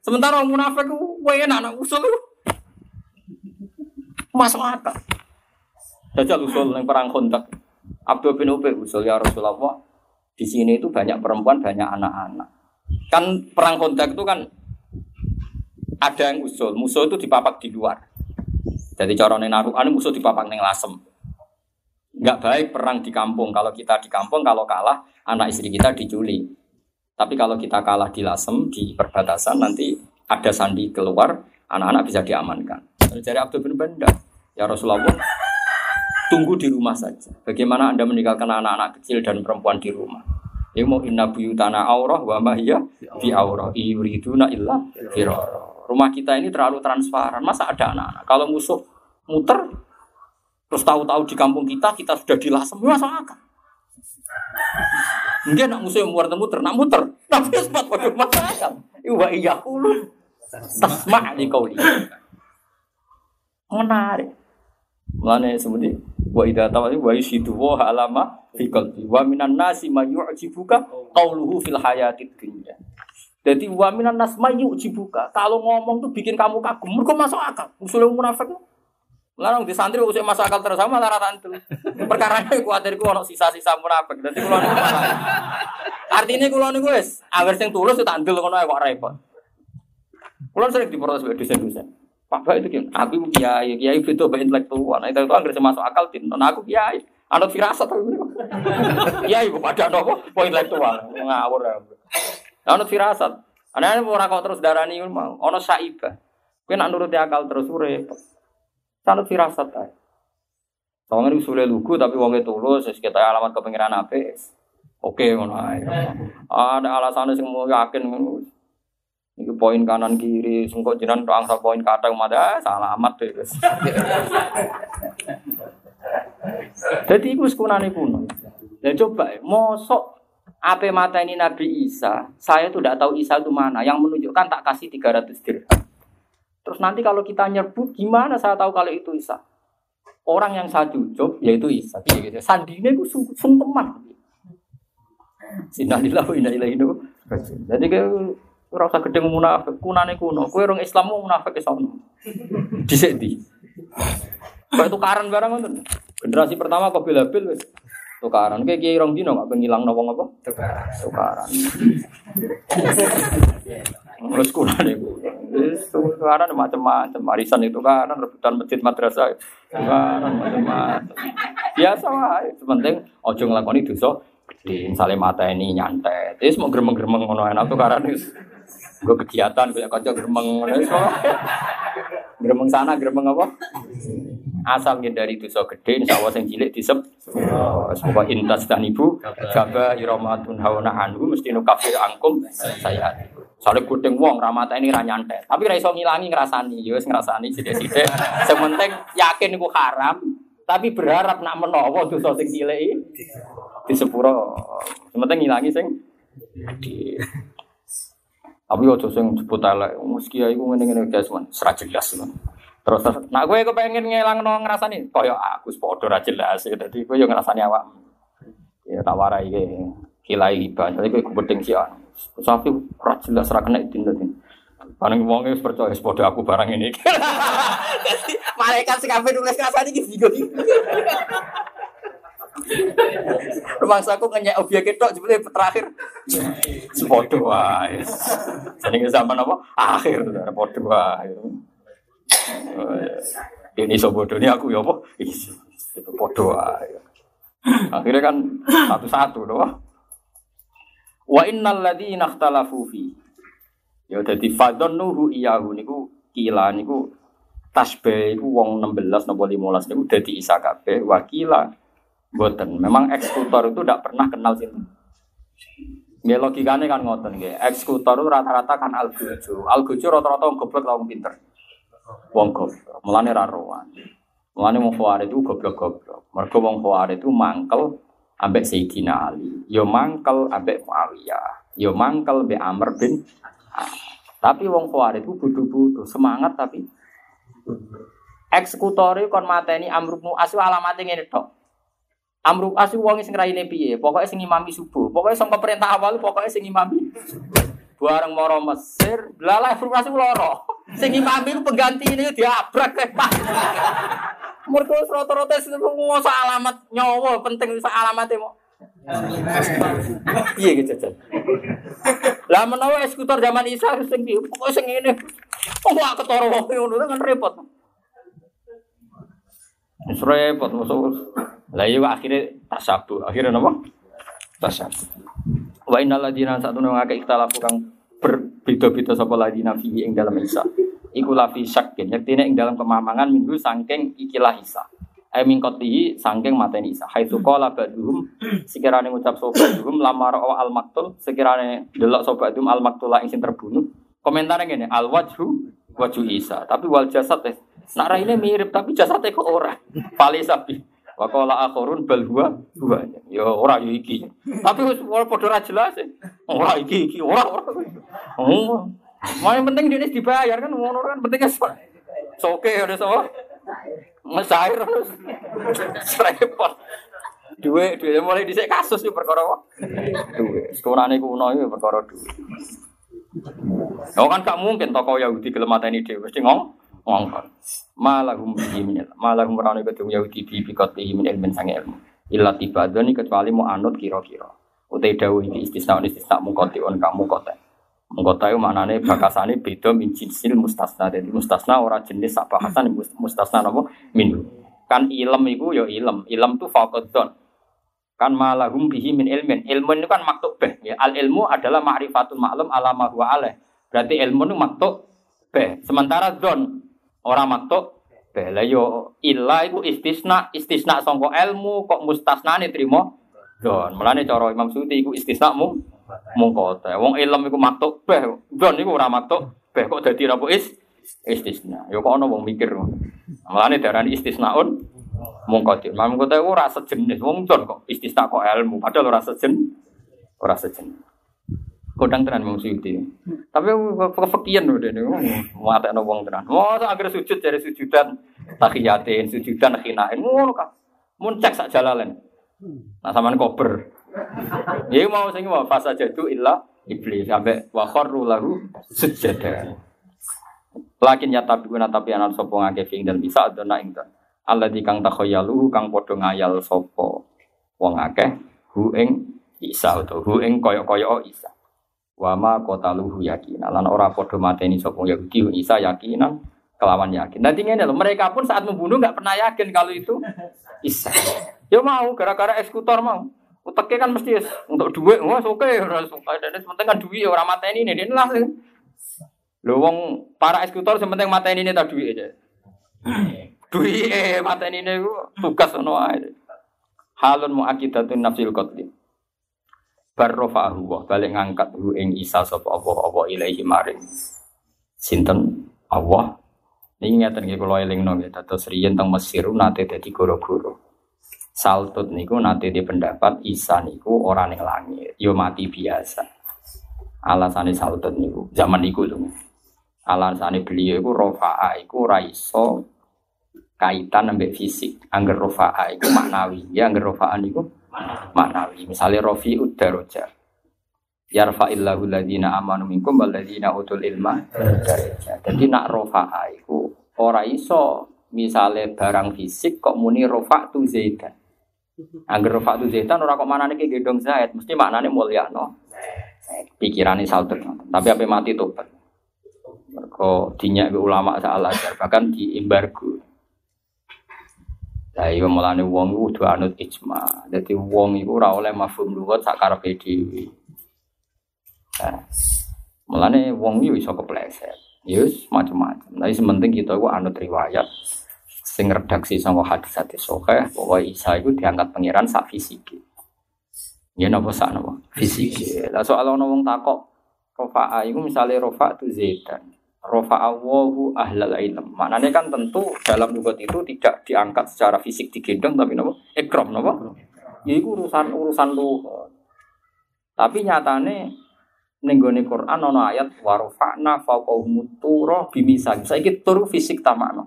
Speaker 1: Sementara orang munafik ku enak anak usul. Masuk akal. Jajal usul yang perang kontak. Abdul bin Ubay usul ya Rasulullah. Di sini itu banyak perempuan, banyak anak-anak. Kan perang kontak itu kan ada yang usul. Musuh itu dipapak di luar. Jadi corone naruhan musuh dipapak neng lasem. Enggak baik perang di kampung. Kalau kita di kampung, kalau kalah anak istri kita diculik. Tapi kalau kita kalah di lasem di perbatasan nanti ada sandi keluar, anak-anak bisa diamankan. Dari Abdul bin Banda, ya Rasulullah, tunggu di rumah saja. Bagaimana anda meninggalkan anak-anak kecil dan perempuan di rumah? Ya mau inna buyutana aurah wa mahya fi aurah yuriduna illa firara. Rumah kita ini terlalu transparan. Masa ada anak-anak? Kalau musuh muter terus tahu-tahu di kampung kita kita sudah dilasem, masa akal. Mungkin nak musuh yang muter muter, nak muter, tapi sempat pada masa akal. Iwa iya kulu tasma di kau Menarik. Mulane seperti wa idza tawali wa yusidu wa alama fi qalbi wa minan nasi may yu'jibuka qauluhu fil hayatid dunya. Jadi wa minan nas may yu'jibuka. Kalau ngomong tuh bikin kamu kagum, mergo masuk akal. Usul munafik. Larang di santri usah masuk akal terus sama tuh. Perkara ini kuatir ku ono sisa-sisa munafik. Niku malah. Artinya kula niku wis awer sing tulus ndel ngono ae kok repot. Kula sering diprotes dosen-dosen. Pak itu kan, aku kiai, kiai itu baik intelektual. Nah, itu agar masuk akal tin. Nah, aku kiai, anut firasat tapi kiai bukan ada nopo, poin intelektual, ngawur. Anut firasat. Aneh orang kau terus darani mau, ono saiba. Kau nak nuruti akal terus urip. Anut firasat ae. Soalnya itu sulit lugu tapi wongnya tulus, kita alamat kepengiran apa? Oke, ngono ae. Ada alasannya semua yakin ngono. Iki poin kanan kiri, sengkok jinan doang sa poin kata mada salah amat deh. Jadi iku sekunane kuno. Ya coba, mosok apa mata ini Nabi Isa, saya tuh tidak tahu Isa itu mana. Yang menunjukkan tak kasih 300 dirham. Terus nanti kalau kita nyebut, gimana saya tahu kalau itu Isa? Orang yang saya cucuk, yaitu Isa. Gitu. Sandinya itu sungkeman. Sinalilah wa inna ilaihi Jadi kayak Ora usah gedeng munafik, kunane kuno. Kowe orang Islam mau munafik iso ono. Dhisik ndi? Kok tukaran barang ngoten. Generasi pertama kok wis tukaran. Kayak kiai rong dino gak pengilang wong apa? Tukaran. Tukaran. Terus kunane Wis tukaran macam-macam. Arisan itu kan rebutan masjid madrasah. Tukaran macam-macam. Biasa wae. Penting ojo nglakoni dosa gede. Misalnya mata ini nyantet. Terus mau gremeng-gremeng ngono enak tukaran wis Gue kegiatan punya kaca gremeng Gremeng sana, gremeng apa? Asal dari dosa gede, insya Allah yang cilik disep. Semoga intas dan ibu, gaba iromatun hawana anhu, mesti nukafir angkum saya. Soalnya kuting wong ramata ini ranyantet, tapi raiso ngilangi ngerasani, yo ya ngerasani sidik-sidik. Sementing yakin iku haram, tapi berharap nak menowo dosa sing cilik di sepuro. Sementing ngilangi sing tapi ojo sing jebut elek, meski ya iku ngene-ngene guys, man, serat jelas man. Terus nak gue kepengen ngelangno ngrasani koyo aku padha ra jelas. Dadi kowe yo ngrasani awak. Ya tak warai iki. Kilai liba. Dadi kowe penting sih. Sapi ra jelas ra kena idin dadi. Paling wong wis percaya padha aku barang ini. Malaikat sing kabeh nulis ngrasani iki iki. Rumah saku ngenyek obyek itu sebetulnya terakhir. Sepodo. Jadi zaman apa? Akhir sepodo wae. Ini sobodo ini aku ya apa? Itu podo. Akhirnya kan satu-satu doh. Wa innal ladzina ikhtalafu fi. Ya dadi fadonnuhu iyahu niku kila niku tasbih iku wong 16 napa 15 niku dadi isa kabeh wakila boten. Memang eksekutor itu tidak pernah kenal sinten. Nggih logikane kan ngoten nggih. Eksekutor itu rata-rata kan algojo. Algojo rata-rata wong goblok lah wong pinter. Wong goblok. Mulane ra rowan. Mulane wong khawarij itu goblok-goblok. Mergo wong khawarij itu mangkel ambek Sayyidina Ali. Yo mangkel ambek Muawiyah. Yo mangkel ambek Amr bin As. Tapi wong khawarij itu bodoh-bodoh, semangat tapi eksekutor kon mateni Amr bin As alamate ngene tok. Amr bin As wong sing raine piye? Pokoke sing imami subuh. Pokoke sing perintah awal pokoke sing imami bareng moro Mesir, lalah frustrasi loro. Sing imami ku pengganti ini diabrak kayak Pak. Mergo rata-rata ngoso alamat nyawa penting sak alamate mau. Iya gitu Jan. Lah menawa eksekutor zaman Isa sing? Pokoke sing ngene. Gak ketara wong ngono kan repot. Wis repot. Lah iya akhirnya tasabu. Akhirnya napa? Tasabu. Wa innal ladina satuna ngake ikhtalafu kang berbeda-beda sapa ladina fihi ing dalam Isa. Iku lafi syakin yektine ing dalam kemamangan minggu sangking ikilah Isa. Ai min qatihi sangking mateni Isa. Haitsu qala ba'dhum sekirane ngucap sapa ba'dhum lamar al maktul sekirane delok sapa ba'dhum al maktula ing sing terbunuh. Komentarnya ngene, al wajhu wajhu Isa. Tapi wal jasad eh. Nak raine mirip tapi jasadnya kok ora. Pali sapi. Wa qala akhirun bal huwa huwa. Ya ora ya iki. Tapi wis ora padha ra jelas. e. Ora iki iki ora ora. Oh. Mau yang penting dia dibayar kan ngono kan pentingnya so. Soke ada so. Mesair terus. Repot. Duwe, duwe mulai dhisik kasus iki perkara apa? Duwe. Sekurane kuno iki perkara duwe. Oh kan gak mungkin tokoh Yahudi gelem mateni dhewe mesti ngong ngongkon. Malahum bihi min ilm. Malahum rane ketemu Yahudi bi bi qatihi min ilmin sange ilmu. Illa tibadoni kecuali mau anut kira-kira. Utai dawu iki istisna istisna mungkoti on kamu kote. Mungkota itu maknanya bakasane beda min jinsil mustasna. Jadi mustasna ora jenis sak bahasan mustasna apa? Min. Kan ilm iku ya ilm. Ilm tu faqadon. Kan malahum bihi min ilmin. Ilmu itu kan maktub beh. Ya, al ilmu adalah ma'rifatul maklum ala ma huwa alaih. Berarti ilmu itu maktub beh. Sementara don orang maktub beh. Lah yo illa itu istisna, istisna sangka ilmu kok mustasnane trimo don. Mulane cara Imam Suyuti iku istisna mu mungkote. Wong ilm iku maktub beh. Don iku ora maktub beh kok dadi apa is istisna. Yo kok ana wong mikir. Mulane darani istisnaun mungkote. Mungkote iku ora sejenis wong don kok istisna kok ilmu padahal ora sejenis. Ora sejenis. Kodang tenan Imam Suyuti. Tapi kefakian lho dene. Matekno wong tenan. Oh, akhir sujud dari sujudan tahiyatin, sujudan khinain ngono kan. Mun cek sak jalalen. Nah sampean kober. Ya mau sing mau fasa jadu illa iblis sampai wa kharru lahu sujada. Lakin ya tapi guna tapi anak sopo ngake fing dan bisa ada na ingdan. Allah di kang takhoyalu kang podo ngayal sopo wong akeh hu ing isa atau hu ing koyo koyo isa. Wama kota luhu yakin. Lan ora podo mateni sopo Yahudi hu isa yakinan kelawan yakin. Nanti ini loh, mereka pun saat membunuh nggak pernah yakin kalau itu isa. Ya mau gara-gara eksekutor mau. Uteknya kan mesti untuk duit, wah oke, ora suka. Dan penting kan duit orang mateni ini, dia lah. Lho wong para eksekutor sementing mateni ini tak duit aja. Duit eh mateni ini tugas ono ae. Halun muakidatun nafsil qatli. Barrofa'ahu wa balik ngangkat hu ing isa sapa apa apa ilaihi maring. Sinten Allah. Ini ngeten nggih kula elingno nggih dados riyen teng Mesir nate dadi goro-goro. Saltut niku nate di pendapat Isa niku ora ning langit, yo mati biasa. Alasane Saltut niku zaman niku lho. Alasane beliau iku rofa'a iku ora iso kaitan ambek fisik. Angger rofa'a iku maknawi, ya angger rofa'a niku maknawi. Misalnya rofi udaroja. Yarfa'illahu alladhina amanu minkum walladhina utul ilma. Jadi nak rofa'a iku ora iso misalnya barang fisik kok muni rofa tu zaidan. Angger rofa tu zaidan ora kok manane ki gendong zaid, mesti maknane mulyano. Pikirane salter. Tapi apa mati tobat. Mergo dinyak ulama salah bahkan di embargo. Lah iya mulane wong iku kudu anut ijma. Dadi wong iku ora oleh mafhum lugat sak karepe dhewe. Nah, mulane wong iki iso kepleset. Yes, macam-macam. Tapi sementing kita itu anut riwayat sing redaksi sama hadis hadis sahih bahwa Isa itu diangkat pangeran sak fisiki. Ya napa sak napa? Fisiki. Lah soal ana wong takok rofa'a itu misalnya rofa itu zaidan. Rofa'a wahu ahlal ilm. Maknanya kan tentu dalam lugat itu tidak diangkat secara fisik digendong tapi napa? Ikram napa? Ya itu urusan urusan lugat. Tapi nyatane ning gone Quran ana ayat wa rafa'na fawqahum tura bimisan. Saiki tur fisik ta makna.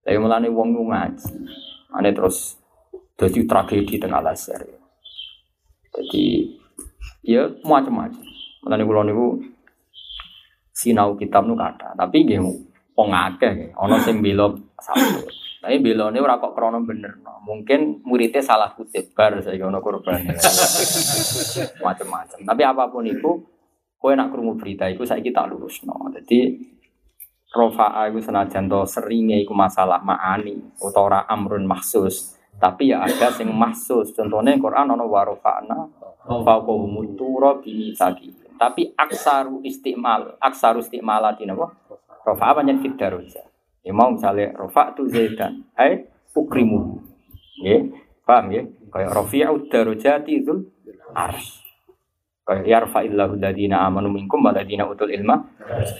Speaker 1: Tapi mulane wong ngaji. Ane terus jadi tragedi tengah Al-Azhar. Jadi ya macam-macam. Mulane kula niku sinau kitab nu kata, tapi nggih wong akeh ana sing bela satu. Tapi belone ora kok krana bener. no. Mungkin muridnya salah kutip bar saya ono korban. Macam-macam. Tapi apa pun itu kowe nak krungu berita iku saiki tak lurusno. Jadi Rofa'a iku senajan to seringe iku masalah ma'ani utawa ora amrun mahsus. Tapi ya ada sing mahsus. Contohnya Quran ono wa rafa'na fawqahum tura bimisaki. Tapi aksaru istimal, aksaru istimala di napa? Rofa'a banyak fit darujah. Ya mau misalnya rofa tu zaidan, ai ukrimu. Ya, paham ya? Kayak rafi'u darujati itu ars. Kayak yarfa illahu ladina amanu minkum waladina utul ilma.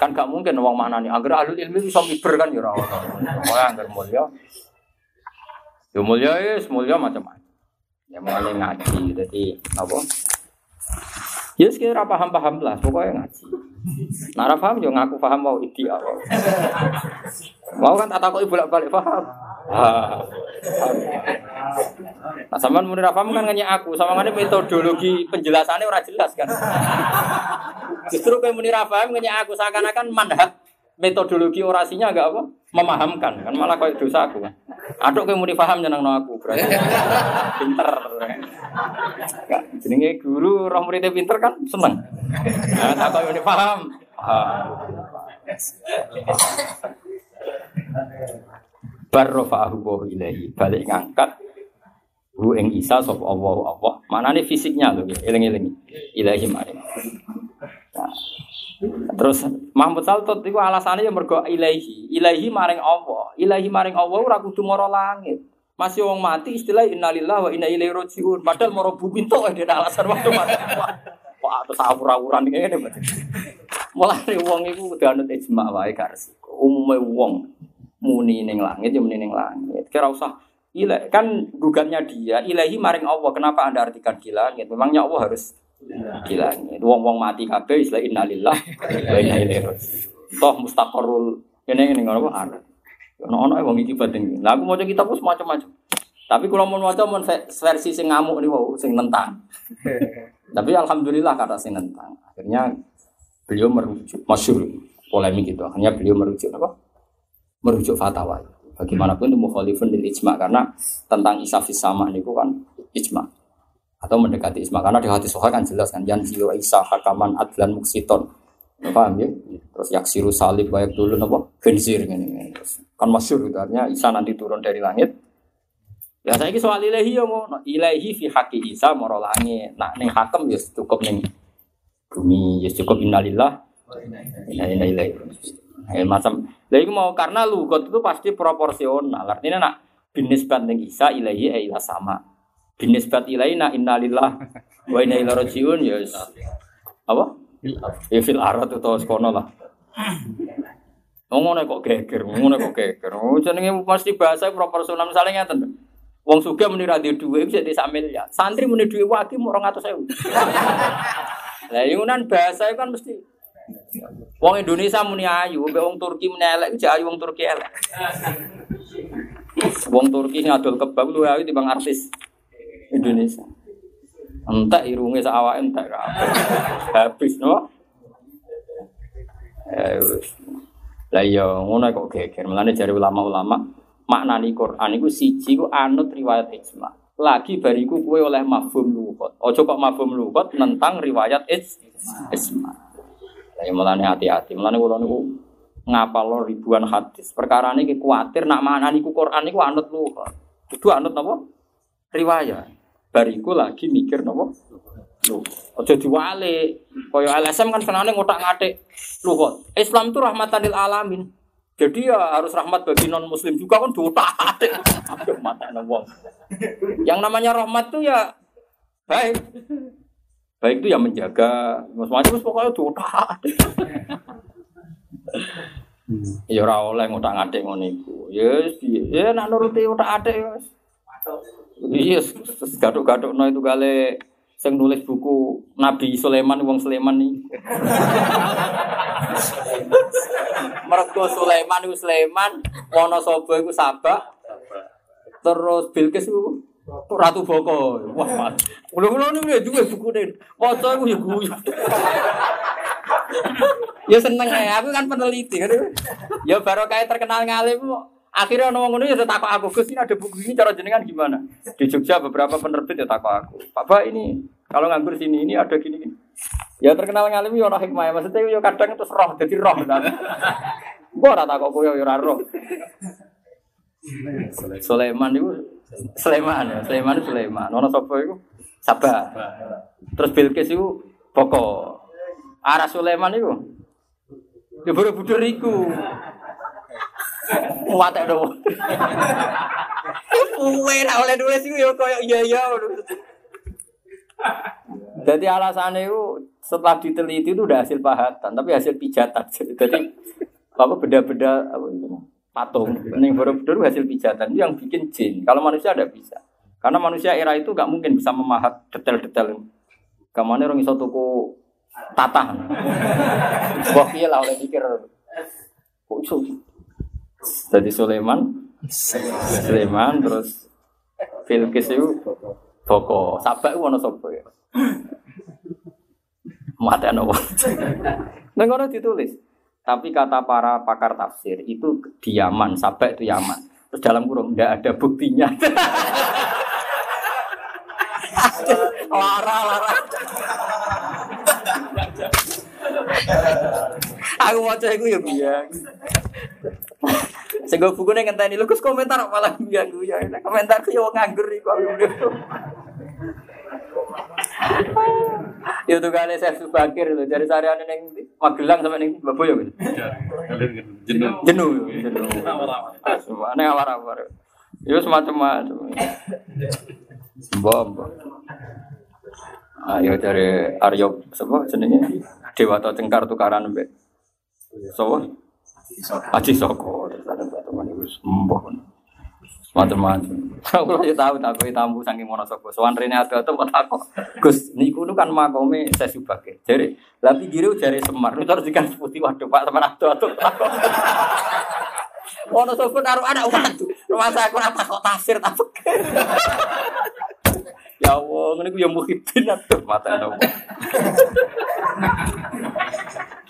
Speaker 1: Kan gak mungkin wong maknani agar ahlul ilmi bisa miber kan ya ora ono. Wah, agar mulia. Ya mulia ya, mulia macam-macam. Ya mulai ngaji, jadi apa? Ya sekira paham-paham lah, pokoknya ngaji. Nara paham yo ngaku paham mau ideal. Mau kan tak takoki bolak-balik paham. Ah. Nah, sampean muni ra paham kan nanya aku, sama ngene metodologi penjelasannya ora jelas kan. Justru kayak muni ra paham nanya aku seakan-akan mandat metodologi orasinya agak apa? Memahamkan kan malah kayak dosa aku kan. Aduk kayak muni paham jeneng no aku berarti pinter. Enggak, jenenge guru roh muridnya pinter kan seneng. Nah, tak kok muni paham. Paham. Barrofa'ahu wa ilahi balik ngangkat hu ing Isa sapa Allah Allah. Manane fisiknya lho eling-eling. Ilahi mari. Nah, Terus Mahmud Saltot itu alasannya yang mergo ilahi, ilahi maring Allah, ilahi maring Allah ora kudu mara langit. Masih wong mati istilah innalillahi wa inna ilaihi rajiun. Padahal mara bumi tok ada alasan waktu mati. Wah, terus awur-awuran ngene berarti. Mulane wong iku kudu anut ijma wae gak resiko. Umume wong muni ning langit ya muni ning langit. Kira usah Ila, kan gugatnya dia ilahi maring Allah. Kenapa Anda artikan di langit? Memangnya Allah harus di langit. Wong-wong mati kabeh istilah innalillah wa inna ilaihi rajiun. Toh mustaqarrul ini ini ngono apa ada. Ono ono wong iki penting. Lah aku maca kitab wis macam-macam. Tapi kalau mau maca mon versi sing ngamuk nih wow, sing nentang. Tapi alhamdulillah kata sing nentang. Akhirnya beliau merujuk masyhur polemik itu. Akhirnya beliau merujuk apa? Merujuk fatwa. Bagaimanapun itu mukhalifun lil ijma karena tentang isa fis sama niku kan ijma atau mendekati isma karena di hati soha kan jelas kan yang jiwa isa hakaman adlan muksiton. Paham ya? Terus yaksiru salib baik dulu nopo benzir ini kan masyur gitu artinya isa nanti turun dari langit. Ya saya ini soal ilahi ya mau ilahi fi haki isa moro langit. Nah neng hakem ya cukup neng bumi ya cukup innalillah. Inna ilaihi ya, macam. Lah itu mau karena lugot itu pasti proporsional. Artinya nak binisbat neng isa ilahi eh ilah sama binisbat ilaina innalillah wa inna ilaihi rajiun ya wis. apa ya fil arat utawa sekono lah ngono kok geger, ngono kok geger. Oh, jenenge mesti bahasa proporsional misalnya ngeten. Wong sugih muni ra duwe dhuwit bisa desa miliar. Santri muni dhuwit wagi mau 200.000. Lah yunan bahasa kan mesti Wong Indonesia muni ayu, mbek wong Turki muni elek, jek ayu wong Turki elek. Wong Turki ngadol kebab lu ayu timbang artis. Indonesia. Entek irunge sak awake entek Habis no. Eh. Lah iya ngono kok geger. Mulane jare ulama-ulama maknani Quran iku siji iku anut riwayat ijma. Lagi bariku kue oleh mafhum lugat. Ojo kok mafhum lugat tentang riwayat ijma. Lah iya mulane hati-hati. Mulane kula niku ngapal ribuan hadis. Perkara ini kuatir nak maknani ku Quran iku anut lugat. Itu anut apa? Riwayat. Bariku lagi mikir nopo Lho, aja diwale. Kaya LSM kan senane ngotak-ngatik. Kok Islam itu rahmatan lil alamin. Jadi ya harus rahmat bagi non muslim juga kan diotak-atik. Aduh mata wong. Yang namanya rahmat tuh ya baik. Baik itu ya menjaga, macam-macam pokoknya diotak-atik. Ya ora oleh ngotak-ngatik ngono iku. Ya. Ya nak nuruti otak-atik ya wis. Iya, gaduk-gaduk no itu kali sing nulis buku Nabi Sulaiman wong Sulaiman nih. Mergo Sulaiman iku Sulaiman, Wonosobo iku Sabak. Terus Bilqis iku Ratu Boko. Wah, mat. Niku juga buku ini. Maca iku ya guyu. ya seneng ya, aku kan peneliti kan. Ya baru kayak terkenal ngalim Akhirnya orang ngono ya takut aku, Gus ini ada buku ini cara jenengan gimana? Di Jogja beberapa penerbit ya takut aku. Papa ini kalau nganggur sini ini ada gini gini. Ya terkenal ngalim ya orang hikmah ya. Maksudnya ya kadang terus roh jadi roh. Gua ora takut kowe ya roh. Sulaiman itu Sulaiman ya, Sulaiman itu Sulaiman. Ono sapa iku? Sabah. Terus Bilqis itu pokok. Arah Sulaiman itu Ya Borobudur iku. Muatek dong. Kuwe nak oleh nulis iku ya koyo iya iya. Jadi alasannya itu setelah diteliti itu udah hasil pahatan, tapi hasil pijatan. Jadi apa beda-beda apa itu patung. Ini Borobudur hasil pijatan itu yang bikin jin. Kalau manusia ada bisa. Karena manusia era itu nggak mungkin bisa memahat detail-detail. Kamane orang iso tuku tatah. Wah lah oleh pikir. Kok iso? Jadi Sulaiman, Sulaiman terus Bilqis itu Boko, Sabak itu mana sapa ya? Nang ngono ditulis. Tapi kata para pakar tafsir itu di Yaman, Sabak itu Yaman. Terus dalam kurung tidak ada buktinya. lara lara. Aku mau cek ya biar. Sing go bukune ngenteni lho Gus komentar malah biang ya. Komentarku yo nganggur iku aku. Ya tuh kali saya subakir itu dari sarian neng Magelang sampai neng Baboyo gitu. Jenuh. Jenuh. Jenuh. Mana awar-awar. Ya semacam-macam. Bom. Ayo dari Aryo sapa jenenge? Dewata Cengkar tukaran mbek. Sopo? Aji Soko. Ada teman sembuh. Macam-macam. Aku ya tahu tak kowe tamu saking Wonosobo. Sowan rene ado-ado kok takok. Gus, niku nu kan makome saya subake. Jare, lha pinggire jare Semar. Itu harus dikan putih waduh Pak Semar ado-ado. Wonosobo karo anak waduh. Rumah saya aku ora kok tafsir tak Ya Allah, ngene ku ya muhibin atuh mata nopo.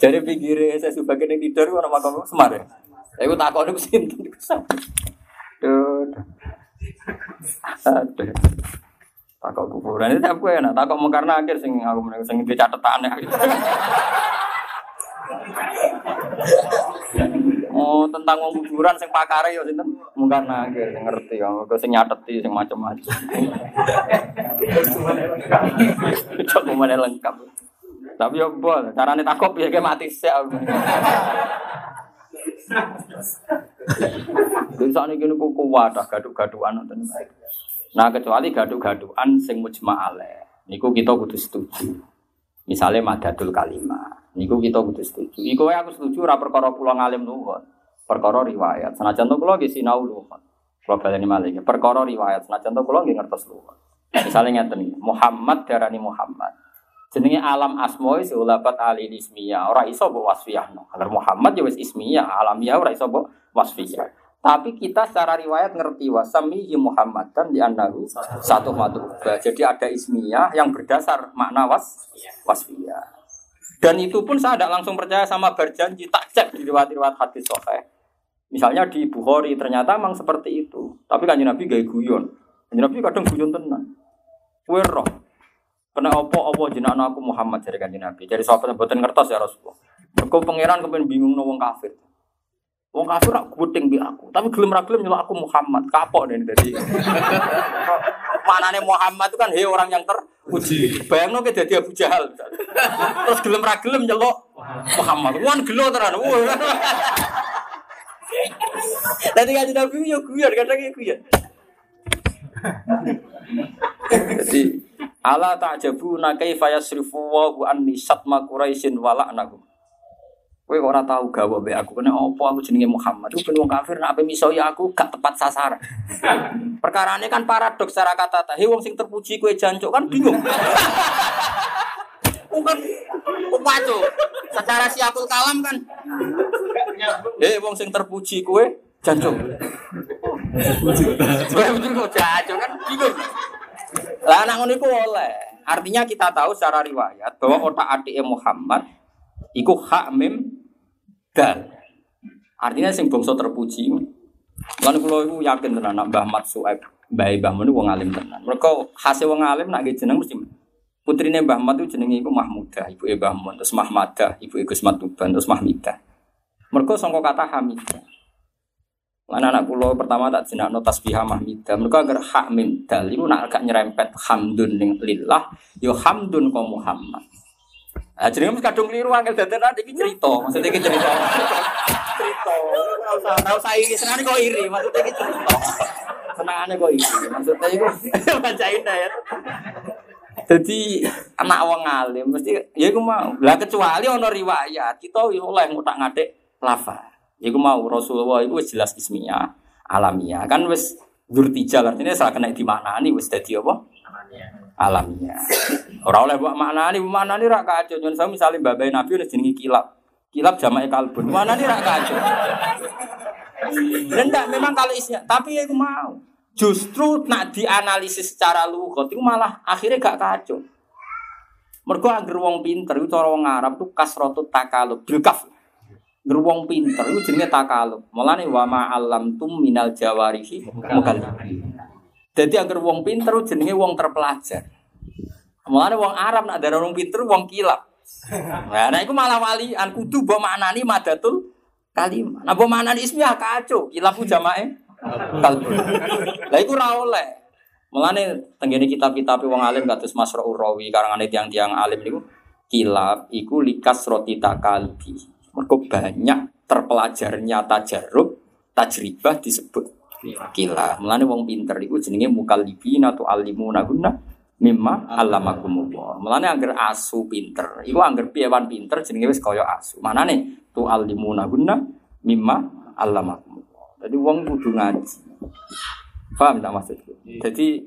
Speaker 1: Jadi pinggire saya subake ning tidur ono makome Semar. ya. Saya takok niku sinten niku. Aduh. Aduh. Takok kuburan itu aku enak. Takok mungkar nakir sing aku meneng sing di catetane. Oh, tentang wong kuburan sing pakare ya sinten? Mungkar nakir sing ngerti ya, kok sing nyateti sing macam-macam. Coba mana lengkap. Tapi ya bol, carane takok piye kayak mati sik. Jadi saat ini kuku wadah gaduk-gaduan nonton. Nah kecuali gaduk-gaduan sing mujma alaih. Niku kita kudu setuju. Misalnya madadul kalimah. Niku kita kudu setuju. Iku wae aku setuju ora perkara kula ngalim nuwun. Perkara riwayat. Senajan to kula nggih sinau nuwun. Kula baleni malih. Perkara riwayat. Senajan to kula nggih ngertos nuwun. Misalnya ngeten Muhammad darani Muhammad. Jenenge alam asma wis ulabat ali ismiyah. Ora iso mbok wasfiyah. Kalau Muhammad ya wis ismiyah, alamiah ora iso mbok wasfiyah. Tapi kita secara riwayat ngerti wasamihi Muhammad kan di annahu satu madrubah. Jadi ada ismiyah yang berdasar makna was wasfiyah. Dan itu pun saya tidak langsung percaya sama berjanji tak cek di riwayat-riwayat hadis sahih. Misalnya di Bukhari ternyata memang seperti itu. Tapi kan Nabi gaya guyon. Kanjeng Nabi kadang guyon tenan. Roh. Kena opo opo jenah aku Muhammad dari kanjeng Nabi. Dari sahabat buatan ngertos ya Rasulullah. Mergo pangeran kepen bingung no kafir. Wong kafir rak guting bi aku, tapi gelem ra gelem nyeluk aku Muhammad. Kapok deh dadi. Manane Muhammad itu kan he orang yang ter puji. Bayangno ke dadi Abu Jahal. Terus gelem ra gelem nyeluk Muhammad. Wan gelo tenan. Tadi kan Nabi yo guyon kadang yo guyon. Jadi ala ta'jabuna kaifa yasrifu wa anni satma quraisyin wa la'nahum. Kowe ora tau gawe mbek aku kene apa aku jenenge Muhammad. Ku ben wong kafir nek ape miso ya aku gak tepat sasaran. Perkarane kan paradoks secara kata He wong sing terpuji kowe jancuk kan bingung. Bukan waco. Secara siapul kalam kan. Eh wong sing terpuji kowe jancuk. Kowe betul kok jancuk kan bingung. Lah anak ngono iku oleh. Artinya kita tahu secara riwayat bahwa otak adik Muhammad iku hak mim dal. Artinya sing bangsa terpuji. Lan kula iku yakin tenan nak Mbah Mat Suaib, Mbah Mbah Mun wong alim tenan. Mereka hasil wong alim nak jeneng mesti putrine Mbah Mat itu jenenge iku Mahmudah, ibu Mbah Mun, terus Mahmadah, ibu Gus Matuban, terus Mahmidah. Mereka sangka kata Hamidah. Lan anak kula pertama tak jenakno tasbihah Mahmidah. Mereka agar hak mim dal iku nak agak nyerempet hamdun ning lillah, yo hamdun ka Muhammad. Ah jenenge mesti kadung keliru angel dadan iki cerita, maksudnya iki cerita. cerita. Ora usah ora usah iri, senengane kok iri, maksudnya iki cerita. Senengane kok iri, maksudnya iku bacain ya. Jadi anak wong alim mesti ya iku mau. Lah kecuali ana riwayat, kita oleh ngutak ngatik lafaz. Iku mau Rasulullah itu wis jelas ismiyah, alamiah. Kan wis dzurtijal artinya salah kena di mana nih wis dadi apa? Alamiah. Ora oleh mbok maknani, maknani ra kacau. Nyon saya misalnya babai Nabi wis jenenge kilap. Kilap jamae kalbun. Maknani ra kacau. Dan enggak memang kalau isinya, tapi ya aku mau. Justru nak dianalisis secara lugat itu malah akhirnya gak kacau. Mergo angger wong pinter itu cara wong Arab tuh kasratu takalub bil kaf. Angger wong pinter itu jenenge takalub. Mulane wa ma alam tum minal jawarihi mukallib. Jadi angger wong pinter itu jenenge wong terpelajar. Mulane wong Arab nak darah wong pinter wong kilap. Nah, nah iku malah walian kudu mbok maknani madatul kalimah. Nah, mbok maknani ismiyah kacau, kilap ku jamae kalbu. Lah iku ora oleh. Mulane kitab-kitab wong alim kados Masra'ur Rawi karangane tiang-tiang alim niku kilap iku likas roti takalbi. Mergo banyak terpelajarnya tajarrub, tajribah disebut kilap. Mulane wong pinter iku jenenge mukallibina tu alimuna guna mimma allamakumullah. Mulane angger asu pinter, iku angger piyewan pinter jenenge wis kaya asu. Manane tu alimuna guna mimma allamakumullah. Jadi wong kudu ngaji. Paham tak maksudku? Jadi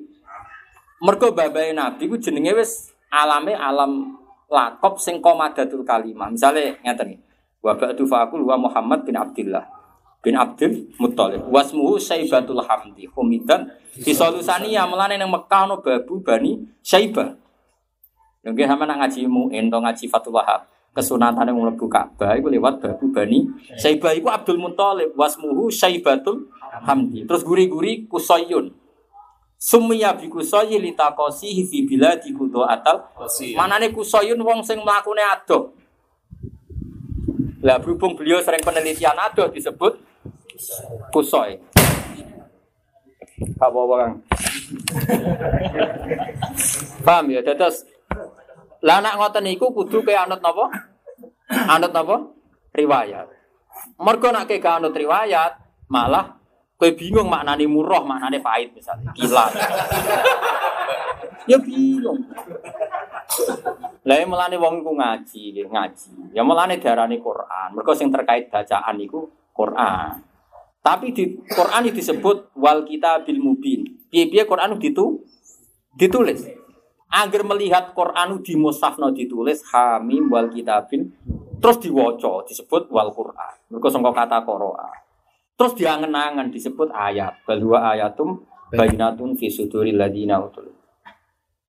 Speaker 1: mergo babai Nabi ku jenenge wis alame alam lakop sing komadatul kalimah. Misale ngeten iki. Wa ba'du faqul wa Muhammad bin Abdullah bin Abdul Muttalib. Wasmuhu Saibatul Hamdi. Humidan Disolusania melane nang Mekah ono babu Bani Saibah. Mungkin sama nak ngaji mu'in atau ngaji Fatul Wahab. Kesunatan yang mlebu Ka'bah iku lewat babu Bani Saibah iku Abdul Muttalib. Wasmuhu Saibatul Hamdi. Terus guri-guri Kusoyun. Summiya bi kusoyi litakosihi fi biladi kudo atal. Manane Kusoyun wong sing mlakune adoh. Lah berhubung beliau sering penelitian adoh disebut Kusoy. Apa orang? Paham ya? Terus lah anak ngoten niku kudu ke anut napa? Anut napa? Riwayat. Mergo nek ke anut riwayat, malah kowe bingung maknane murah, maknane pahit misalnya. Gila. ya bingung. Lah melane wong iku ngaji, ngaji. Ya melane diarani Quran. Mergo sing terkait bacaan iku Quran. Tapi di Quran disebut wal kita bil mubin. Piye-piye Quran itu ditulis. Agar melihat Quran di musafno ditulis hamim wal kitabil terus diwaca disebut wal Quran. Mergo sangka kata qoroa. Terus diangen-angen disebut ayat. Balwa ayatum bainatun fi ladina utul.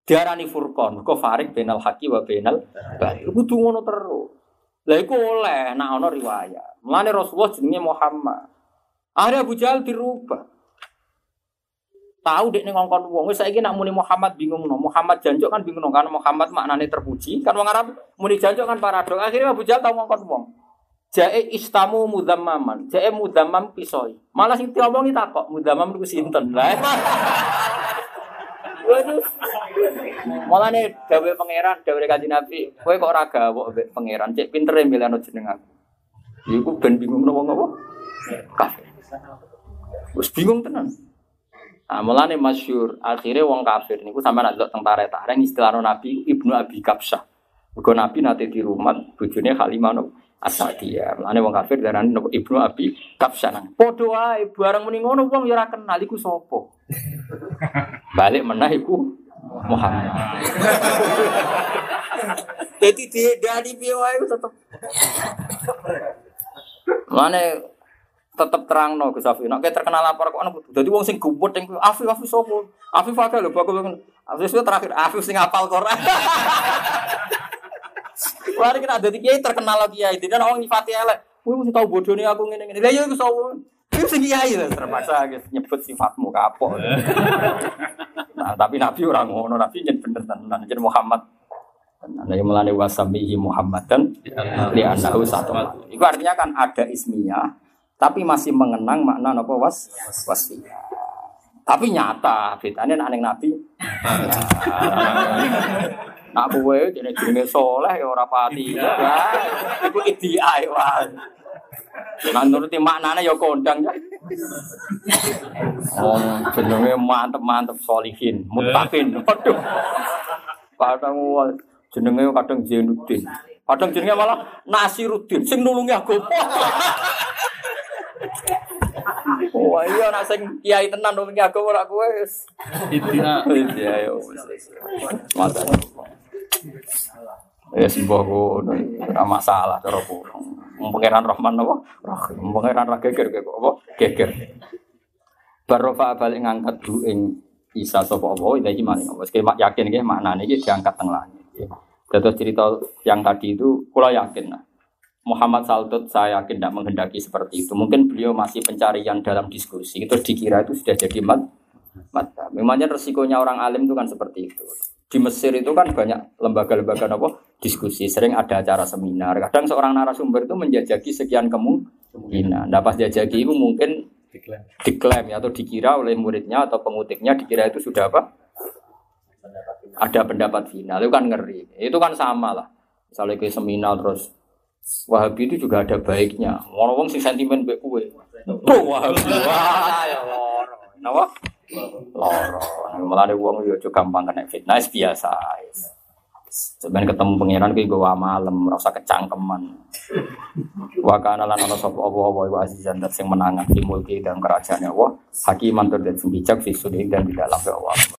Speaker 1: Diarani furqan, kok farik benal haqi wa benal batil. Kudu ngono terus. Lah iku oleh nek ana riwayat. Mulane Rasulullah jenenge Muhammad. Akhirnya Abu Jahal dirubah. Tahu dek nih ngongkon wong, wis saiki nak muni Muhammad bingung no. Muhammad janjuk kan bingung no, karena Muhammad maknane terpuji. Kan wong Arab muni janjuk kan paradok. Akhirnya Abu Jahal tahu ngongkon wong. Jae istamu mudammaman, jae mudammam pisoi. Malah sing diomongi takok, mudammam niku sinten. Lah Waduh. Malah nih dawe pangeran, dawe kaji nabi. Kowe kok ora gawok mbek pangeran, cek pinter ya milih jeneng aku. Iku ben bingung nopo ngopo. Kafir. Wis bingung tenan. Nah, mulane masyhur, akhirnya wong kafir niku sampean nak delok teng tarik-tarik istilah Nabi Ibnu Abi Kapsah. Mergo Nabi nate di rumah bojone Halimah no Asadiyah. Mulane wong kafir darani Ibnu Abi Kapsah nang. Padha wae bareng muni ngono wong ya ora kenal iku sapa. Balik menah iku Muhammad. Jadi dia dari piye wae tetep. Mulane tetep terang no Gus Afif. Nek terkenal lapor kok ono dadi wong sing gubut ning Afif Afif sapa? Afif akeh lho bakal Afif itu terakhir Afif sing hafal Quran. Wah, kita ada kiai terkenal lagi kiai. Tidak orang nyifati elek. Wih, mesti tahu bodoh nih aku ngene ngene. Lah iya iku sapa? Iku sing kiai lah terpaksa guys nyebut sifatmu kapok. Nah, tapi Nabi orang ngono, Nabi jen bener tenan, jen Muhammad. Nah, yang melani wasamihi Muhammad dan li anahu satu. Itu artinya kan ada ismiyah, tapi masih mengenang makna apa was wasiyah. Tapi nyata, bedanya nak neng Nabi. Nak kowe jenenge jenenge soleh ya ora pati. Ya, iku idiai wae. Nah, nuruti maknanya ya kondang ya. Oh, jenenge mantep-mantep solihin, mutakin. Waduh. Kadang jenenge kadang Zainuddin. Kadang jenenge malah Nasiruddin sing nulungi aku. Wah iya nak sing kiai tenan nulungi aku ora kowe wis.
Speaker 2: Itina.
Speaker 1: Iya yo. Mata. Ya simbah ngono, ora masalah cara kula. Wong pangeran Rahman apa? Rahim. Pangeran ra geger kok apa? Geger. Barofa balik ngangkat du ing Isa sapa apa iki maning apa. Wis yakin iki maknane iki diangkat teng langit. Terus cerita yang tadi itu kula yakin nah. Muhammad Saltut saya yakin tidak menghendaki seperti itu. Mungkin beliau masih pencarian dalam diskusi. Itu dikira itu sudah jadi mat. mat. Memangnya resikonya orang alim itu kan seperti itu. Di Mesir itu kan banyak lembaga-lembaga apa diskusi. Sering ada acara seminar. Kadang seorang narasumber itu menjajaki sekian kemungkinan. Nah pas jajaki itu mungkin diklaim ya, atau dikira oleh muridnya atau pengutipnya dikira itu sudah apa? Ada pendapat final. Itu kan ngeri. Itu kan sama lah. Misalnya ke seminar terus Wahabi itu juga ada baiknya. Orang-orang sing sentimen baik kue. Tuh Wahabi. Wah, ya loro. Napa? Loro. Ada uang yo gampang kena fitnah biasa. Sebenarnya ketemu pangeran kayak gue malam, merasa kecangkeman. Wakana lan ana sapa apa apa wa azizan dat sing menangan di mulki dan kerajaannya Allah. Hakiman tur dan sing bijak fi dan di dalam Allah.